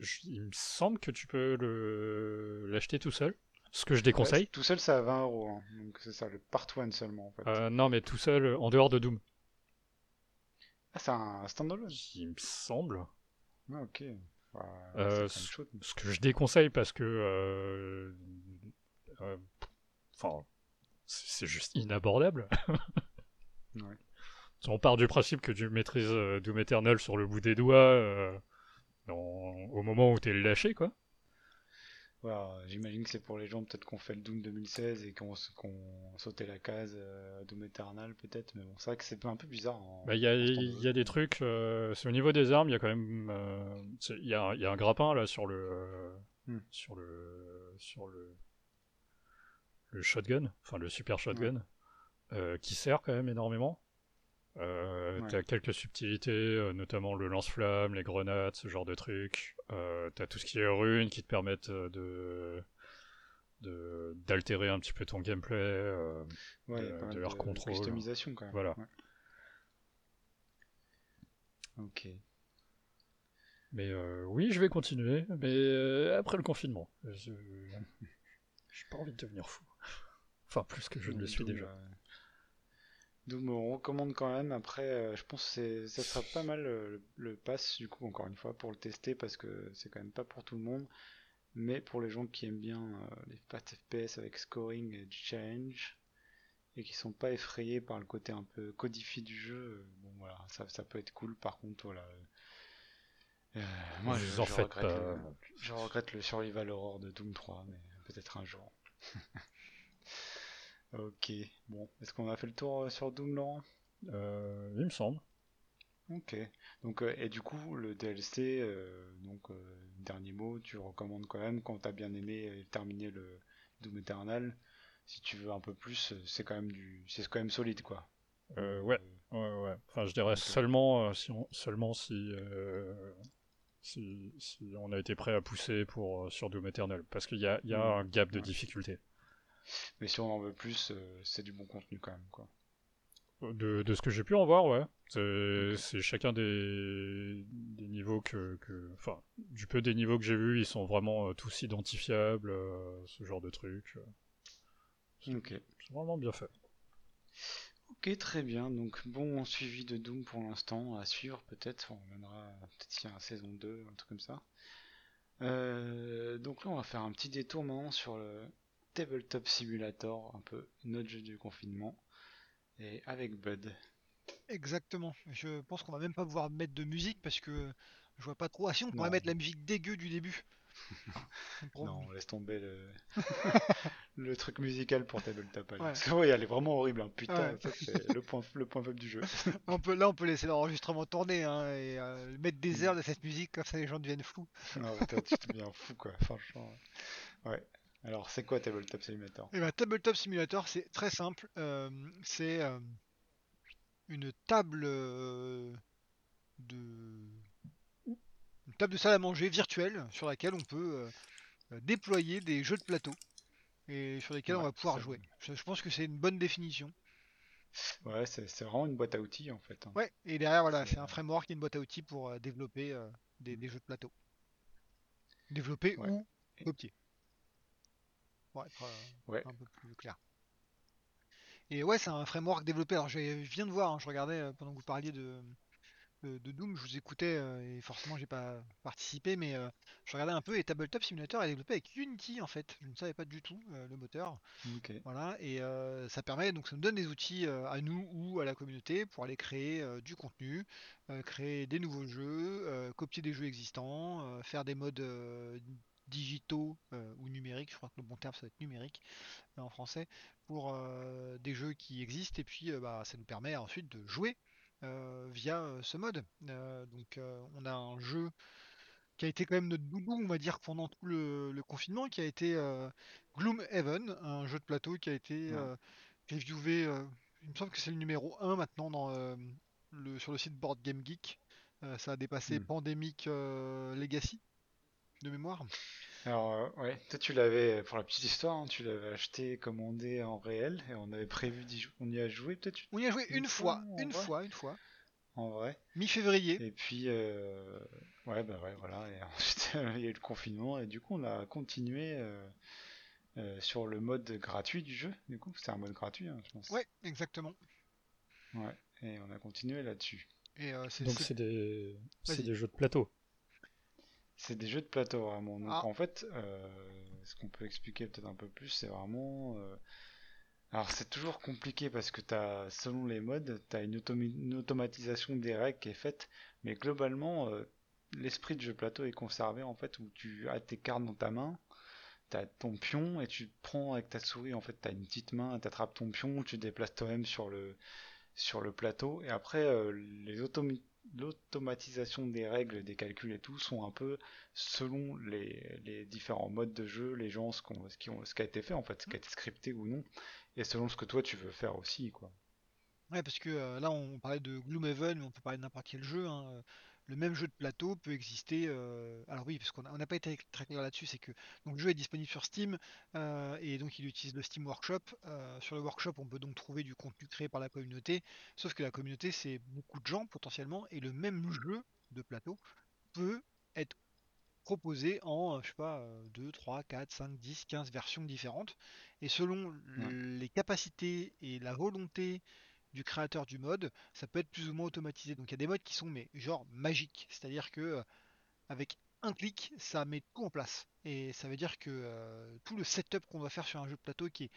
[SPEAKER 3] je- il me semble que tu peux le l'acheter tout seul. Ce que je déconseille.
[SPEAKER 1] Ouais, tout seul, c'est à 20 euros. hein. Donc, c'est ça, le Part 1 seulement, en fait.
[SPEAKER 3] Euh, non, mais tout seul en dehors de Doom.
[SPEAKER 1] Ah, c'est un standalone.
[SPEAKER 3] Il me semble.
[SPEAKER 1] Ah, ok. Bah,
[SPEAKER 3] Euh. Ce que je déconseille parce que. euh, euh, Enfin. c'est juste inabordable.
[SPEAKER 1] Ouais.
[SPEAKER 3] On part du principe que tu maîtrises Doom Eternal sur le bout des doigts dans- au moment où t'es lâché, quoi.
[SPEAKER 1] Voilà, j'imagine que c'est pour les gens peut-être qu'on fait le Doom 2016 et qu'on qu'on sautait la case euh, Doom Eternal peut-être, mais bon, c'est vrai que c'est un peu bizarre. en-
[SPEAKER 3] Bah, Il y,
[SPEAKER 1] standalone.
[SPEAKER 3] y a des trucs, euh, c'est au niveau des armes, il y a quand même, euh, il y, a, y a un grappin là sur le, euh,
[SPEAKER 1] Hmm.
[SPEAKER 3] sur le, sur le, le shotgun, enfin le super shotgun, euh, qui sert quand même énormément. Euh,
[SPEAKER 1] Ouais.
[SPEAKER 3] T'as quelques subtilités, notamment le lance-flamme, les grenades, ce genre de trucs. Euh, T'as tout ce qui est runes qui te permettent euh, de d'altérer un petit peu ton gameplay. euh,
[SPEAKER 1] Ouais,
[SPEAKER 3] de- leur contrôle.
[SPEAKER 1] customisation quand même.
[SPEAKER 3] Voilà.
[SPEAKER 1] ouais. Ok.
[SPEAKER 3] Mais euh, oui, je vais continuer, mais après le confinement. Je j'ai pas envie de devenir fou. Enfin, plus que je ne le suis déjà.
[SPEAKER 1] Doom, on recommande quand même. Après, euh, je pense que ça sera pas mal euh, le, le pass, du coup, encore une fois, pour le tester, parce que c'est quand même pas pour tout le monde. Mais pour les gens qui aiment bien euh, les pattes FPS avec scoring et du challenge, et qui sont pas effrayés par le côté un peu codifié du jeu, bon voilà, ça, ça peut être cool. Par contre, voilà. euh, moi, je, regrette le- je regrette le Survival Horror de Doom 3, mais peut-être un jour. ok, bon, est-ce qu'on a fait le tour euh, sur Doom, Laurent?
[SPEAKER 3] Euh, il me semble.
[SPEAKER 1] Ok, donc euh, et du coup le DLC, euh, donc dernier mot, tu recommandes quand même quand t'as bien aimé et terminé le Doom Eternal, si tu veux un peu plus, c'est quand même du, c'est quand même solide quoi.
[SPEAKER 3] Euh, ouais, ouais, ouais. Enfin, je dirais seulement, si on, seulement si, si, si on a été prêt à pousser pour, sur Doom Eternal. Parce qu'il y a, y a
[SPEAKER 1] Mm.
[SPEAKER 3] un gap de
[SPEAKER 1] Ouais.
[SPEAKER 3] difficulté.
[SPEAKER 1] Mais si on en veut plus, euh, c'est du bon contenu quand même quoi.
[SPEAKER 3] De, de ce que j'ai pu en voir, ouais. C'est chacun des, des niveaux que, que. Enfin, du peu des niveaux que j'ai vus, ils sont vraiment euh, tous identifiables, euh, ce genre de trucs. euh,
[SPEAKER 1] Ok.
[SPEAKER 3] C'est vraiment bien fait.
[SPEAKER 1] Ok, très bien. Donc, bon suivi de Doom pour l'instant. À suivre, peut-être. On reviendra peut-être s'il y a un saison 2, un truc comme ça. Euh, donc là, on va faire un petit détour maintenant sur le Tabletop Simulator, un peu notre jeu du confinement. Et avec Bud.
[SPEAKER 2] Exactement. Je pense qu'on va même pas pouvoir mettre de musique parce que Je vois pas trop. Ah si, on pourrait mettre la musique dégueu du début.
[SPEAKER 1] Non, laisse tomber le, le truc musical pour Tabletop.
[SPEAKER 2] Ouais.
[SPEAKER 1] Parce que, ouais, elle est vraiment horrible. hein. Putain,
[SPEAKER 2] Ouais.
[SPEAKER 1] ça, c'est le point, le point faible du jeu.
[SPEAKER 2] On peut, là, on peut laisser l'enregistrement tourner hein, et euh, mettre des
[SPEAKER 1] Mm.
[SPEAKER 2] airs de cette musique, comme ça les gens deviennent flous.
[SPEAKER 1] non, putain, tu deviens fou, quoi. Franchement. Ouais. Alors, c'est quoi Tabletop Simulator?
[SPEAKER 2] Et ben, Tabletop Simulator, c'est très simple. euh, c'est euh, une table euh, de une table de salle à manger virtuelle sur laquelle on peut déployer des jeux de plateau et sur lesquels on va pouvoir jouer. Je, je pense que c'est une bonne définition.
[SPEAKER 1] Ouais, c'est vraiment une boîte à outils, en fait. hein.
[SPEAKER 2] Ouais, et derrière, voilà,
[SPEAKER 1] C'est,
[SPEAKER 2] un framework et une boîte à outils pour développer des, des jeux de plateau. Développer
[SPEAKER 1] Ouais.
[SPEAKER 2] ou copier. Pour être euh,
[SPEAKER 1] Ouais.
[SPEAKER 2] un peu plus clair. Et ouais, c'est un framework développé. Alors, je viens de voir, hein, je regardais euh, pendant que vous parliez de, de, de Doom, je vous écoutais euh, et forcément, j'ai pas participé, mais euh, je regardais un peu. Et Tabletop Simulator est développé avec Unity en fait. Je ne savais pas du tout euh, le moteur. Voilà, et euh, ça permet, donc ça nous donne des outils euh, à nous ou à la communauté pour aller créer euh, du contenu, euh, créer des nouveaux jeux, euh, copier des jeux existants, euh, faire des modes euh, digitaux euh, ou numériques, je crois que le bon terme ça va être numérique euh, en français, pour euh, des jeux qui existent, et puis euh, bah, ça nous permet ensuite de jouer via ce mode. Donc on a un jeu qui a été quand même notre doudou, on va dire, pendant tout le, le confinement, qui a été Gloomhaven, un jeu de plateau qui a été
[SPEAKER 1] Ouais.
[SPEAKER 2] reviewé, il me semble que c'est le numéro 1 maintenant dans, le, sur le site Board Game Geek. Ça a dépassé
[SPEAKER 1] Hmm.
[SPEAKER 2] Pandemic Legacy, de mémoire.
[SPEAKER 1] Alors, euh, ouais, toi, tu l'avais, pour la petite histoire, hein, tu l'avais acheté, commandé en réel, et on avait prévu d'y jouer. On y a joué, peut-être,
[SPEAKER 2] On y a joué
[SPEAKER 1] Une
[SPEAKER 2] une fois,
[SPEAKER 1] fois, en
[SPEAKER 2] une fois, une fois,
[SPEAKER 1] en vrai.
[SPEAKER 2] mi-février.
[SPEAKER 1] Et puis, euh, ouais, bah ouais, voilà. Et ensuite, il y a eu le confinement, et du coup, on a continué euh, euh, sur le mode gratuit du jeu. Du coup, c'est un mode gratuit, hein, je pense.
[SPEAKER 2] Ouais, exactement.
[SPEAKER 1] Ouais, et on a continué là-dessus.
[SPEAKER 2] Et euh, c'est
[SPEAKER 3] Donc
[SPEAKER 2] c'est-
[SPEAKER 3] c'est des, c'est
[SPEAKER 2] Vas-y.
[SPEAKER 3] des jeux de plateau.
[SPEAKER 1] C'est des jeux de plateau, vraiment. Donc,
[SPEAKER 2] Ah.
[SPEAKER 1] en fait, euh, ce qu'on peut expliquer peut-être un peu plus, c'est vraiment. euh, Alors, c'est toujours compliqué parce que t'as, selon les modes, tu as une, automatisation des règles qui est faite, mais globalement, euh, l'esprit de jeu plateau est conservé en fait, où tu as tes cartes dans ta main, tu as ton pion et tu prends avec ta souris, en fait, tu as une petite main, tu attrapes ton pion, tu déplaces toi-même sur le, sur le plateau, et après, les automi- l'automatisation des règles, des calculs et tout sont un peu selon les, différents modes de jeu, les gens, ce, qui ont, ce qui a été fait en fait, ce qui a été scripté ou non, et selon ce que toi tu veux faire aussi, quoi.
[SPEAKER 2] Ouais, parce que euh, là, on parlait de Gloomhaven, mais on peut parler de n'importe quel jeu. hein, euh, Le même jeu de plateau peut exister. euh, Alors oui, parce qu'on n'a pas été très clair là-dessus, c'est que donc, le jeu est disponible sur Steam euh, et donc il utilise le Steam Workshop. Euh, sur le workshop, on peut donc trouver du contenu créé par la communauté. Sauf que la communauté, c'est beaucoup de gens potentiellement, et le même jeu de plateau peut être proposé en, je sais pas, euh, 2, 3, 4, 5, 10, 15 versions différentes. Et selon
[SPEAKER 1] Ouais.
[SPEAKER 2] les capacités et la volonté du créateur du mode, ça peut être plus ou moins automatisé. Donc il y a des modes qui sont mais genre magiques, c'est-à-dire que euh, avec un clic, ça met tout en place. Et ça veut dire que euh, tout le setup qu'on doit faire sur un jeu de plateau qui est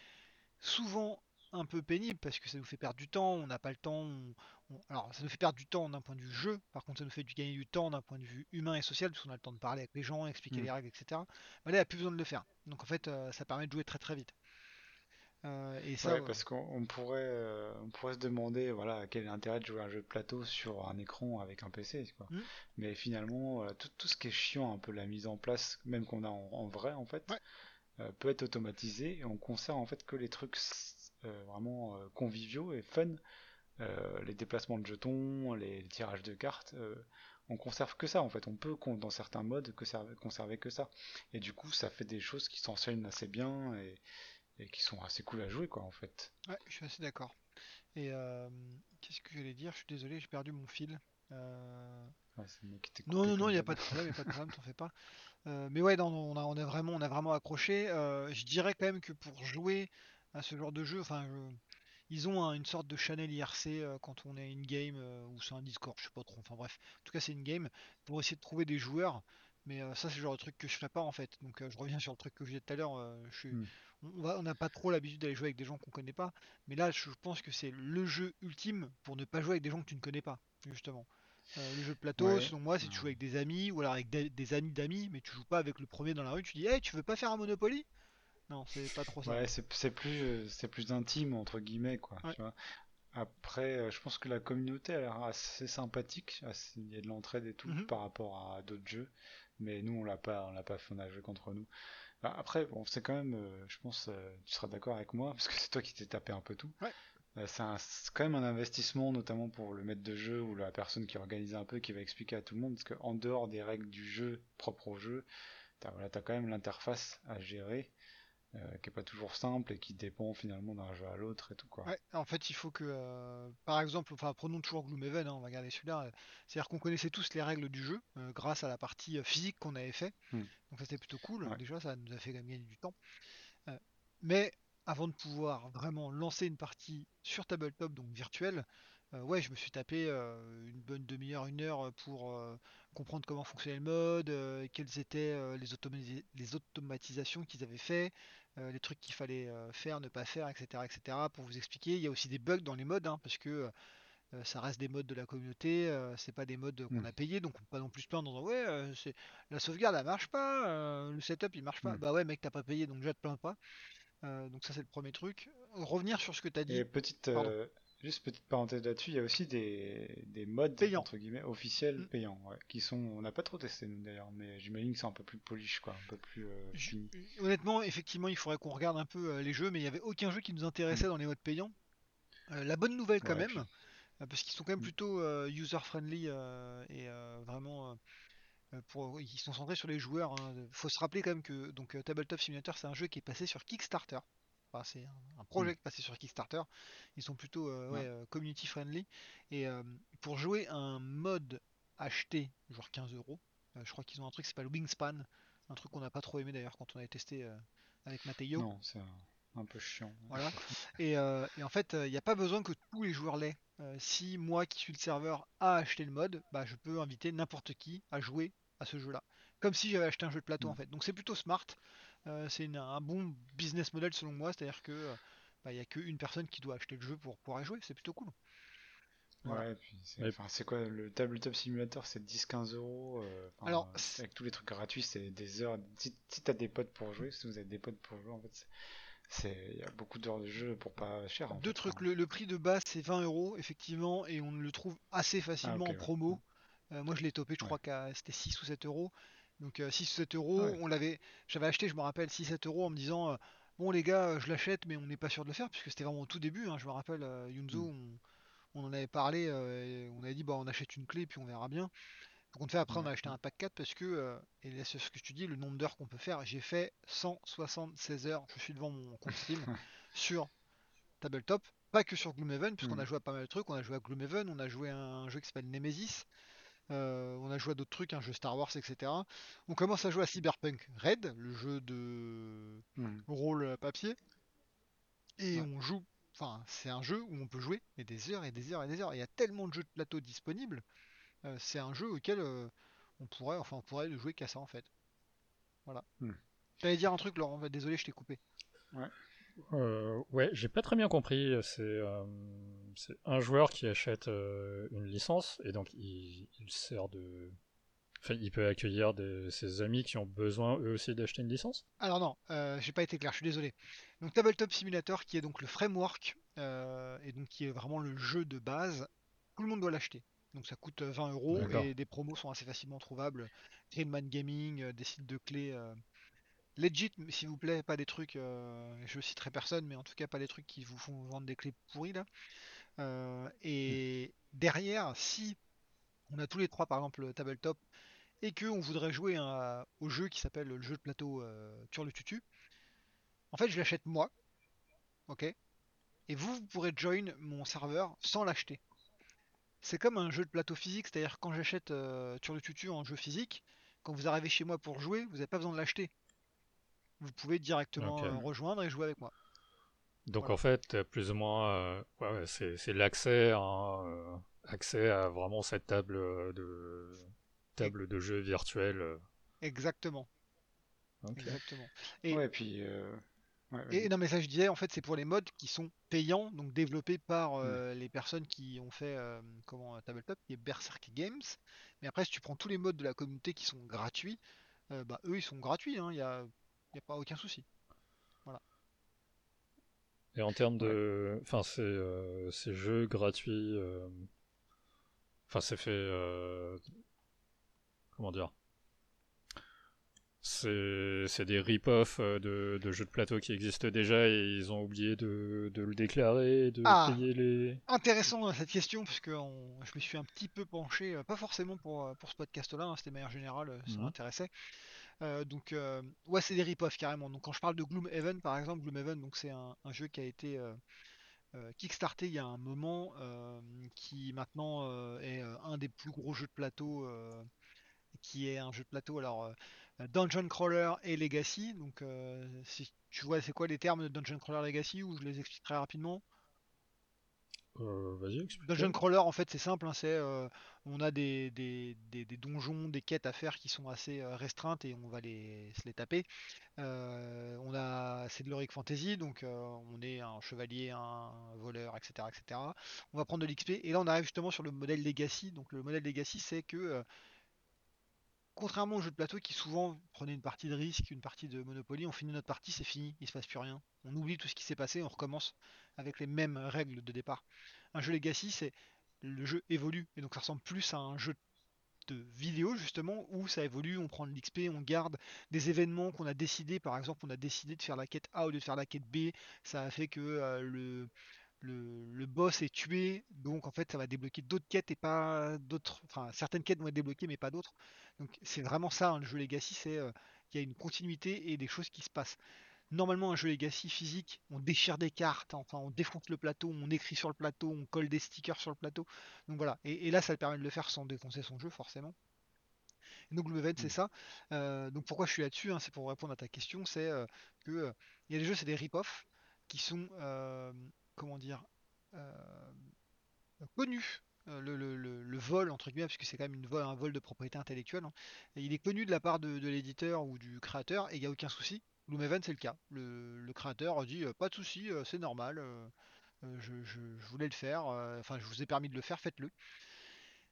[SPEAKER 2] souvent un peu pénible parce que ça nous fait perdre du temps, on n'a pas le temps. on- on- Alors ça nous fait perdre du temps d'un point de vue jeu, par contre ça nous fait du gagner du temps d'un point de vue humain et social parce qu'on a le temps de parler avec les gens, expliquer
[SPEAKER 1] Mm.
[SPEAKER 2] les règles, etc. Mais là il n'y a plus besoin de le faire. Donc en fait euh, ça permet de jouer très très vite. Euh, et ça,
[SPEAKER 1] Ouais,
[SPEAKER 2] euh,
[SPEAKER 1] parce qu'on on pourrait, euh, on pourrait se demander, voilà, quel est l'intérêt de jouer à un jeu de plateau sur un écran avec un PC, quoi.
[SPEAKER 2] Mm.
[SPEAKER 1] Mais finalement, voilà, tout, tout ce qui est chiant, un peu la mise en place, même qu'on a en, en vrai, en fait,
[SPEAKER 2] Ouais.
[SPEAKER 1] euh, peut être automatisé et on conserve en fait que les trucs euh, vraiment euh, conviviaux et fun, euh, les déplacements de jetons, les tirages de cartes. euh, on conserve que ça en fait, on peut dans certains modes conserver, conserver que ça. Et du coup, ça fait des choses qui s'enchaînent assez bien et, et qui sont assez cool à jouer quoi en fait.
[SPEAKER 2] Ouais, je suis assez d'accord. Et euh, qu'est-ce que j'allais dire? Je suis désolé, j'ai perdu mon fil. Euh,
[SPEAKER 1] Ouais, qui
[SPEAKER 2] Non, non, non, il n'y a pas de problème, il a pas de problème, t'en fais pas. Euh, mais ouais, non, on a, on a vraiment, on a vraiment accroché. Je dirais quand même que pour jouer à ce genre de jeu, enfin, je- ils ont un- une sorte de channel IRC quand on est in-game ou c'est un Discord, je sais pas trop. Enfin bref, en tout cas c'est in-game pour essayer de trouver des joueurs. Mais euh, ça, c'est le genre de truc que je ferais pas en fait. Donc euh, je reviens sur le truc que je disais tout à l'heure. euh, je suis-
[SPEAKER 1] Hmm.
[SPEAKER 2] on n'a pas trop l'habitude d'aller jouer avec des gens qu'on connaît pas. Mais là, je pense que c'est le jeu ultime pour ne pas jouer avec des gens que tu ne connais pas, justement. Le jeu de plateau,
[SPEAKER 1] Ouais.
[SPEAKER 2] selon moi, c'est tu joues avec des amis ou alors avec des, des amis d'amis, mais tu joues pas avec le premier dans la rue. Tu dis, hey, tu veux pas faire un Monopoly? Non, c'est pas trop ça.
[SPEAKER 1] Ouais, c'est plus, c'est plus intime, entre guillemets, quoi.
[SPEAKER 2] Ouais.
[SPEAKER 1] tu vois. Après, je pense que la communauté a l'air assez sympathique. Il y a de l'entraide et tout
[SPEAKER 2] Mhm.
[SPEAKER 1] par rapport à d'autres jeux. Mais nous, on l'a pas, on l'a pas fait, on a joué contre nous. Bah, après, bon, c'est quand même, euh, je pense, euh, tu seras d'accord avec moi, parce que c'est toi qui t'es tapé un peu tout.
[SPEAKER 2] Ouais.
[SPEAKER 1] Euh, c'est quand même un investissement, notamment pour le maître de jeu ou la personne qui organise un peu, qui va expliquer à tout le monde, parce qu'en dehors des règles du jeu propre au jeu, t'as voilà, t'as quand même l'interface à gérer, euh, qui est pas toujours simple et qui dépend finalement d'un jeu à l'autre et tout quoi.
[SPEAKER 2] Ouais, en fait, il faut que, euh, par exemple, enfin, prenons toujours Gloomhaven, hein, on va garder celui-là. euh, C'est-à-dire qu'on connaissait tous les règles du jeu euh, grâce à la partie physique qu'on avait fait.
[SPEAKER 1] Hmm.
[SPEAKER 2] Donc ça c'était plutôt cool.
[SPEAKER 1] Ouais.
[SPEAKER 2] Déjà, ça nous a fait gagner du temps. Mais avant de pouvoir vraiment lancer une partie sur tabletop, donc virtuelle, euh, ouais, je me suis tapé euh, une bonne demi-heure, une heure pour euh, comprendre comment fonctionnait le mode, euh, quelles étaient euh, les, automati- les automatisations qu'ils avaient fait, euh, les trucs qu'il fallait euh, faire, ne pas faire, etc., etc. Pour vous expliquer, il y a aussi des bugs dans les modes, hein, parce que euh, ça reste des modes de la communauté, euh, c'est pas des modes qu'on
[SPEAKER 1] Mm.
[SPEAKER 2] a payés, donc on peut pas non plus se plaindre en disant ouais, euh, c'est la sauvegarde elle marche pas, euh, le setup il marche pas.
[SPEAKER 1] Mm.
[SPEAKER 2] Bah ouais, mec, t'as pas payé, donc déjà te plains pas. Euh, donc ça c'est le premier truc. Revenir sur ce que t'as dit.
[SPEAKER 1] Et petite,
[SPEAKER 2] Pardon.
[SPEAKER 1] euh, juste petite parenthèse là-dessus, il y a aussi des, des modes
[SPEAKER 2] Payants.
[SPEAKER 1] entre guillemets officiels
[SPEAKER 2] Mm.
[SPEAKER 1] payants, ouais, qui sont, on n'a pas trop testé nous d'ailleurs, mais j'imagine que c'est un peu plus polish quoi, un peu plus euh, fini.
[SPEAKER 2] Honnêtement, effectivement, il faudrait qu'on regarde un peu euh, les jeux, mais il y avait aucun jeu qui nous intéressait dans les modes payants. Euh, la bonne nouvelle quand
[SPEAKER 1] Mm. Ouais,
[SPEAKER 2] même,
[SPEAKER 1] puis-
[SPEAKER 2] euh, parce qu'ils sont quand même
[SPEAKER 1] Mm.
[SPEAKER 2] plutôt user friendly et vraiment pour, ils sont centrés sur les joueurs. hein. Faut se rappeler quand même que donc Tabletop Simulator c'est un jeu qui est passé sur Kickstarter. Enfin, c'est un, un projet qui est passé sur Kickstarter. Ils sont plutôt euh, ouais,
[SPEAKER 1] Ouais.
[SPEAKER 2] euh, community friendly et euh, pour jouer un mode acheté genre 15 euros, je crois qu'ils ont un truc qui s'appelle Wingspan, un truc qu'on n'a pas trop aimé d'ailleurs quand on avait testé avec Matteo.
[SPEAKER 1] Non, c'est un, un peu chiant.
[SPEAKER 2] Voilà. Et, et en fait, il n'y a pas besoin que tous les joueurs l'aient. Si moi qui suis le serveur a acheté le mode, bah, je peux inviter n'importe qui à jouer à ce jeu-là. Comme si j'avais acheté un jeu de plateau
[SPEAKER 1] Mm.
[SPEAKER 2] en fait. Donc c'est plutôt smart. Euh, c'est un bon business model selon moi. C'est-à-dire que euh, bah, il n'y a qu'une personne qui doit acheter le jeu pour pouvoir y jouer. C'est plutôt cool. Voilà.
[SPEAKER 1] Ouais, puis c'est
[SPEAKER 3] Ouais.
[SPEAKER 1] quoi le tabletop simulator C'est 10-15 euros. euh,
[SPEAKER 2] Alors,
[SPEAKER 1] avec tous les trucs gratuits, c'est des heures. Si, si t'as des potes pour jouer, si vous avez des potes pour jouer, en fait, c'est- il y a beaucoup d'heures de jeu pour pas cher.
[SPEAKER 2] Deux
[SPEAKER 1] fait,
[SPEAKER 2] trucs.
[SPEAKER 1] hein.
[SPEAKER 2] Le, le prix de base c'est 20 euros effectivement et on le trouve assez facilement
[SPEAKER 1] ok,
[SPEAKER 2] en
[SPEAKER 1] ouais.
[SPEAKER 2] promo. Euh, moi je l'ai topé, je
[SPEAKER 1] Ouais.
[SPEAKER 2] crois que c'était 6 ou 7 euros. Donc euh, 6 ou 7 euros,
[SPEAKER 1] ouais.
[SPEAKER 2] on l'avait, j'avais acheté, je me rappelle, 6-7 euros en me disant euh, bon les gars, euh, je l'achète mais on n'est pas sûr de le faire puisque c'était vraiment au tout début. hein, je me rappelle euh, Yunzo,
[SPEAKER 1] Mm.
[SPEAKER 2] on, on en avait parlé, euh, et on avait dit bah on achète une clé puis on verra bien. Donc on fait après on a acheté un pack 4 parce que euh, et là, c'est ce que je te dis, le nombre d'heures qu'on peut faire, j'ai fait 176 heures, je suis devant mon compte Steam sur tabletop, pas que sur Gloomhaven, puisqu'on
[SPEAKER 1] Mm.
[SPEAKER 2] a joué à pas mal de trucs. On a joué à Gloomhaven, on a joué à un jeu qui s'appelle Nemesis, euh, on a joué à d'autres trucs, un jeu Star Wars, etc. On commence à jouer à Cyberpunk Red, le jeu de
[SPEAKER 1] Hmm.
[SPEAKER 2] rôle euh, papier, et
[SPEAKER 1] Ouais.
[SPEAKER 2] on joue. Enfin, c'est un jeu où on peut jouer mais des heures et des heures et des heures. Il y a tellement de jeux de plateau disponibles. euh, c'est un jeu auquel euh, on pourrait, enfin, on pourrait ne jouer qu'à ça en fait. Voilà.
[SPEAKER 1] Hmm.
[SPEAKER 2] J'allais dire un truc, Laurent. Désolé, je t'ai coupé.
[SPEAKER 3] Euh, ouais, j'ai pas très bien compris. C'est euh, c'est un joueur qui achète euh, une licence et donc il, il sert de. Enfin, il peut accueillir des- ses amis qui ont besoin eux aussi d'acheter une licence?
[SPEAKER 2] Alors non, euh, j'ai pas été clair, je suis désolé. Donc Tabletop Simulator, qui est donc le framework, euh, et donc qui est vraiment le jeu de base, tout le monde doit l'acheter. Donc ça coûte euh, 20 euros et des promos sont assez facilement trouvables. Greenman Gaming, des sites de clés legit, s'il vous plaît, pas des trucs, euh, je citerai personne, mais en tout cas pas des trucs qui vous font vendre des clés pourries là. Euh, et derrière, si on a tous les trois par exemple Tabletop et que on voudrait jouer un- au jeu qui s'appelle le jeu de plateau euh, Turle Tutu, en fait je l'achète moi, ok, et vous, vous pourrez join mon serveur sans l'acheter. C'est comme un jeu de plateau physique, c'est-à-dire quand j'achète euh, Turle Tutu en jeu physique, quand vous arrivez chez moi pour jouer, vous n'avez pas besoin de l'acheter. Vous pouvez directement rejoindre et jouer avec moi.
[SPEAKER 3] Donc
[SPEAKER 2] Voilà.
[SPEAKER 3] en fait, euh, plus ou moins, euh, ouais, c'est c'est l'accès, hein, euh, accès à vraiment cette table de table de jeu virtuelle.
[SPEAKER 2] Exactement. Exactement. Et-
[SPEAKER 1] Ouais, puis euh, Ouais,
[SPEAKER 2] Et
[SPEAKER 1] vas-y.
[SPEAKER 2] non, mais ça, je disais, en fait, c'est pour les modes qui sont payants, donc développés par
[SPEAKER 1] Mm.
[SPEAKER 2] les personnes qui ont fait euh, comment Tabletop, qui est Berserk Games. Mais après, si tu prends tous les modes de la communauté qui sont gratuits, euh, bah eux, ils sont gratuits, hein, il y a, y a pas aucun souci.
[SPEAKER 3] Et en termes de. Enfin, c'est euh, ces jeux gratuits. euh, Enfin, c'est fait. euh, Comment dire? C'est c'est des rip-off euh, de, de jeux de plateau qui existent déjà et ils ont oublié de, de le déclarer, de
[SPEAKER 2] Ah.
[SPEAKER 3] payer les.
[SPEAKER 2] Intéressant cette question, puisque on- je me suis un petit peu penché, pas forcément pour, pour ce podcast-là, hein, c'était de manière générale, ça
[SPEAKER 3] Mhm.
[SPEAKER 2] m'intéressait. Euh, donc, euh, ouais, c'est des rip-off carrément. Donc, quand je parle de Gloomhaven, par exemple, Gloomhaven, donc c'est un, un jeu qui a été euh, euh, kickstarté il y a un moment, qui maintenant est un des plus gros jeux de plateau, qui est un jeu de plateau, alors Dungeon Crawler et Legacy. Donc, si tu vois, c'est quoi les termes de Dungeon Crawler Legacy, ou je les explique très rapidement?
[SPEAKER 3] Euh, Vas-y, explique.
[SPEAKER 2] Dungeon Crawler, en fait, c'est simple, hein, c'est euh, on a des, des, des- des donjons, des quêtes à faire qui sont assez euh, restreintes et on va les, se les taper. Euh, on a, c'est de l'heroic fantasy, donc on est un chevalier, un voleur, etc., etc. On va prendre de l'XP et là on arrive justement sur le modèle Legacy. Donc le modèle Legacy, c'est que contrairement aux jeux de plateau qui souvent prenaient une partie de risque, une partie de Monopoly, on finit notre partie, c'est fini, il se passe plus rien. On oublie tout ce qui s'est passé, on recommence avec les mêmes règles de départ. Un jeu Legacy, c'est le jeu évolue et donc ça ressemble plus à un jeu de vidéo justement où ça évolue, on prend de l'XP, on garde des événements qu'on a décidé, par exemple on a décidé de faire la quête A au lieu de faire la quête B, ça a fait que euh, le, le, le boss est tué, donc en fait ça va débloquer d'autres quêtes et pas d'autres, enfin certaines quêtes vont être débloquées mais pas d'autres. Donc c'est vraiment ça hein, le jeu Legacy, c'est euh, qu'il y a une continuité et des choses qui se passent. Normalement, un jeu Legacy physique, on déchire des cartes, enfin on défonce le plateau, on écrit sur le plateau, on colle des stickers sur le plateau. Donc voilà, et, et là ça le permet de le faire sans défoncer son jeu forcément. Donc Gloomhaven c'est
[SPEAKER 1] Mm.
[SPEAKER 2] ça. Euh, donc pourquoi je suis là-dessus, hein, c'est pour répondre à ta question, c'est euh, que euh, il y a des jeux, c'est des rip-off qui sont, euh, comment dire, euh, connus. euh, Le, vol entre guillemets, parce que c'est quand même une vol, un vol de propriété intellectuelle, hein. Il est connu de la part de, l'éditeur ou du créateur et il n'y a aucun souci. Gloomhaven c'est le cas. Le, créateur dit euh, pas de souci, c'est normal, je, voulais le faire, enfin je vous ai permis de le faire, faites-le.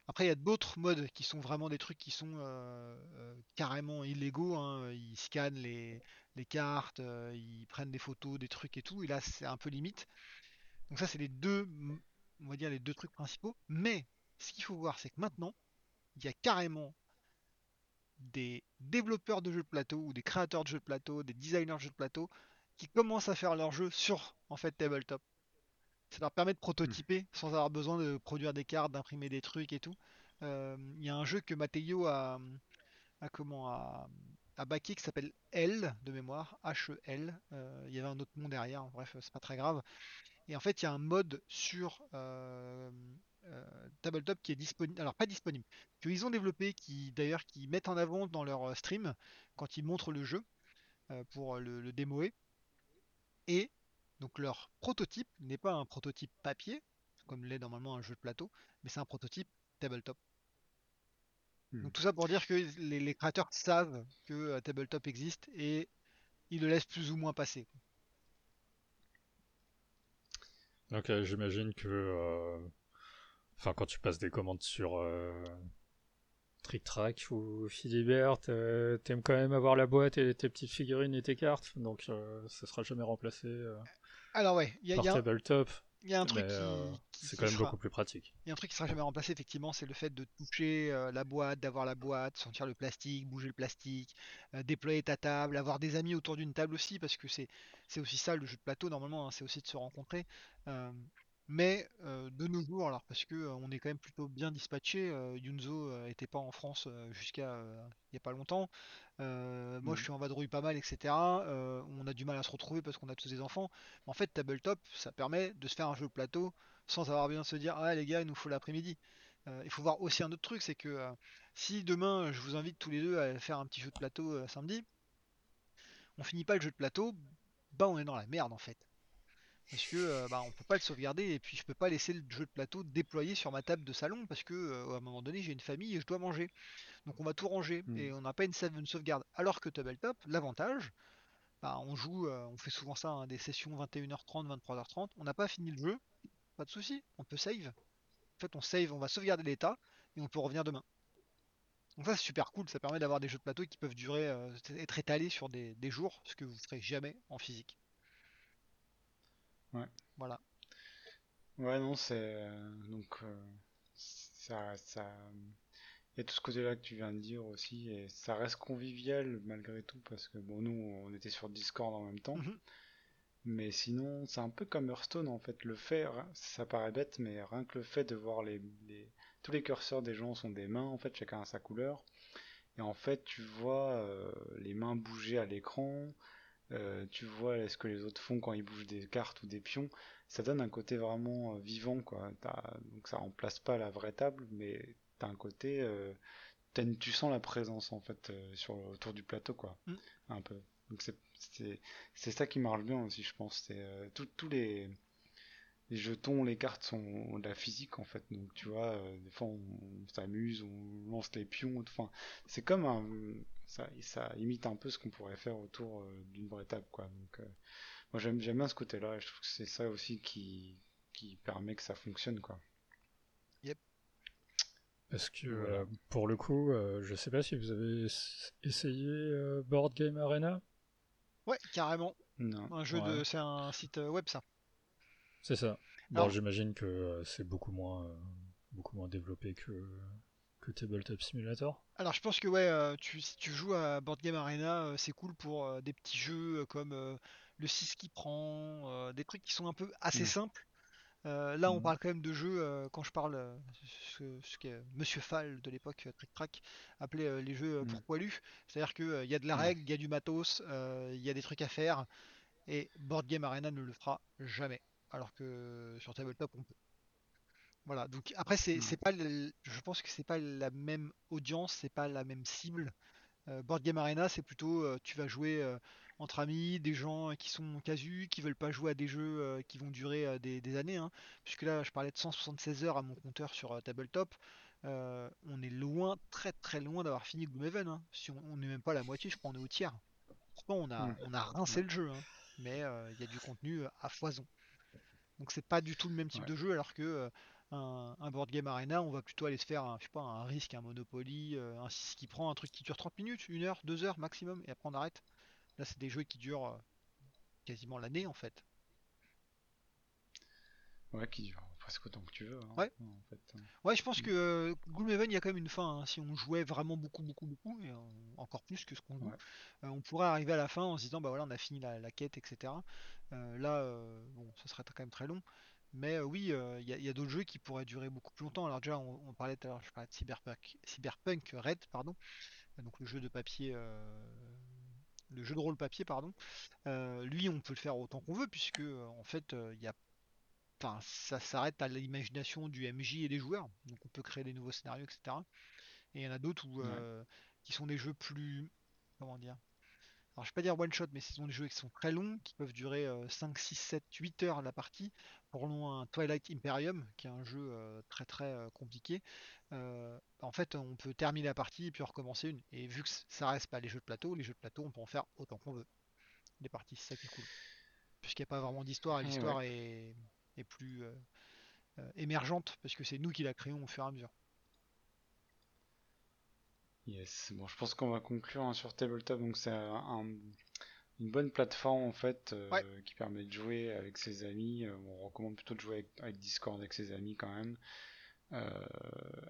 [SPEAKER 2] Après il y a d'autres modes qui sont vraiment des trucs qui sont carrément illégaux. hein. Ils scannent les, les cartes, ils prennent des photos, des trucs et tout. Et là c'est un peu limite. Donc ça c'est les deux, on va dire les deux trucs principaux. Mais ce qu'il faut voir c'est que maintenant il y a carrément des développeurs de jeux de plateau ou des créateurs de jeux de plateau, des designers de jeux de plateau qui commencent à faire leurs jeux sur en fait tabletop. Ça leur permet de prototyper sans avoir besoin de produire des cartes, d'imprimer des trucs et tout. Euh, Il y a un jeu que Matteo a, a comment a, a backé qui s'appelle L de mémoire, H-E-L. Euh, il y avait un autre nom derrière, bref, c'est pas très grave. Et en fait, il y a un mode sur euh, euh, Tabletop qui est disponible, alors pas disponible, qu'ils ont développé, qui d'ailleurs qui mettent en avant dans leur euh, stream quand ils montrent le jeu euh, pour le, le démoer. Et donc leur prototype n'est pas un prototype papier, comme l'est normalement un jeu de plateau, mais c'est un prototype tabletop.
[SPEAKER 1] Hmm.
[SPEAKER 2] Donc tout ça pour dire que les, les créateurs savent que euh, tabletop existe et ils le laissent plus ou moins passer.
[SPEAKER 3] Donc euh, j'imagine que, euh, enfin quand tu passes des commandes sur euh, Trick Track ou Philibert, euh, t'aimes quand même avoir la boîte et tes petites figurines et tes cartes, donc euh, ça sera jamais remplacé euh,
[SPEAKER 2] Alors ouais, il y a,
[SPEAKER 3] par
[SPEAKER 2] y a
[SPEAKER 3] tabletop.
[SPEAKER 2] Il y a un truc qui,
[SPEAKER 3] euh,
[SPEAKER 2] qui-
[SPEAKER 3] c'est quand même
[SPEAKER 2] sera-
[SPEAKER 3] beaucoup plus pratique.
[SPEAKER 2] Il y a un truc qui sera jamais remplacé, effectivement, c'est le fait de toucher euh, la boîte, d'avoir la boîte, sentir le plastique, bouger le plastique, euh, déployer ta table, avoir des amis autour d'une table aussi, parce que c'est c'est aussi ça le jeu de plateau normalement, hein, c'est aussi de se rencontrer. Mais euh, de nos jours, alors parce que euh, on est quand même plutôt bien dispatché, euh, Yunzo euh, était pas en France jusqu'à il y a pas longtemps. Moi, je suis en vadrouille pas mal, etc. On a du mal à se retrouver parce qu'on a tous des enfants. Mais en fait, Tabletop, ça permet de se faire un jeu de plateau sans avoir besoin de se dire ah les gars il nous faut l'après-midi. Il faut voir aussi un autre truc, c'est que si demain je vous invite tous les deux à faire un petit jeu de plateau samedi, on finit pas le jeu de plateau, bah on est dans la merde en fait. Parce que euh, bah, on peut pas le sauvegarder et puis je peux pas laisser le jeu de plateau déployé sur ma table de salon parce que euh, à un moment donné j'ai une famille et je dois manger. Donc on va tout ranger
[SPEAKER 1] Mm.
[SPEAKER 2] et on n'a pas une, sauve- une sauvegarde. Alors que Tabletop, l'avantage, bah, on joue, euh, on fait souvent ça, hein, des sessions 21h30, 23h30. On n'a pas fini le jeu, pas de souci, on peut save. En fait, on save, on va sauvegarder l'état et on peut revenir demain. Donc ça c'est super cool, ça permet d'avoir des jeux de plateau qui peuvent durer, euh, être étalés sur des, des jours, ce que vous ferez jamais en physique.
[SPEAKER 1] Ouais.
[SPEAKER 2] Voilà.
[SPEAKER 1] Ouais, non, c'est. euh, donc, euh, ça, ça. Il y a tout ce côté-là que tu viens de dire aussi, et ça reste convivial malgré tout, parce que bon, nous, on était sur Discord en même temps,
[SPEAKER 2] Mhm.
[SPEAKER 1] mais sinon, c'est un peu comme Hearthstone en fait. Le fait, ça paraît bête, mais rien que le fait de voir les, les- tous les curseurs des gens sont des mains, en fait, chacun a sa couleur, et en fait, tu vois euh, les mains bouger à l'écran, euh, tu vois ce que les autres font quand ils bougent des cartes ou des pions, ça donne un côté vraiment euh, vivant, quoi. Donc ça remplace pas la vraie table, mais t'as un côté, euh, une- tu sens la présence en fait euh, sur autour du plateau, quoi,
[SPEAKER 2] Mm.
[SPEAKER 1] un peu. Donc c'est ça qui marche bien aussi, je pense. C'est tous les les jetons, les cartes sont de la physique en fait. Donc tu vois, des fois on, on s'amuse, on lance les pions. Enfin, c'est comme un ça, ça imite un peu ce qu'on pourrait faire autour euh, d'une vraie table, quoi. Donc euh, moi j'aime j'aime bien ce côté-là. et Je trouve que c'est ça aussi qui qui permet que ça fonctionne, quoi.
[SPEAKER 3] Parce que
[SPEAKER 1] Voilà.
[SPEAKER 3] euh, pour le coup, euh, je sais pas si vous avez essayé euh, Board Game Arena.
[SPEAKER 2] Ouais, carrément.
[SPEAKER 1] Non.
[SPEAKER 2] Un jeu
[SPEAKER 1] ouais.
[SPEAKER 2] de, c'est un site web ça.
[SPEAKER 3] C'est ça. Bon, j'imagine que euh, c'est beaucoup moins, euh, beaucoup moins développé que, que Tabletop Simulator.
[SPEAKER 2] Alors je pense que ouais, euh, tu, si tu joues à Board Game Arena, euh, c'est cool pour euh, des petits jeux comme le 6 qui prend, des trucs qui sont un peu assez
[SPEAKER 1] Mm.
[SPEAKER 2] simples. Euh, là on
[SPEAKER 1] Mhm.
[SPEAKER 2] parle quand même de jeux, euh, quand je parle, euh, ce, ce que Monsieur Fall de l'époque, Trick Track, appelait les jeux euh, pour
[SPEAKER 1] Mm.
[SPEAKER 2] poilus. C'est-à-dire qu'il y a de la règle, il y a du matos, il y a des trucs à faire, et Board Game Arena ne le fera jamais. Alors que sur Tabletop on peut. Voilà, donc après c'est c'est pas le- je pense que c'est pas la même audience, c'est pas la même cible. Euh, Board Game Arena, c'est plutôt euh, tu vas jouer euh, entre amis, des gens qui sont casus, qui veulent pas jouer à des jeux qui vont durer des, des années, hein. Puisque là je parlais de 176 heures à mon compteur sur Tabletop. On est loin, très très loin d'avoir fini Gloomhaven. hein. Si on n'est même pas à la moitié, je crois on est au tiers. Pourtant on a,
[SPEAKER 1] Mm.
[SPEAKER 2] on a rincé le jeu, hein. mais il y a du contenu à foison. Donc c'est pas du tout le même type
[SPEAKER 1] Ouais.
[SPEAKER 2] de jeu alors que un, un board game arena, on va plutôt aller se faire un, je sais pas, un risque, un Monopoly, euh, un 6 qui prend un truc qui dure 30 minutes, une heure, deux heures maximum, et après on arrête. Là c'est des jeux qui durent euh, quasiment l'année en fait.
[SPEAKER 1] Ouais, qui dure presque autant que tu veux. hein,
[SPEAKER 2] Ouais.
[SPEAKER 1] En fait.
[SPEAKER 2] Ouais, je pense
[SPEAKER 1] Mm.
[SPEAKER 2] que euh, Gloomhaven, il y a quand même une fin. hein. Si on jouait vraiment beaucoup, beaucoup, beaucoup, et encore plus que ce qu'on joue,
[SPEAKER 1] Ouais.
[SPEAKER 2] euh, on pourrait arriver à la fin en se disant, bah voilà, on a fini la, la quête, etc. Euh, là, bon, ça serait quand même très long. Mais euh, oui, euh, il y a, d'autres jeux qui pourraient durer beaucoup plus longtemps. Alors déjà, on, on parlait tout à l'heure, je parlais de Cyberpunk, Cyberpunk Red, pardon, donc le jeu de papier, euh, le jeu de rôle papier, pardon. Euh, lui, on peut le faire autant qu'on veut, puisque euh, en fait, euh, il y a enfin, ça s'arrête à l'imagination du MJ et des joueurs. Donc on peut créer des nouveaux scénarios, etc. Et il y en a d'autres où,
[SPEAKER 1] Ouais.
[SPEAKER 2] qui sont des jeux plus. Comment dire Alors je vais pas dire one shot, mais ce sont des jeux qui sont très longs, qui peuvent durer euh, 5, 6, 7, 8 heures la partie. Pour loin Twilight Imperium, qui est un jeu euh, très très euh, compliqué. Euh, en fait, on peut terminer la partie et puis recommencer une. Et vu que ça reste pas les jeux de plateau, les jeux de plateau, on peut en faire autant qu'on veut. Les parties, c'est ça qui est cool. Puisqu'il n'y a pas vraiment d'histoire, et
[SPEAKER 1] Eh
[SPEAKER 2] l'histoire est, est plus émergente, parce que c'est nous qui la créons au fur et à mesure.
[SPEAKER 1] Yes. Bon, je pense qu'on va conclure hein, sur Tabletop. Donc c'est un- une bonne plateforme en fait euh,
[SPEAKER 2] Ouais.
[SPEAKER 1] qui permet de jouer avec ses amis. Euh, on recommande plutôt de jouer avec, avec Discord avec ses amis quand même. Euh,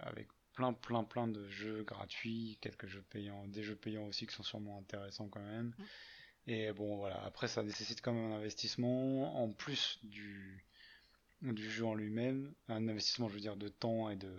[SPEAKER 1] avec plein plein plein de jeux gratuits, quelques jeux payants, des jeux payants aussi qui sont sûrement intéressants quand même. Et bon voilà, après ça nécessite quand même un investissement en plus du du jeu en lui-même, un investissement je veux dire de temps et de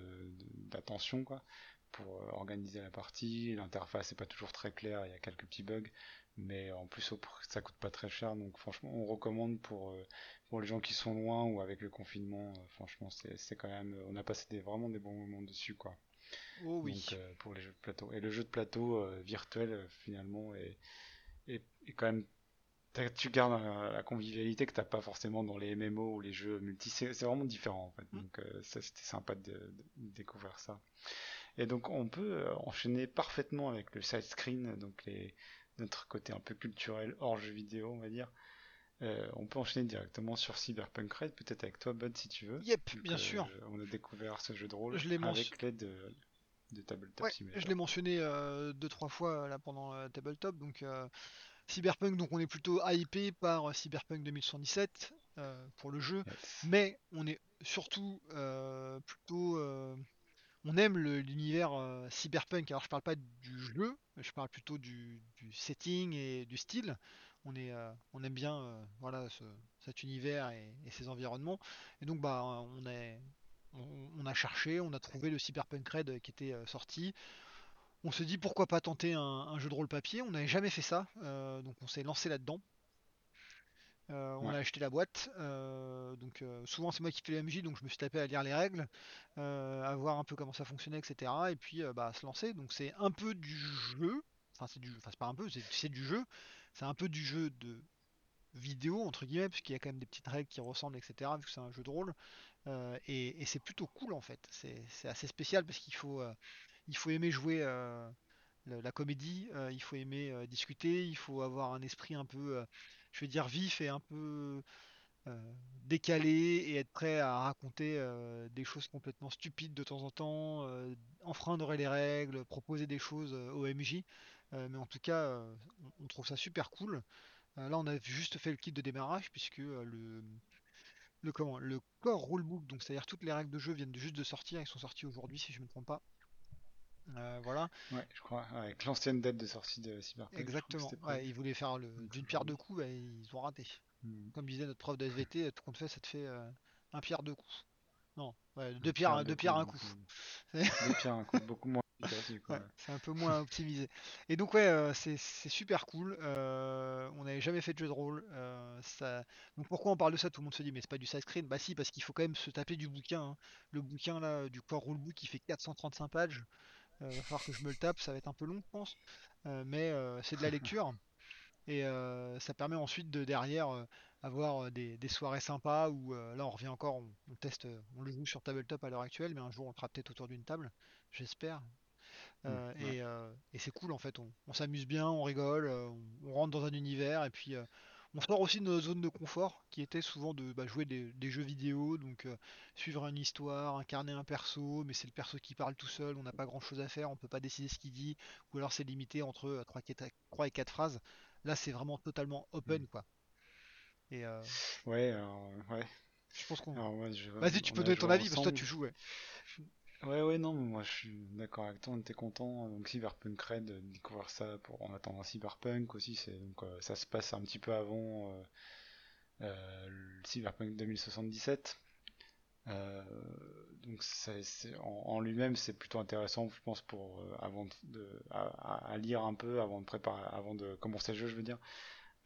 [SPEAKER 1] d'attention quoi pour organiser la partie. L'interface n'est pas toujours très claire, il y a quelques petits bugs, mais en plus ça coûte pas très cher, donc franchement on recommande pour, euh, pour les gens qui sont loin ou avec le confinement, euh, franchement c'est quand même, on a passé des, vraiment des bons moments dessus quoi.
[SPEAKER 2] Oh oui.
[SPEAKER 1] Donc euh, pour les jeux de plateau. Et le jeu de plateau euh, virtuel finalement est, est, est quand même tu gardes la, convivialité que t'as pas forcément dans les MMO ou les jeux multi. C'est vraiment différent en fait.
[SPEAKER 2] Mm.
[SPEAKER 1] Donc euh, ça c'était sympa de, de- découvrir ça. Et donc on peut enchaîner parfaitement avec le side screen, donc les notre côté un peu culturel hors jeu vidéo, on va dire, euh, on peut enchaîner directement sur Cyberpunk Red, peut-être avec toi, Bud, si tu veux.
[SPEAKER 2] Yep,
[SPEAKER 1] Donc,
[SPEAKER 2] bien
[SPEAKER 1] euh,
[SPEAKER 2] sûr.
[SPEAKER 1] On a découvert ce jeu de rôle
[SPEAKER 2] Je
[SPEAKER 1] avec l'aide de, de Tabletop
[SPEAKER 2] Ouais, je l'ai mentionné euh, deux trois fois là pendant Tabletop. Donc euh, Cyberpunk, donc on est plutôt hypé par Cyberpunk 2077 euh, pour le jeu,
[SPEAKER 1] Yes.
[SPEAKER 2] mais on est surtout plutôt, on aime l'univers euh, Cyberpunk. Alors je parle pas du jeu, je parle plutôt du, setting et du style. On euh, aime bien euh, voilà ce- cet univers et, ses environnements. Et donc bah on est on, a cherché, on a trouvé le Cyberpunk Red qui était sorti. On se dit pourquoi pas tenter un, jeu de rôle papier. On n'avait jamais fait ça, donc on s'est lancé là-dedans. Euh, on
[SPEAKER 1] Ouais.
[SPEAKER 2] a acheté la boîte, euh, donc euh, souvent c'est moi qui fais les MJ, donc je me suis tapé à lire les règles, à voir un peu comment ça fonctionnait, etc. Et puis bah, se lancer. Donc c'est un peu du jeu, enfin c'est du, enfin c'est pas un peu, c'est c'est du jeu. C'est un peu du jeu de vidéo entre guillemets, puisqu'il y a quand même des petites règles qui ressemblent, etc. Vu que c'est un jeu de rôle. Et, et c'est plutôt cool en fait. C'est c'est assez spécial parce qu'il faut, il faut aimer jouer la comédie, il faut aimer discuter, il faut avoir un esprit un peu, je vais dire vif et un peu euh, décalé et être prêt à raconter euh, des choses complètement stupides de temps en temps, euh, enfreindre les règles, proposer des choses au MJ. Mais en tout cas, on, trouve ça super cool. Là, on a juste fait le kit de démarrage puisque le, comment le core rulebook, donc c'est-à-dire toutes les règles de jeu viennent juste de sortir, ils sont sortis aujourd'hui si je ne me trompe pas. Euh, voilà,
[SPEAKER 1] Ouais, je crois, avec l'ancienne date de sortie de Cyberpunk.
[SPEAKER 2] exactement. Ouais, ils voulaient faire d'une
[SPEAKER 1] euh,
[SPEAKER 2] pierre deux coups, et ils ont raté.
[SPEAKER 1] Hmm.
[SPEAKER 2] Comme disait notre prof de SVT, tout compte fait, ça te fait euh, un pierre deux coups. Non, ouais, deux pierres,
[SPEAKER 1] pierres,
[SPEAKER 2] deux
[SPEAKER 1] deux
[SPEAKER 2] pierres un coup.
[SPEAKER 1] Deux pierres, un coup, beaucoup moins
[SPEAKER 2] Ouais, c'est un peu moins optimisé. Et donc ouais, euh, c'est c'est super cool. Euh, on n'avait jamais fait de jeu de rôle. euh, ça... Donc pourquoi on parle de ça? Tout le monde se dit mais c'est pas du side screen. Bah si, parce qu'il faut quand même se taper du bouquin. hein. Le bouquin là du core rulebook qui fait 435 pages. Euh, va falloir que je me le tape, ça va être un peu long je pense. Euh, mais euh, c'est de la lecture. Et ça permet ensuite de derrière avoir des, des soirées sympas où là on revient encore, on, on teste, on le joue sur tabletop à l'heure actuelle, mais un jour on le fera peut-être autour d'une table, j'espère. Euh,
[SPEAKER 1] Mm, ouais.
[SPEAKER 2] et euh, et c'est cool en fait, on, on s'amuse bien, on rigole, euh, on, rentre dans un univers et puis on sort aussi de nos zones de confort qui étaient souvent de bah, jouer des, des jeux vidéo, donc euh, suivre une histoire, incarner un perso, mais c'est le perso qui parle tout seul, on n'a pas grand chose à faire, on peut pas décider ce qu'il dit, ou alors c'est limité entre 3, et 4 phrases. Là c'est vraiment totalement open quoi. Et euh,
[SPEAKER 1] Ouais, alors, ouais.
[SPEAKER 2] je pense qu'on. Vas-y, tu peux donner ton avis parce que toi tu joues. Ouais.
[SPEAKER 1] Ouais, ouais, non, mais moi je suis d'accord avec toi, on était content. Donc Cyberpunk Red, de découvrir ça pour en attendant Cyberpunk aussi, c'est donc euh, ça se passe un petit peu avant euh, euh, le Cyberpunk 2077. Euh, donc en, lui-même c'est plutôt intéressant, je pense, pour euh, avant de, à, à- lire un peu avant de préparer, avant de commencer le jeu, je veux dire.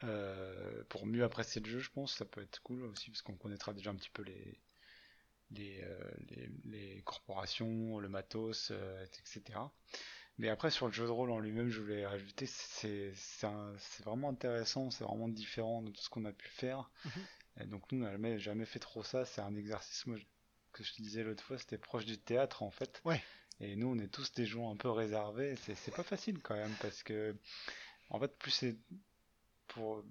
[SPEAKER 1] Euh, pour mieux apprécier le jeu, je pense, ça peut être cool aussi parce qu'on connaîtra déjà un petit peu les les, euh, les, les corporations, le matos, euh, etc. Mais après, sur le jeu de rôle en lui-même, je voulais rajouter, c'est vraiment intéressant, c'est vraiment différent de tout ce qu'on a pu faire.
[SPEAKER 2] Mhm.
[SPEAKER 1] Donc, nous, on n'a jamais, fait trop ça. C'est un exercice, moi, que je te disais l'autre fois, c'était proche du théâtre, en fait.
[SPEAKER 2] Ouais.
[SPEAKER 1] Et nous, on est tous des joueurs un peu réservés. C'est pas facile quand même, parce que, en fait, plus c'est pour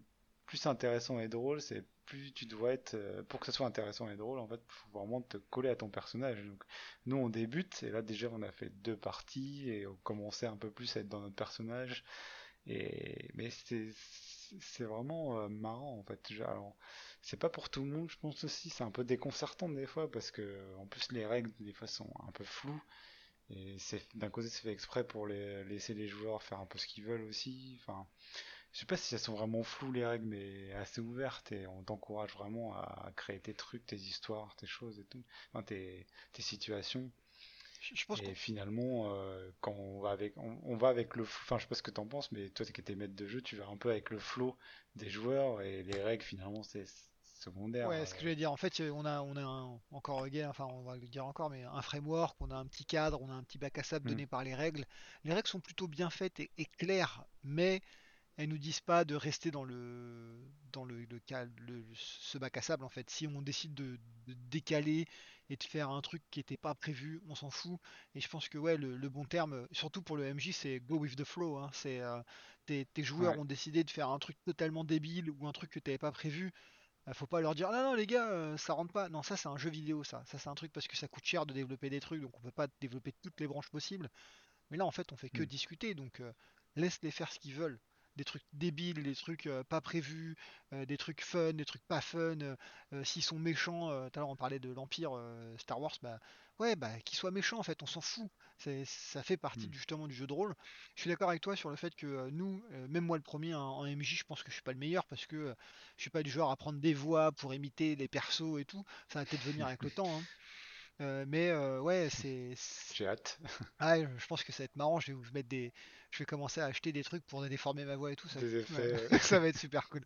[SPEAKER 1] plus intéressant et drôle, c'est plus tu dois être euh, pour que ça soit intéressant et drôle en fait, faut vraiment te coller à ton personnage. Donc nous on débute et là déjà on a fait deux parties et on commençait un peu plus à être dans notre personnage et mais c'est c'est vraiment euh, marrant en fait. Alors c'est pas pour tout le monde, je pense aussi, c'est un peu déconcertant des fois parce que en plus les règles des fois sont un peu floues et c'est d'un côté c'est fait exprès pour les, laisser les joueurs faire un peu ce qu'ils veulent aussi. Enfin, je sais pas si elles sont vraiment floues les règles, mais assez ouvertes et on t'encourage vraiment à, créer tes trucs, tes histoires, tes choses et tout, enfin tes, tes situations.
[SPEAKER 2] Je, pense
[SPEAKER 1] Et finalement, euh, quand on va avec, on, on va avec le, enfin je sais pas ce que t'en penses, mais toi qui étais maître de jeu, tu vas un peu avec le flow des joueurs et les règles finalement c'est secondaire.
[SPEAKER 2] Ouais, ce que
[SPEAKER 1] euh,
[SPEAKER 2] je vais dire, en fait, on a, on a un- encore again, enfin, on va le dire encore, mais un framework, on a un petit cadre, on a un petit bac à sable
[SPEAKER 1] Mm.
[SPEAKER 2] donné par les règles. Les règles sont plutôt bien faites et, et claires, mais elles nous disent pas de rester dans le dans le, le, le- ce bac à sable en fait. Si on décide de, de décaler et de faire un truc qui était pas prévu, on s'en fout. Et je pense que ouais, le, le bon terme, surtout pour le MJ, c'est go with the flow. hein. C'est euh, tes, tes joueurs
[SPEAKER 1] Ouais.
[SPEAKER 2] ont décidé de faire un truc totalement débile ou un truc que t'avais pas prévu. euh, Faut pas leur dire non non les gars euh, ça rentre pas non ça c'est un jeu vidéo ça ça c'est un truc parce que ça coûte cher de développer des trucs donc on peut pas développer toutes les branches possibles mais là, en fait, on fait que
[SPEAKER 1] Mm.
[SPEAKER 2] discuter, donc euh, laisse-les faire ce qu'ils veulent. Des trucs débiles, des trucs euh, pas prévus, euh, des trucs fun, des trucs pas fun. S'ils sont méchants, tout à l'heure on parlait de l'Empire Star Wars, bah ouais, bah qu'ils soient méchants en fait, on s'en fout. Ça fait partie
[SPEAKER 1] Mm.
[SPEAKER 2] du- justement du jeu de rôle. Je suis d'accord avec toi sur le fait que nous, même moi le premier en, en MJ, je pense que je suis pas le meilleur parce que je suis pas du genre à prendre des voix pour imiter les persos et tout. Ça va peut-être venir avec le temps. hein. Euh, mais euh, ouais, c'est
[SPEAKER 1] J'ai hâte.
[SPEAKER 2] ah, ouais, je pense que ça va être marrant. Je vais vous mettre des, je vais commencer à acheter des trucs pour déformer ma voix et tout. Ça,
[SPEAKER 1] Des
[SPEAKER 2] ouais,
[SPEAKER 1] effets.
[SPEAKER 2] ça va être super cool.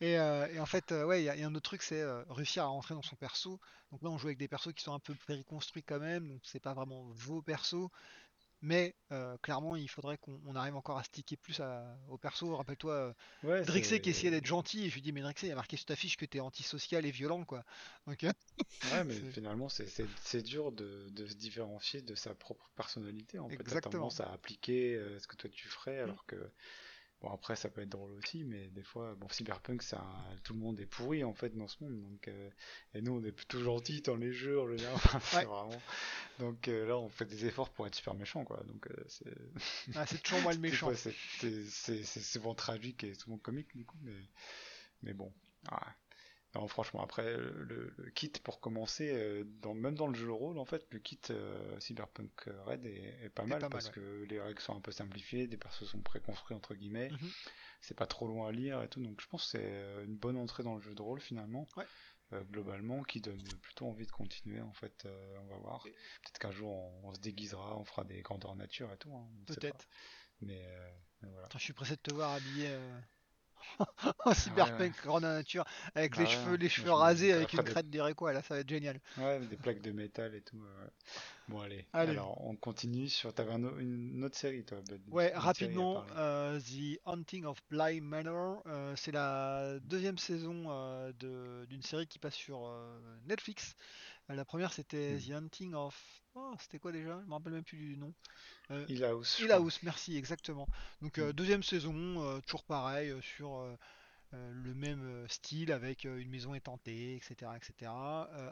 [SPEAKER 2] Et, euh, et en fait, ouais, il y, y a un autre truc, c'est réussir à rentrer dans son perso. Donc là, on joue avec des persos qui sont un peu préconstruits quand même, donc c'est pas vraiment vos persos. Mais euh, clairement, il faudrait qu'on on arrive encore à sticker plus à, au perso. Rappelle-toi, euh,
[SPEAKER 1] Ouais,
[SPEAKER 2] Drixé qui essayait d'être gentil, et je lui dis, mais Drixé, il y a marqué sur ta fiche que t'es antisocial et violent, quoi. Donc, euh,
[SPEAKER 1] Ouais, mais finalement, c'est dur de, de se différencier de sa propre personnalité. En fait,
[SPEAKER 2] Exactement.
[SPEAKER 1] tendance à appliquer euh, ce que toi tu ferais,
[SPEAKER 2] Mm.
[SPEAKER 1] alors que bon après ça peut être drôle aussi, mais des fois, bon Cyberpunk, ça, tout le monde est pourri en fait dans ce monde, donc euh, et nous on est plutôt gentils dans les jeux en général.
[SPEAKER 2] Ouais.
[SPEAKER 1] vraiment. Donc euh, là, on fait des efforts pour être super méchant, quoi. Donc euh, c'est.
[SPEAKER 2] ah, c'est toujours moi le méchant.
[SPEAKER 1] c'est souvent tragique et souvent comique du coup, mais, mais bon. ouais. Non, franchement, après, le, le kit pour commencer, euh, dans, même dans le jeu de rôle, en fait, le kit euh, Cyberpunk Red est, est pas mal
[SPEAKER 2] pas mal,
[SPEAKER 1] parce
[SPEAKER 2] ouais.
[SPEAKER 1] que les règles sont un peu simplifiées, des persos sont préconstruits entre guillemets,
[SPEAKER 2] Mhm.
[SPEAKER 1] c'est pas trop loin à lire et tout, donc je pense que c'est euh, une bonne entrée dans le jeu de rôle finalement.
[SPEAKER 2] Ouais.
[SPEAKER 1] euh, globalement, qui donne plutôt envie de continuer en fait, on va voir. Peut-être qu'un jour on, on se déguisera, on fera des grandeurs nature et tout, hein.
[SPEAKER 2] Peut-être.
[SPEAKER 1] Mais, euh, mais voilà.
[SPEAKER 2] Attends, je suis pressé de te voir habillé en cyberpunk grandeur nature avec
[SPEAKER 1] Bah
[SPEAKER 2] les
[SPEAKER 1] ouais,
[SPEAKER 2] cheveux, les cheveux rasés avec une
[SPEAKER 1] des-
[SPEAKER 2] crête d'Iréquois là, ça va être génial.
[SPEAKER 1] Ouais, des plaques de métal et tout. Bon, allez.
[SPEAKER 2] Allez.
[SPEAKER 1] Alors, on continue sur. T'avais un une autre série, toi, Bud.
[SPEAKER 2] Ouais, rapidement, euh, The Haunting of Bly Manor, euh, c'est la deuxième saison euh, de- d'une série qui passe sur Netflix. La première c'était
[SPEAKER 1] Hmm.
[SPEAKER 2] The Haunting of... Oh, c'était quoi déjà? Je me rappelle même plus du nom. Euh,
[SPEAKER 1] crois.
[SPEAKER 2] House, merci, exactement. Donc euh,
[SPEAKER 1] Mm.
[SPEAKER 2] deuxième saison, euh, toujours pareil, euh, sur le même style, avec une maison étantée, etc. etc.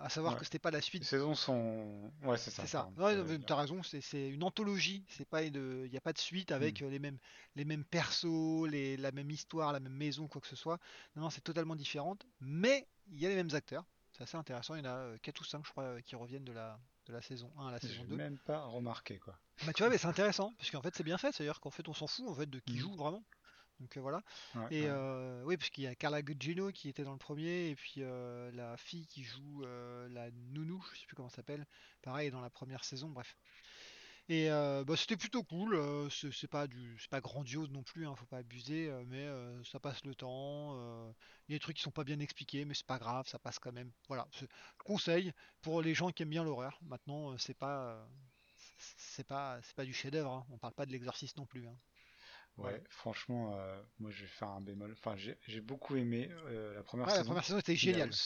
[SPEAKER 2] À savoir
[SPEAKER 1] Ouais.
[SPEAKER 2] que c'était pas la
[SPEAKER 1] Les
[SPEAKER 2] suite.
[SPEAKER 1] saisons sont. Ouais, c'est ça.
[SPEAKER 2] C'est ça. Ouais, t'as raison, c'est c'est une anthologie. C'est pas une, il n'y a pas de suite
[SPEAKER 1] Mm.
[SPEAKER 2] avec euh, les mêmes, les mêmes persos, les, la même histoire, la même maison, quoi que ce soit. Non, non, c'est totalement différente. Mais il y a les mêmes acteurs. C'est assez intéressant. Il y en a 4 ou 5 je crois, qui reviennent de la, de la saison 1 à la saison
[SPEAKER 1] J'ai
[SPEAKER 2] 2.
[SPEAKER 1] même pas remarqué, quoi.
[SPEAKER 2] Bah tu vois, mais c'est intéressant parce qu'en fait c'est bien fait. C'est-à-dire qu'en fait on s'en fout en fait de qui
[SPEAKER 1] Mhm.
[SPEAKER 2] joue vraiment. Donc euh, voilà.
[SPEAKER 1] Ouais,
[SPEAKER 2] Et
[SPEAKER 1] ouais.
[SPEAKER 2] euh, oui, parce qu'il y a Carla Gugino qui était dans le premier, et puis euh, la fille qui joue la nounou, je sais plus comment s'appelle, pareil dans la première saison, bref. Et euh, bah, c'était plutôt cool, euh, c'est pas du, c'est pas grandiose non plus, hein, faut pas abuser, mais euh, ça passe le temps. Il y a des trucs qui sont pas bien expliqués, mais c'est pas grave, ça passe quand même. Voilà, conseil pour les gens qui aiment bien l'horreur. Maintenant, c'est pas, c'est pas, c'est pas du chef-d'œuvre, hein, on parle pas de l'exorciste non plus. hein.
[SPEAKER 1] Ouais, franchement, moi je vais faire un bémol. Enfin, j'ai beaucoup aimé la première
[SPEAKER 2] Ouais, la
[SPEAKER 1] saison.
[SPEAKER 2] première saison était géniale.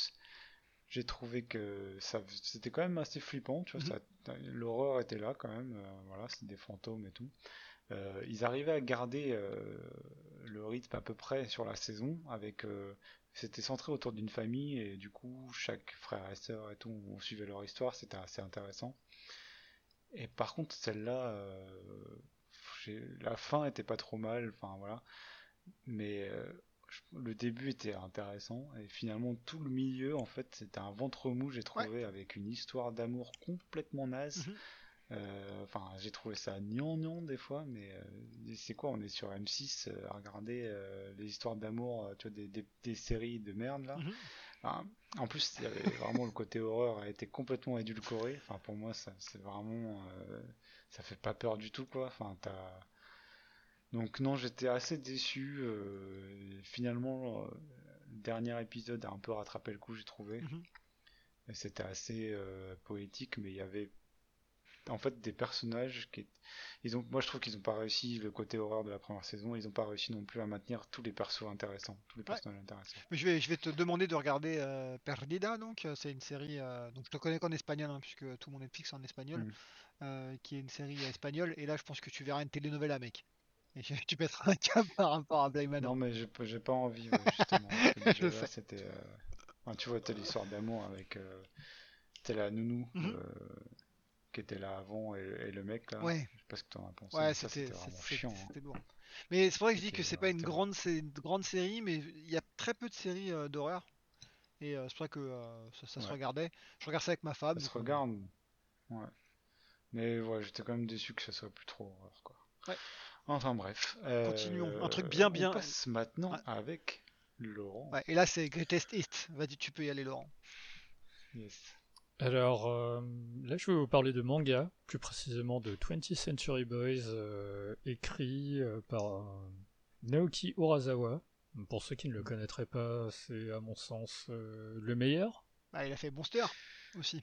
[SPEAKER 1] J'ai trouvé que ça, c'était quand même assez flippant, tu vois,
[SPEAKER 2] Mhm.
[SPEAKER 1] l'horreur était là quand même, euh, voilà, c'est des fantômes et tout. Euh, ils arrivaient à garder euh, le rythme à peu près sur la saison, avec, euh, c'était centré autour d'une famille et du coup chaque frère et sœur et tout, on suivait leur histoire, c'était assez intéressant. Et par contre celle-là, la fin était pas trop mal, enfin voilà, mais le début était intéressant et finalement tout le milieu en fait c'était un ventre mou j'ai trouvé avec une histoire d'amour complètement naze.
[SPEAKER 2] Mhm.
[SPEAKER 1] Euh, Enfin j'ai trouvé ça gnangnan des fois mais euh, c'est quoi on est sur M6 euh, à regarder euh, les histoires d'amour tu vois des, des, des séries de merde là.
[SPEAKER 2] Mhm.
[SPEAKER 1] Enfin, en plus il y avait vraiment le côté horreur a été complètement édulcoré. Enfin pour moi ça c'est vraiment ça fait pas peur du tout quoi. Enfin t'as donc non, j'étais assez déçu. euh, finalement, euh, le dernier épisode a un peu rattrapé le coup, j'ai trouvé.
[SPEAKER 2] Mhm.
[SPEAKER 1] C'était assez euh, poétique, mais il y avait en fait des personnages qui ils ont moi je trouve qu'ils ont pas réussi le côté horreur de la première saison ils ont pas réussi non plus à maintenir tous les persos intéressants tous les personnages intéressants
[SPEAKER 2] Mais je vais, je vais te demander de regarder euh, Perdida, donc c'est une série, euh, donc je te connais qu'en espagnol, hein, puisque tout mon Netflix est en espagnol,
[SPEAKER 1] Mm.
[SPEAKER 2] euh, qui est une série espagnole, et là je pense que tu verras une telenovela, mec. Et tu pèteras un câble par rapport à Bly Manor.
[SPEAKER 1] non mais j'ai pas- j'ai pas envie ouais, justement
[SPEAKER 2] Je
[SPEAKER 1] là, c'était euh, enfin, tu vois t'as l'histoire d'amour avec euh, la nounou
[SPEAKER 2] Mhm.
[SPEAKER 1] euh, qui était là avant et, et le mec là
[SPEAKER 2] Ouais.
[SPEAKER 1] je sais pas ce que t'en as pensé
[SPEAKER 2] Ouais, c'était
[SPEAKER 1] chiant hein.
[SPEAKER 2] c'était lourd. Mais c'est vrai que je dis que c'est pas une grande, une grande série, mais il y a très peu de séries euh, d'horreur. Et c'est ça que ça, se regardait. Je regarde ça avec ma femme.
[SPEAKER 1] Ça se regarde. Ouais. Mais ouais, j'étais quand même déçu que ça soit plus trop horreur, quoi.
[SPEAKER 2] Ouais.
[SPEAKER 1] Enfin bref. euh,
[SPEAKER 2] Continuons. Un truc bien, bien-
[SPEAKER 1] On passe maintenant
[SPEAKER 2] Ouais.
[SPEAKER 1] avec Laurent.
[SPEAKER 2] Ouais, et là c'est Greatest Hits. Vas-y, tu peux y aller, Laurent.
[SPEAKER 1] Yes.
[SPEAKER 3] Alors euh, là, je vais vous parler de manga, plus précisément de 20th Century Boys, euh, écrit euh, par euh, Naoki Urasawa. Pour ceux qui ne le connaîtraient pas, c'est à mon sens euh, le meilleur.
[SPEAKER 2] Ah, il a fait Monster aussi.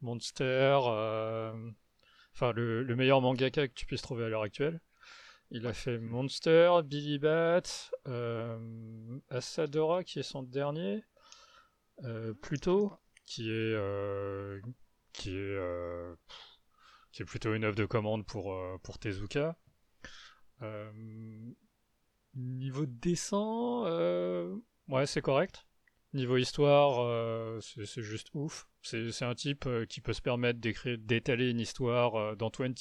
[SPEAKER 3] Monster, euh, enfin le, le meilleur mangaka que tu puisses trouver à l'heure actuelle. Il a fait Monster, Billy Bat, euh, Asadora qui est son dernier, euh, Pluto qui est euh, euh, qui est plutôt une œuvre de commande pour pour Tezuka. Niveau dessin, ouais c'est correct. Niveau histoire, c'est juste ouf. C'est un type qui peut se permettre d'écrire, d'étaler une histoire dans 20.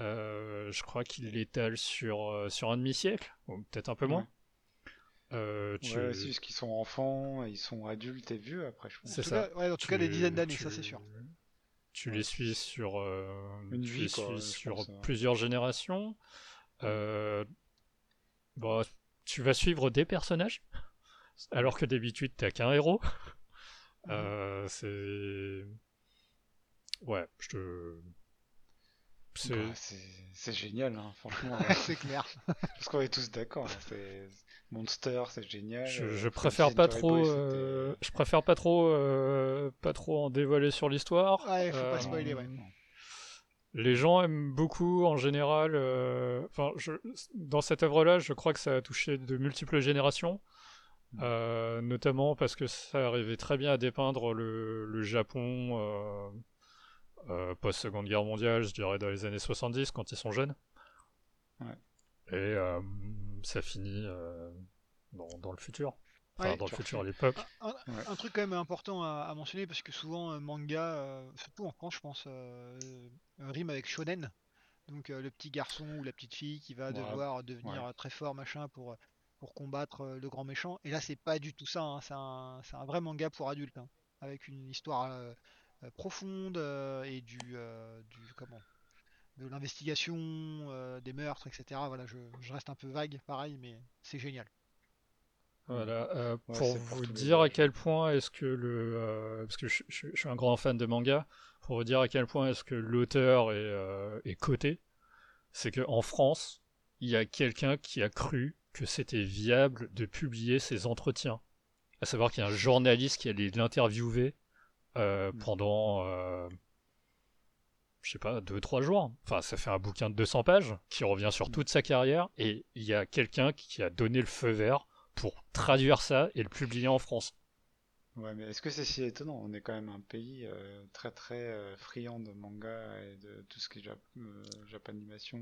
[SPEAKER 3] Euh, je crois qu'il l'étale sur, euh, sur un demi-siècle, ou peut-être un peu moins. Euh, tu-
[SPEAKER 1] Ouais, c'est juste qu'ils sont enfants, ils sont adultes et vieux après, je pense.
[SPEAKER 3] C'est ça.
[SPEAKER 2] cas, ouais, en tout cas des dizaines d'années,
[SPEAKER 3] tu-
[SPEAKER 2] ça c'est sûr.
[SPEAKER 3] Tu
[SPEAKER 1] Ouais.
[SPEAKER 3] les suis sur, euh,
[SPEAKER 1] Une
[SPEAKER 3] tu
[SPEAKER 1] vie,
[SPEAKER 3] les
[SPEAKER 1] quoi,
[SPEAKER 3] suis
[SPEAKER 1] je
[SPEAKER 3] sur
[SPEAKER 1] pense, ouais.
[SPEAKER 3] plusieurs générations. Euh, bon, tu vas suivre des personnages, alors que d'habitude t'as qu'un héros. Euh, c'est. Ouais, je te. C'est.
[SPEAKER 1] Bah, c'est génial, hein, franchement.
[SPEAKER 2] c'est clair.
[SPEAKER 1] Parce qu'on est tous d'accord. hein, c'est Monster, c'est génial.
[SPEAKER 3] Je,
[SPEAKER 1] euh,
[SPEAKER 3] je
[SPEAKER 1] 20th
[SPEAKER 3] préfère pas trop, euh,
[SPEAKER 1] c'était-
[SPEAKER 3] je préfère pas trop, euh, pas trop en dévoiler sur l'histoire.
[SPEAKER 2] Ouais, faut pas
[SPEAKER 3] Euh,
[SPEAKER 2] spoiler, ouais.
[SPEAKER 3] Les gens aiment beaucoup en général. euh, Enfin, je, dans cette œuvre-là, je crois que ça a touché de multiples générations,
[SPEAKER 1] Mm.
[SPEAKER 3] euh, notamment parce que ça arrivait très bien à dépeindre le, le Japon euh, post-seconde guerre mondiale, je dirais dans les années 70 quand ils sont jeunes.
[SPEAKER 1] Ouais.
[SPEAKER 3] Et euh, ça finit euh, dans, dans le futur. Enfin,
[SPEAKER 2] Ouais,
[SPEAKER 3] dans le
[SPEAKER 1] tu
[SPEAKER 3] futur à l'époque.
[SPEAKER 2] Un,
[SPEAKER 1] Ouais.
[SPEAKER 2] un truc quand même important à, à mentionner parce que souvent euh, manga, euh, surtout en France, je pense, rime avec shonen. Donc euh, le petit garçon ou la petite fille qui va
[SPEAKER 1] Ouais.
[SPEAKER 2] devoir devenir
[SPEAKER 1] Ouais.
[SPEAKER 2] très fort machin pour pour combattre le grand méchant. Et là c'est pas du tout ça. hein, C'est un, vrai manga pour adultes hein, avec une histoire euh, profonde euh, et du euh, du comment de l'investigation, euh, des meurtres, etc. Voilà, je, je reste un peu vague, pareil, mais c'est génial.
[SPEAKER 3] Voilà, euh,
[SPEAKER 1] Ouais,
[SPEAKER 3] pour vous dire à quel point est-ce que le... euh, parce que je, je- je suis un grand fan de manga, pour vous dire à quel point est-ce que l'auteur est, euh, est coté, c'est qu'en France, il y a quelqu'un qui a cru que c'était viable de publier ses entretiens. À savoir qu'il y a un journaliste qui allait l'interviewer euh,
[SPEAKER 1] Mm.
[SPEAKER 3] pendant... euh, je sais pas, 2-3 jours. Enfin, ça fait un bouquin de 200 pages qui revient sur
[SPEAKER 1] Mm.
[SPEAKER 3] toute sa carrière et il y a quelqu'un qui a donné le feu vert pour traduire ça et le publier en France.
[SPEAKER 1] Ouais, mais est-ce que c'est si étonnant? On est quand même un pays euh, très très euh, friand de manga et de tout ce qui est Jap euh, Japanimation.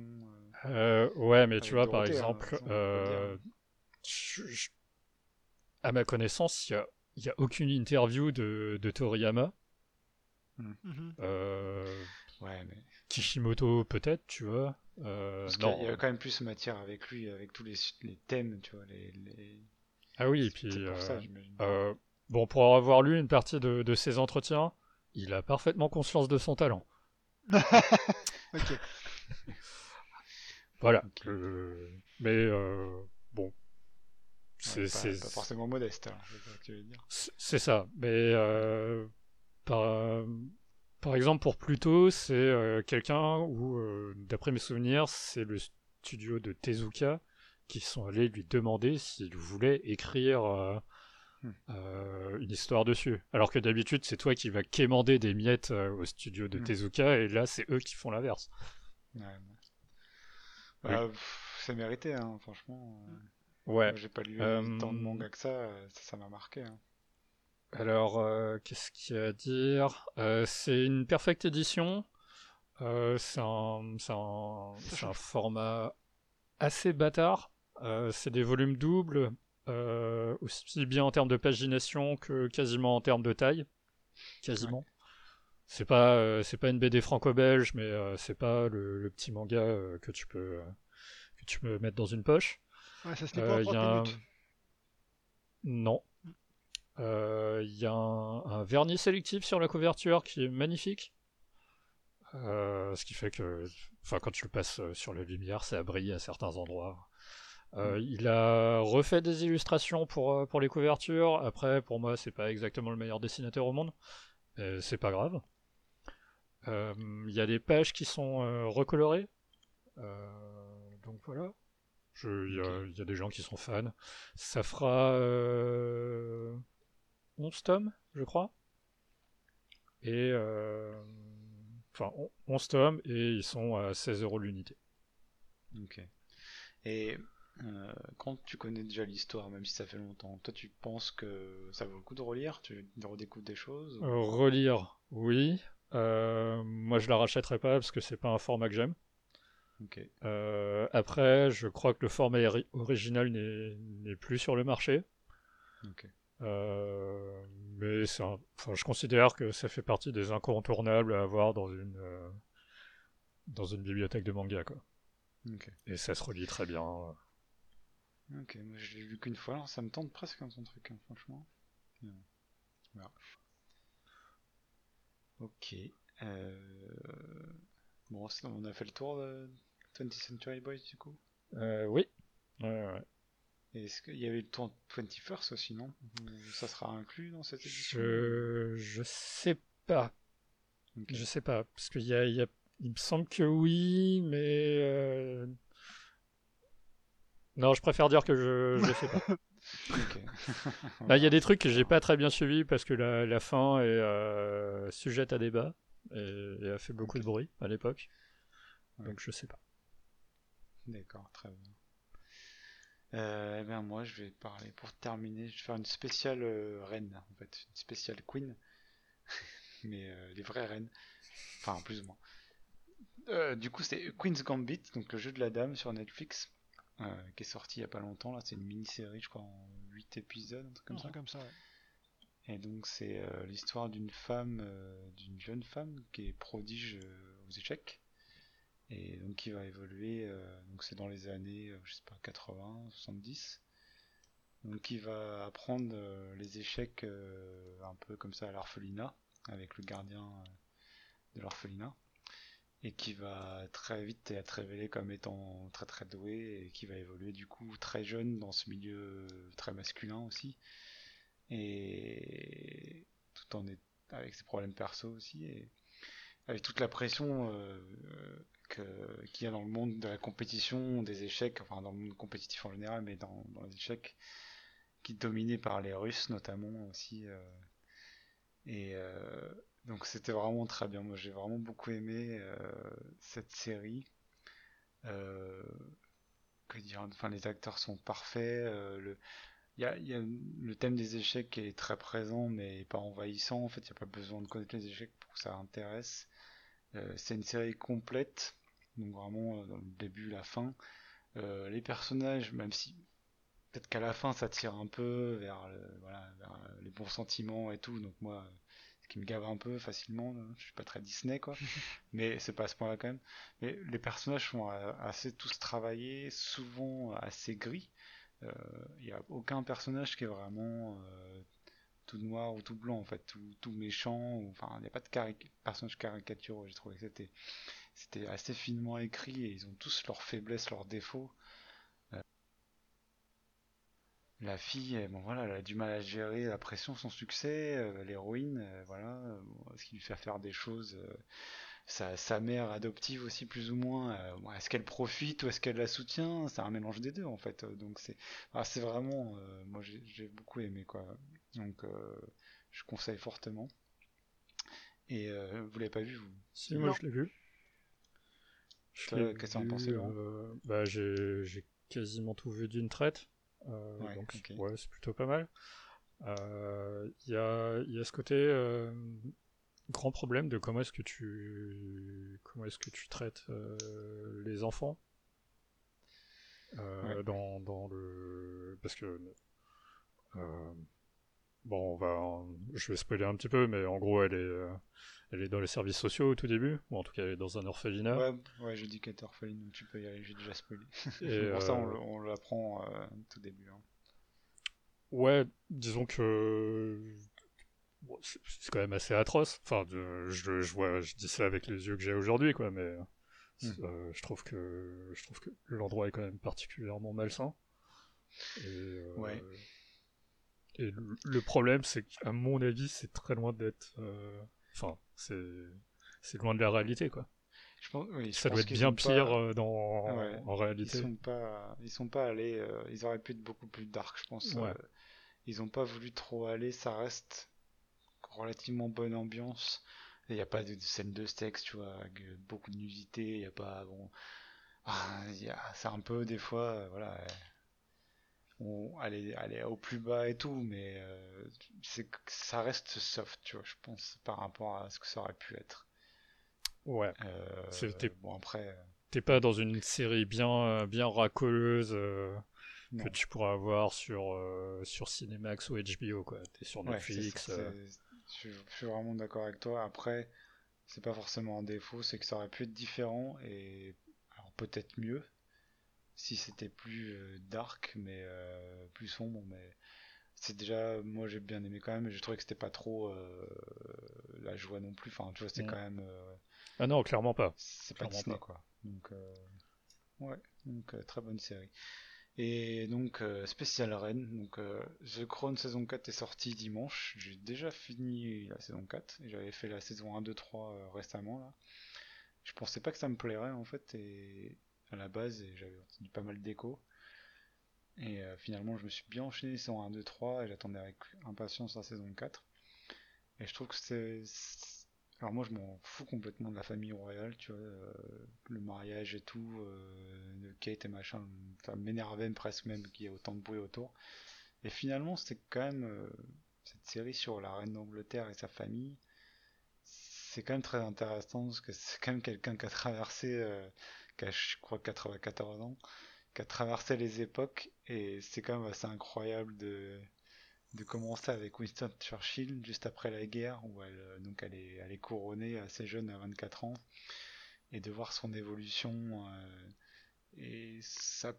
[SPEAKER 3] ouais, mais tu vois, par
[SPEAKER 1] Dorothée, hein,
[SPEAKER 3] exemple, je- je- à ma connaissance, il n'y a, il y a aucune interview de, de Toriyama.
[SPEAKER 2] Mhm.
[SPEAKER 3] Euh,
[SPEAKER 1] Ouais, mais
[SPEAKER 3] Kishimoto, peut-être, tu vois. Euh,
[SPEAKER 1] parce qu'il y a-
[SPEAKER 3] non.
[SPEAKER 1] il y a quand même plus matière avec lui, avec tous les, les thèmes, tu vois. Les, les...
[SPEAKER 3] Ah oui, et puis.
[SPEAKER 1] pour
[SPEAKER 3] euh,
[SPEAKER 1] ça,
[SPEAKER 3] euh, bon, pour avoir lu une partie de, de ses entretiens, il a parfaitement conscience de son talent.
[SPEAKER 2] Ok.
[SPEAKER 3] Voilà. Euh, mais euh. C'est
[SPEAKER 1] Ouais, pas, forcément modeste, alors, c'est ça
[SPEAKER 3] ça. Mais euh, par, par exemple, pour Pluto, c'est euh, quelqu'un où, euh, d'après mes souvenirs, c'est le studio de Tezuka qui sont allés lui demander s'il voulait écrire euh,
[SPEAKER 1] Hmm.
[SPEAKER 3] euh, une histoire dessus. Alors que d'habitude, c'est toi qui vas quémander des miettes euh, au studio de
[SPEAKER 1] Hmm.
[SPEAKER 3] Tezuka, et là, c'est eux qui font l'inverse.
[SPEAKER 1] Ouais, ouais. Bah, c'est mérité, hein, franchement. euh,
[SPEAKER 3] Ouais.
[SPEAKER 1] J'ai pas lu
[SPEAKER 3] Euh,
[SPEAKER 1] tant de manga que ça, euh, ça ça m'a marqué. hein.
[SPEAKER 3] Alors, euh, qu'est-ce qu'il y a à dire? Euh, C'est une perfecte édition. C'est un, format assez bâtard. C'est des volumes doubles, aussi bien en termes de pagination que quasiment en termes de taille. Quasiment. C'est pas, c'est pas une BD franco-belge, mais c'est pas le, le petit manga que tu peux, que tu peux mettre dans une poche.
[SPEAKER 2] Ouais, ça se lit
[SPEAKER 3] Euh,
[SPEAKER 2] pas en
[SPEAKER 3] y
[SPEAKER 2] 30
[SPEAKER 3] a un-
[SPEAKER 2] minutes.
[SPEAKER 3] Non. Euh, Il y a un, un vernis sélectif sur la couverture qui est magnifique. Euh, ce qui fait que, quand tu le passes euh, sur la lumière, ça brille à certains endroits. Euh, Il a refait des illustrations pour, euh, pour les couvertures. Après, pour moi, c'est pas exactement le meilleur dessinateur au monde. mais c'est pas grave. Euh, Il y a des pages qui sont euh, recolorées. Euh, donc voilà. Il y, a- il y a des gens qui sont fans. Ça fera euh, 11 tomes, je crois. Et. euh, Enfin, on- 11 tomes et ils sont à 16 euros l'unité.
[SPEAKER 1] Ok. Et euh, quand tu connais déjà l'histoire, même si ça fait longtemps, toi tu penses que ça vaut le coup de relire? Tu redécouvres des choses? Ou-
[SPEAKER 3] Euh, relire, oui. Euh, moi, je la rachèterai pas parce que c'est pas un format que j'aime.
[SPEAKER 1] Ok.
[SPEAKER 3] Euh, après, je crois que le format ori- original n'est plus sur le marché.
[SPEAKER 1] Ok.
[SPEAKER 3] Euh, mais un- je considère que ça fait partie des incontournables à avoir dans une, euh, dans une bibliothèque de manga. Quoi.
[SPEAKER 1] Ok.
[SPEAKER 3] Et ça se relie très bien.
[SPEAKER 1] Ok, moi je l'ai lu qu'une fois, alors ça me tente presque hein, ton truc, hein, franchement. Voilà. Ok. Bon, on a fait le tour de 20th Century Boys du coup?
[SPEAKER 3] Euh, oui. Ouais,
[SPEAKER 1] Est-ce qu'il y avait le tour 21st aussi, non? Ça sera inclus dans cette édition?
[SPEAKER 3] Je, je sais pas. Je sais pas. Parce qu'il y a, il y a- il me semble que oui, mais. euh, Non, je préfère dire que je, je sais pas. Bah, Il y a des trucs que j'ai pas très bien suivis parce que la, la fin est euh, sujette à débat et, et a fait beaucoup de bruit à l'époque. Donc je sais pas.
[SPEAKER 1] D'accord, très bien. Euh, eh bien moi je vais parler pour terminer, je vais faire une spéciale euh, reine en fait, une spéciale queen, mais euh, les vraies reines, enfin plus ou moins. Du coup c'est Queen's Gambit, donc le jeu de la dame sur Netflix, qui est sorti il y a pas longtemps là, c'est une mini-série je crois en 8 épisodes, un truc comme ça.
[SPEAKER 2] comme ça, ouais.
[SPEAKER 1] Et donc c'est l'histoire d'une femme, d'une jeune femme qui est prodige aux échecs et donc qui va évoluer. euh, donc c'est dans les années, euh, je sais pas, 80, 70. Donc qui va apprendre euh, les échecs un peu comme ça à l'orphelinat avec le gardien de l'orphelinat et qui va très vite être révélé comme étant très très doué et qui va évoluer du coup très jeune dans ce milieu très masculin aussi et tout en est avec ses problèmes perso aussi et avec toute la pression que- qu'il y a dans le monde de la compétition, des échecs, enfin dans le monde compétitif en général, mais dans, les échecs qui est dominé par les Russes notamment aussi. euh, et euh, donc c'était vraiment très bien. Moi j'ai vraiment beaucoup aimé euh, cette série. Que dire, enfin les acteurs sont parfaits. le, y a, le thème des échecs est très présent mais pas envahissant. En fait, il n'y a pas besoin de connaître les échecs pour que ça intéresse. C'est une série complète, donc vraiment euh, dans le début, la fin. Euh, les personnages, même si peut-être qu'à la fin ça tire un peu vers, le- voilà, vers euh, les bons sentiments et tout, donc moi, ce qui me gave un peu facilement, je suis pas très Disney quoi, mais c'est pas à ce point-là quand même. Mais les personnages sont assez tous travaillés, souvent assez gris. Euh, Il n'y a aucun personnage qui est vraiment euh, tout noir ou tout blanc en fait, tout, tout méchant, ou, enfin il n'y a pas de caric personnage caricaturaux, j'ai trouvé que c'était c'était assez finement écrit et ils ont tous leurs faiblesses, leurs défauts. Euh, la fille, bon voilà, elle a du mal à gérer la pression, son succès, euh, l'héroïne, euh, voilà, ce qui lui fait faire des choses sa, sa mère adoptive aussi plus ou moins. est-ce qu'elle profite ou est-ce qu'elle la soutient? C'est un mélange des deux en fait. Donc c'est, c'est vraiment, moi j'ai beaucoup aimé quoi. Donc euh, je conseille fortement. Et euh, vous l'avez pas vu vous?
[SPEAKER 3] Si, moi
[SPEAKER 2] Non.
[SPEAKER 3] je l'ai vu.
[SPEAKER 1] Qu'est-ce que t'en pensais,
[SPEAKER 3] euh, bah, j'ai, j'ai quasiment tout vu d'une traite. Euh,
[SPEAKER 1] Ouais,
[SPEAKER 3] donc, ouais, c'est plutôt pas mal. Euh, Il y, a, il y a ce côté euh, grand problème de comment est-ce que tu comment est-ce que tu traites euh, les enfants euh,
[SPEAKER 1] Ouais.
[SPEAKER 3] dans, dans le parce que euh, bon on va je vais spoiler un petit peu mais en gros elle est euh, elle est dans les services sociaux au tout début ou en tout cas elle est dans un orphelinat
[SPEAKER 1] Ouais, ouais, j'ai dit qu'elle était orpheline, donc tu peux y aller, j'ai déjà spoilé.
[SPEAKER 3] et,
[SPEAKER 1] Pour ça, on,
[SPEAKER 3] euh,
[SPEAKER 1] l'apprend euh, tout début. hein.
[SPEAKER 3] Ouais, disons que bon, c'est quand même assez atroce. Enfin, je, je vois, je dis ça avec les yeux que j'ai aujourd'hui, quoi. Mais euh, je trouve que je trouve que l'endroit est quand même particulièrement malsain. Et, euh,
[SPEAKER 1] Ouais.
[SPEAKER 3] Et le, problème, c'est qu'à mon avis, c'est très loin d'être. euh, Enfin, c'est c'est loin de la réalité, quoi.
[SPEAKER 1] Je pense, oui, je
[SPEAKER 3] Ça doit être bien
[SPEAKER 1] pas-
[SPEAKER 3] pire euh, dans
[SPEAKER 1] Ouais.
[SPEAKER 3] en
[SPEAKER 1] Ils
[SPEAKER 3] réalité.
[SPEAKER 1] sont pas, ils sont pas allés, euh, ils auraient pu être beaucoup plus dark, je pense.
[SPEAKER 3] Ouais.
[SPEAKER 1] euh, ils ont pas voulu trop aller, ça reste relativement bonne ambiance. Il n'y a pas de, de scène de sexe, tu vois, avec beaucoup de nudité, il y a pas, bon, ah, y a- c'est un peu des fois, euh, on, aller, aller au plus bas et tout, mais euh, c'est, ça reste soft, tu vois, je pense, par rapport à ce que ça aurait pu être.
[SPEAKER 3] Ouais.
[SPEAKER 1] Euh,
[SPEAKER 3] C'était-
[SPEAKER 1] bon après, euh,
[SPEAKER 3] T'es pas dans une série bien bien racoleuse. euh, que tu pourras avoir sur, sur Cinemax ou HBO, quoi. T'es sur
[SPEAKER 1] Ouais,
[SPEAKER 3] Netflix.
[SPEAKER 1] ça, je, suis- je suis vraiment d'accord avec toi. Après, c'est pas forcément un défaut, c'est que ça aurait pu être différent et alors peut-être mieux si c'était plus euh, dark, mais euh, plus sombre. Mais c'est déjà, moi j'ai bien aimé quand même. J'ai trouvé que c'était pas trop euh, la joie non plus. Enfin, tu vois, c'est
[SPEAKER 3] Mm.
[SPEAKER 1] quand même,
[SPEAKER 3] Ah non, clairement pas.
[SPEAKER 1] c'est pas Disney
[SPEAKER 3] pas.
[SPEAKER 1] quoi. Donc ouais, donc très bonne série. Et donc spécial Rennes, donc The Crown saison 4 est sorti dimanche. J'ai déjà fini la saison 4 et j'avais fait la saison 1, 2, 3 euh, récemment là. Je pensais pas que ça me plairait en fait et à la base et j'avais entendu pas mal d'échos. Et euh, finalement je me suis bien enchaîné saison 1, 2, 3 et j'attendais avec impatience la saison 4. Et je trouve que c'est... c'est- Alors moi je m'en fous complètement de la famille royale, tu vois, euh, le mariage et tout, euh, de Kate et machin, ça m'énervait presque même qu'il y ait autant de bruit autour. Et finalement c'était quand même cette série sur la reine d'Angleterre et sa famille, c'est quand même très intéressant parce que c'est quand même quelqu'un qui a traversé, qui je crois 94 ans, qui a traversé les époques. Et c'est quand même assez incroyable de de commencer avec Winston Churchill juste après la guerre où elle euh, donc elle est elle est couronnée assez jeune à 24 ans. Et de voir son évolution euh, et ça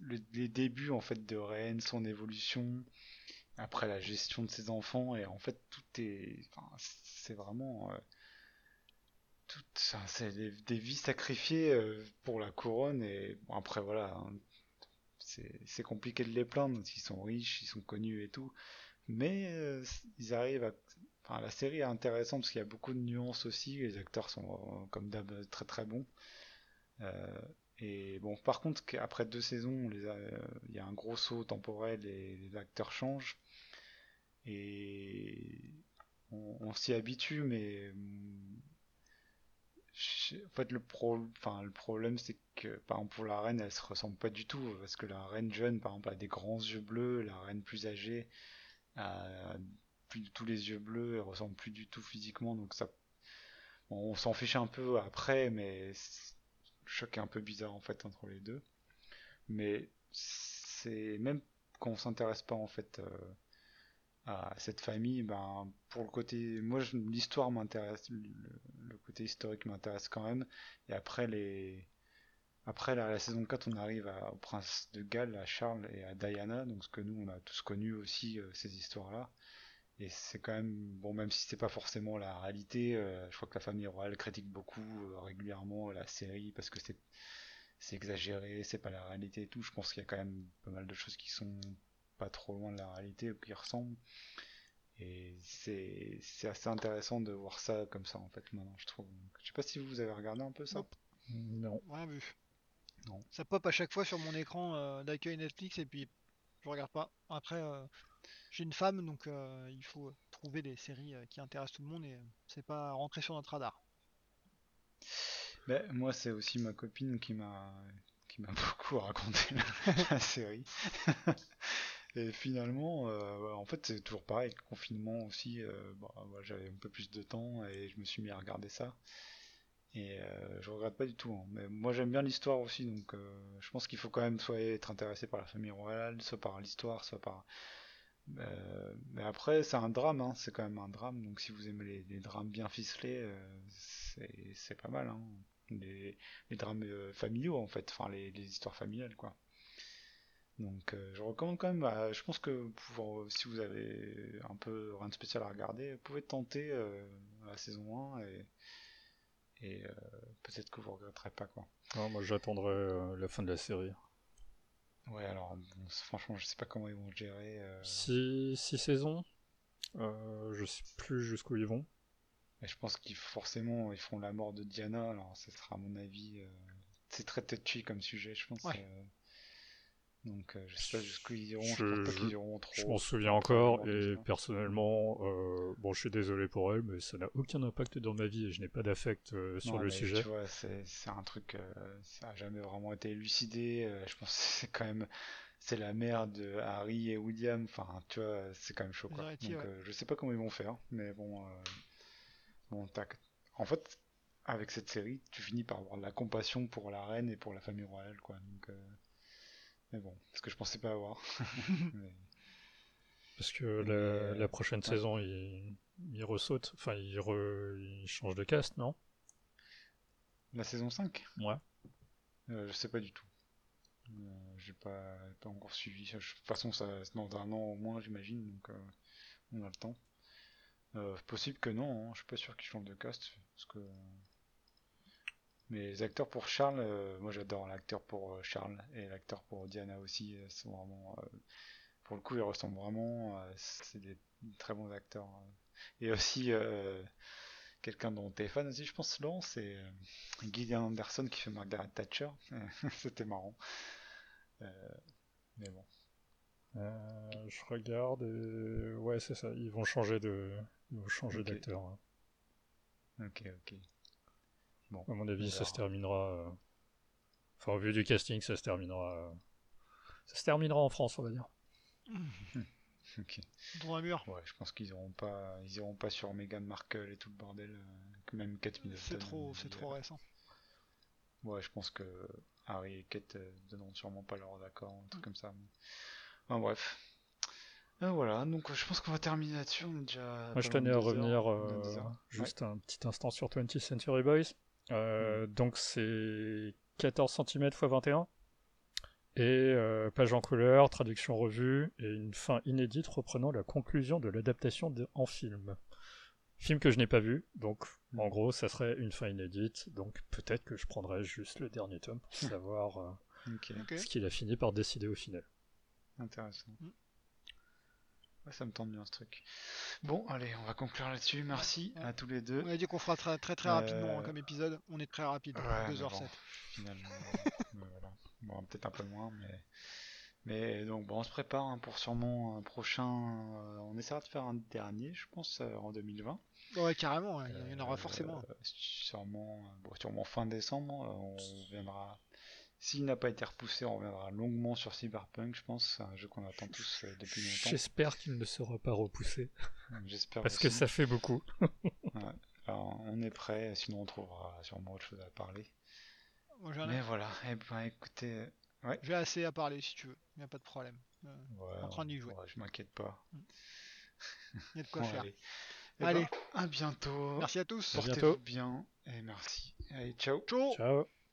[SPEAKER 1] le- les débuts en fait de Rennes son évolution après la gestion de ses enfants et en fait tout est c'est vraiment euh, c'est des, vies sacrifiées euh, pour la couronne et après voilà hein, c'est compliqué de les plaindre ils sont riches ils sont connus et tout. Mais euh, ils arrivent à enfin la série est intéressante parce qu'il y a beaucoup de nuances aussi. Les acteurs sont euh, comme d'hab très très bons. Et bon par contre après deux saisons il y a un gros saut temporel et les acteurs changent. Et on, s'y habitue mais en fait le pro enfin le problème c'est que par exemple pour la reine elle se ressemble pas du tout parce que la reine jeune par exemple a des grands yeux bleus la reine plus âgée a plus du tout les yeux bleus elle ressemble plus du tout physiquement donc ça bon, on s'en fiche un peu après mais le choc est un peu bizarre en fait entre les deux. Mais c'est même quand on s'intéresse pas en fait euh, à cette famille ben pour le côté moi l'histoire m'intéresse le, côté historique m'intéresse quand même. Et après les après la, saison 4 on arrive à- au prince de Galles à Charles et à Diana. Donc ce que nous on a tous connu aussi euh, ces histoires là et c'est quand même bon même si c'est pas forcément la réalité euh, je crois que la famille royale critique beaucoup euh, régulièrement la série parce que c'est c'est exagéré c'est pas la réalité et tout. Je pense qu'il y a quand même pas mal de choses qui sont pas trop loin de la réalité ou qui ressemblent Et c'est c'est assez intéressant de voir ça comme ça en fait maintenant, je trouve. Donc, je sais pas si vous avez regardé un peu ça.
[SPEAKER 2] Nope.
[SPEAKER 3] Non.
[SPEAKER 2] Rien vu.
[SPEAKER 1] Non.
[SPEAKER 2] Ça pop à chaque fois sur mon écran euh, d'accueil Netflix et puis je regarde pas. Après, euh, j'ai une femme donc euh, il faut trouver des séries qui intéressent tout le monde et c'est pas rentrer sur notre radar.
[SPEAKER 1] Ben, moi, c'est aussi ma copine qui m'a qui m'a beaucoup raconté la, la série. Et finalement, euh, en fait, c'est toujours pareil. Le confinement aussi, euh, bon, voilà, j'avais un peu plus de temps et je me suis mis à regarder ça. Et euh, je regrette pas du tout. hein. Mais moi, j'aime bien l'histoire aussi, donc euh, je pense qu'il faut quand même soit être intéressé par la famille royale, soit par l'histoire, soit par. Euh, mais après, c'est un drame, hein, c'est quand même un drame. Donc si vous aimez les, drames bien ficelés, euh, c'est pas mal. Hein. Les, les drames familiaux en fait, enfin les, les histoires familiales quoi. Donc euh, je recommande quand même, bah, je pense que pour, si vous avez un peu rien de spécial à regarder, vous pouvez tenter euh, la saison 1 et, et euh, peut-être que vous regretterez pas quoi.
[SPEAKER 3] Non, moi j'attendrai euh, la fin de la série.
[SPEAKER 1] Ouais alors bon, franchement je sais pas comment ils vont gérer. euh,
[SPEAKER 3] Six, six saisons? Euh, je sais plus jusqu'où ils vont.
[SPEAKER 1] mais je pense qu'ils forcément ils feront la mort de Diana, alors ça sera à mon avis euh, c'est très touchy comme sujet je pense.
[SPEAKER 2] Ouais.
[SPEAKER 1] Donc euh, je sais pas jusqu'où ils iront, je,
[SPEAKER 3] Je-
[SPEAKER 1] pense pas
[SPEAKER 3] je-
[SPEAKER 1] qu'ils iront trop.
[SPEAKER 3] Je m'en souviens encore et
[SPEAKER 1] Diana.
[SPEAKER 3] personnellement, euh, bon, je suis désolé pour elle, mais ça n'a aucun impact dans ma vie et je n'ai pas d'affect euh, sur
[SPEAKER 1] Non,
[SPEAKER 3] le
[SPEAKER 1] mais
[SPEAKER 3] sujet.
[SPEAKER 1] Tu vois, c'est c'est un truc, euh, ça a jamais vraiment été élucidé. euh, je pense que c'est quand même, c'est la mère de Harry et William. Enfin, tu vois, c'est quand même chaud, quoi. Donc,
[SPEAKER 2] ouais.
[SPEAKER 1] euh, je sais pas comment ils vont faire, mais bon, euh, bon, tac. En fait, avec cette série, tu finis par avoir de la compassion pour la reine et pour la famille royale, quoi. Donc, euh, mais bon, ce que je pensais pas avoir. Mais-
[SPEAKER 3] Parce que la, la prochaine
[SPEAKER 1] ouais.
[SPEAKER 3] saison, il, il ressaute, enfin, il, re- il change de cast, non?
[SPEAKER 1] La saison 5
[SPEAKER 3] Ouais.
[SPEAKER 1] Euh, je sais pas du tout. Euh, j'ai pas, pas encore suivi. De toute façon, ça, c'est dans un an au moins, j'imagine, donc euh, on a le temps. Euh, possible que non, hein, je suis pas sûr qu'ils changent de cast, parce que. Mais les acteurs pour Charles, euh, moi j'adore l'acteur pour euh, Charles et l'acteur pour Diana aussi, euh, sont vraiment. pour le coup, ils ressemblent vraiment. c'est des très bons acteurs. Et aussi. Quelqu'un dont t'es fan aussi, je pense, Laurent, c'est Gillian Anderson qui fait Margaret Thatcher. C'était marrant. Mais bon.
[SPEAKER 3] Je regarde et... Ouais, c'est ça, ils vont changer de... Ils vont changer d'acteur. hein.
[SPEAKER 1] Ok, ok. Bon.
[SPEAKER 3] À mon avis, ça se terminera... euh, Enfin, au vu du casting, ça se terminera... euh, Ça se terminera en France, on va dire.
[SPEAKER 1] Ok.
[SPEAKER 2] Dans un mur.
[SPEAKER 1] Ouais, je pense qu'ils iront pas, ils iront pas sur Meghan Markle et tout le bordel, euh, que même Kate Middleton.
[SPEAKER 2] C'est trop, c'est trop récent.
[SPEAKER 1] Ouais, je pense que Harry et Kate donneront sûrement pas leur accord, un truc comme ça. mais- Enfin, bref. Euh, voilà, donc je pense qu'on va terminer là-dessus. On est déjà.
[SPEAKER 3] Moi, je tenais à revenir
[SPEAKER 1] heures,
[SPEAKER 3] euh, juste un petit instant sur 20th Century Boys. Euh, Donc, c'est 14 cm x 21. Et euh, page en couleur, traduction revue, et une fin inédite reprenant la conclusion de l'adaptation en film. Film que je n'ai pas vu, donc en gros, ça serait une fin inédite. Donc peut-être que je prendrai juste le dernier tome pour savoir euh, ce qu'il a fini par décider au final.
[SPEAKER 1] intéressant.
[SPEAKER 2] Mm.
[SPEAKER 1] Ouais, ça me tente bien ce truc. Bon, allez, on va conclure là-dessus. Merci
[SPEAKER 2] Ouais.
[SPEAKER 1] à tous les deux.
[SPEAKER 2] On a dit qu'on fera très très, très
[SPEAKER 1] Euh,
[SPEAKER 2] rapidement hein, comme épisode. On est très rapide.
[SPEAKER 1] Ouais, mais
[SPEAKER 2] 2h07.
[SPEAKER 1] bon, finalement, mais voilà. Bon, peut-être un peu moins, mais mais donc bon, on se prépare hein, pour sûrement un prochain. euh, on essaiera de faire un dernier, je pense, euh, en 2020.
[SPEAKER 2] Ouais, carrément. hein, Il y en aura
[SPEAKER 1] Euh,
[SPEAKER 2] forcément.
[SPEAKER 1] Sûrement, euh, bon, sûrement fin décembre. euh, On reviendra. S'il n'a pas été repoussé, on reviendra longuement sur Cyberpunk, je pense. C'est un jeu qu'on attend tous euh, depuis longtemps.
[SPEAKER 3] J'espère qu'il ne sera pas repoussé,
[SPEAKER 1] J'espère
[SPEAKER 3] parce que ça fait beaucoup.
[SPEAKER 1] Alors, on est prêt, sinon on trouvera sûrement autre chose à parler.
[SPEAKER 2] Ai-
[SPEAKER 1] Mais voilà, eh ben écoutez, ouais.
[SPEAKER 2] J'ai assez à parler si tu veux. Il n'y a pas de problème. Euh,
[SPEAKER 1] Ouais,
[SPEAKER 2] En train d'y jouer.
[SPEAKER 1] ouais, je m'inquiète pas.
[SPEAKER 2] Il y a de quoi
[SPEAKER 1] Bon,
[SPEAKER 2] faire.
[SPEAKER 1] allez. Eh
[SPEAKER 2] Allez.
[SPEAKER 1] ben, à bientôt.
[SPEAKER 2] Merci à tous.
[SPEAKER 1] Portez-vous bien et merci. Allez, ciao.
[SPEAKER 2] Ciao
[SPEAKER 3] Ciao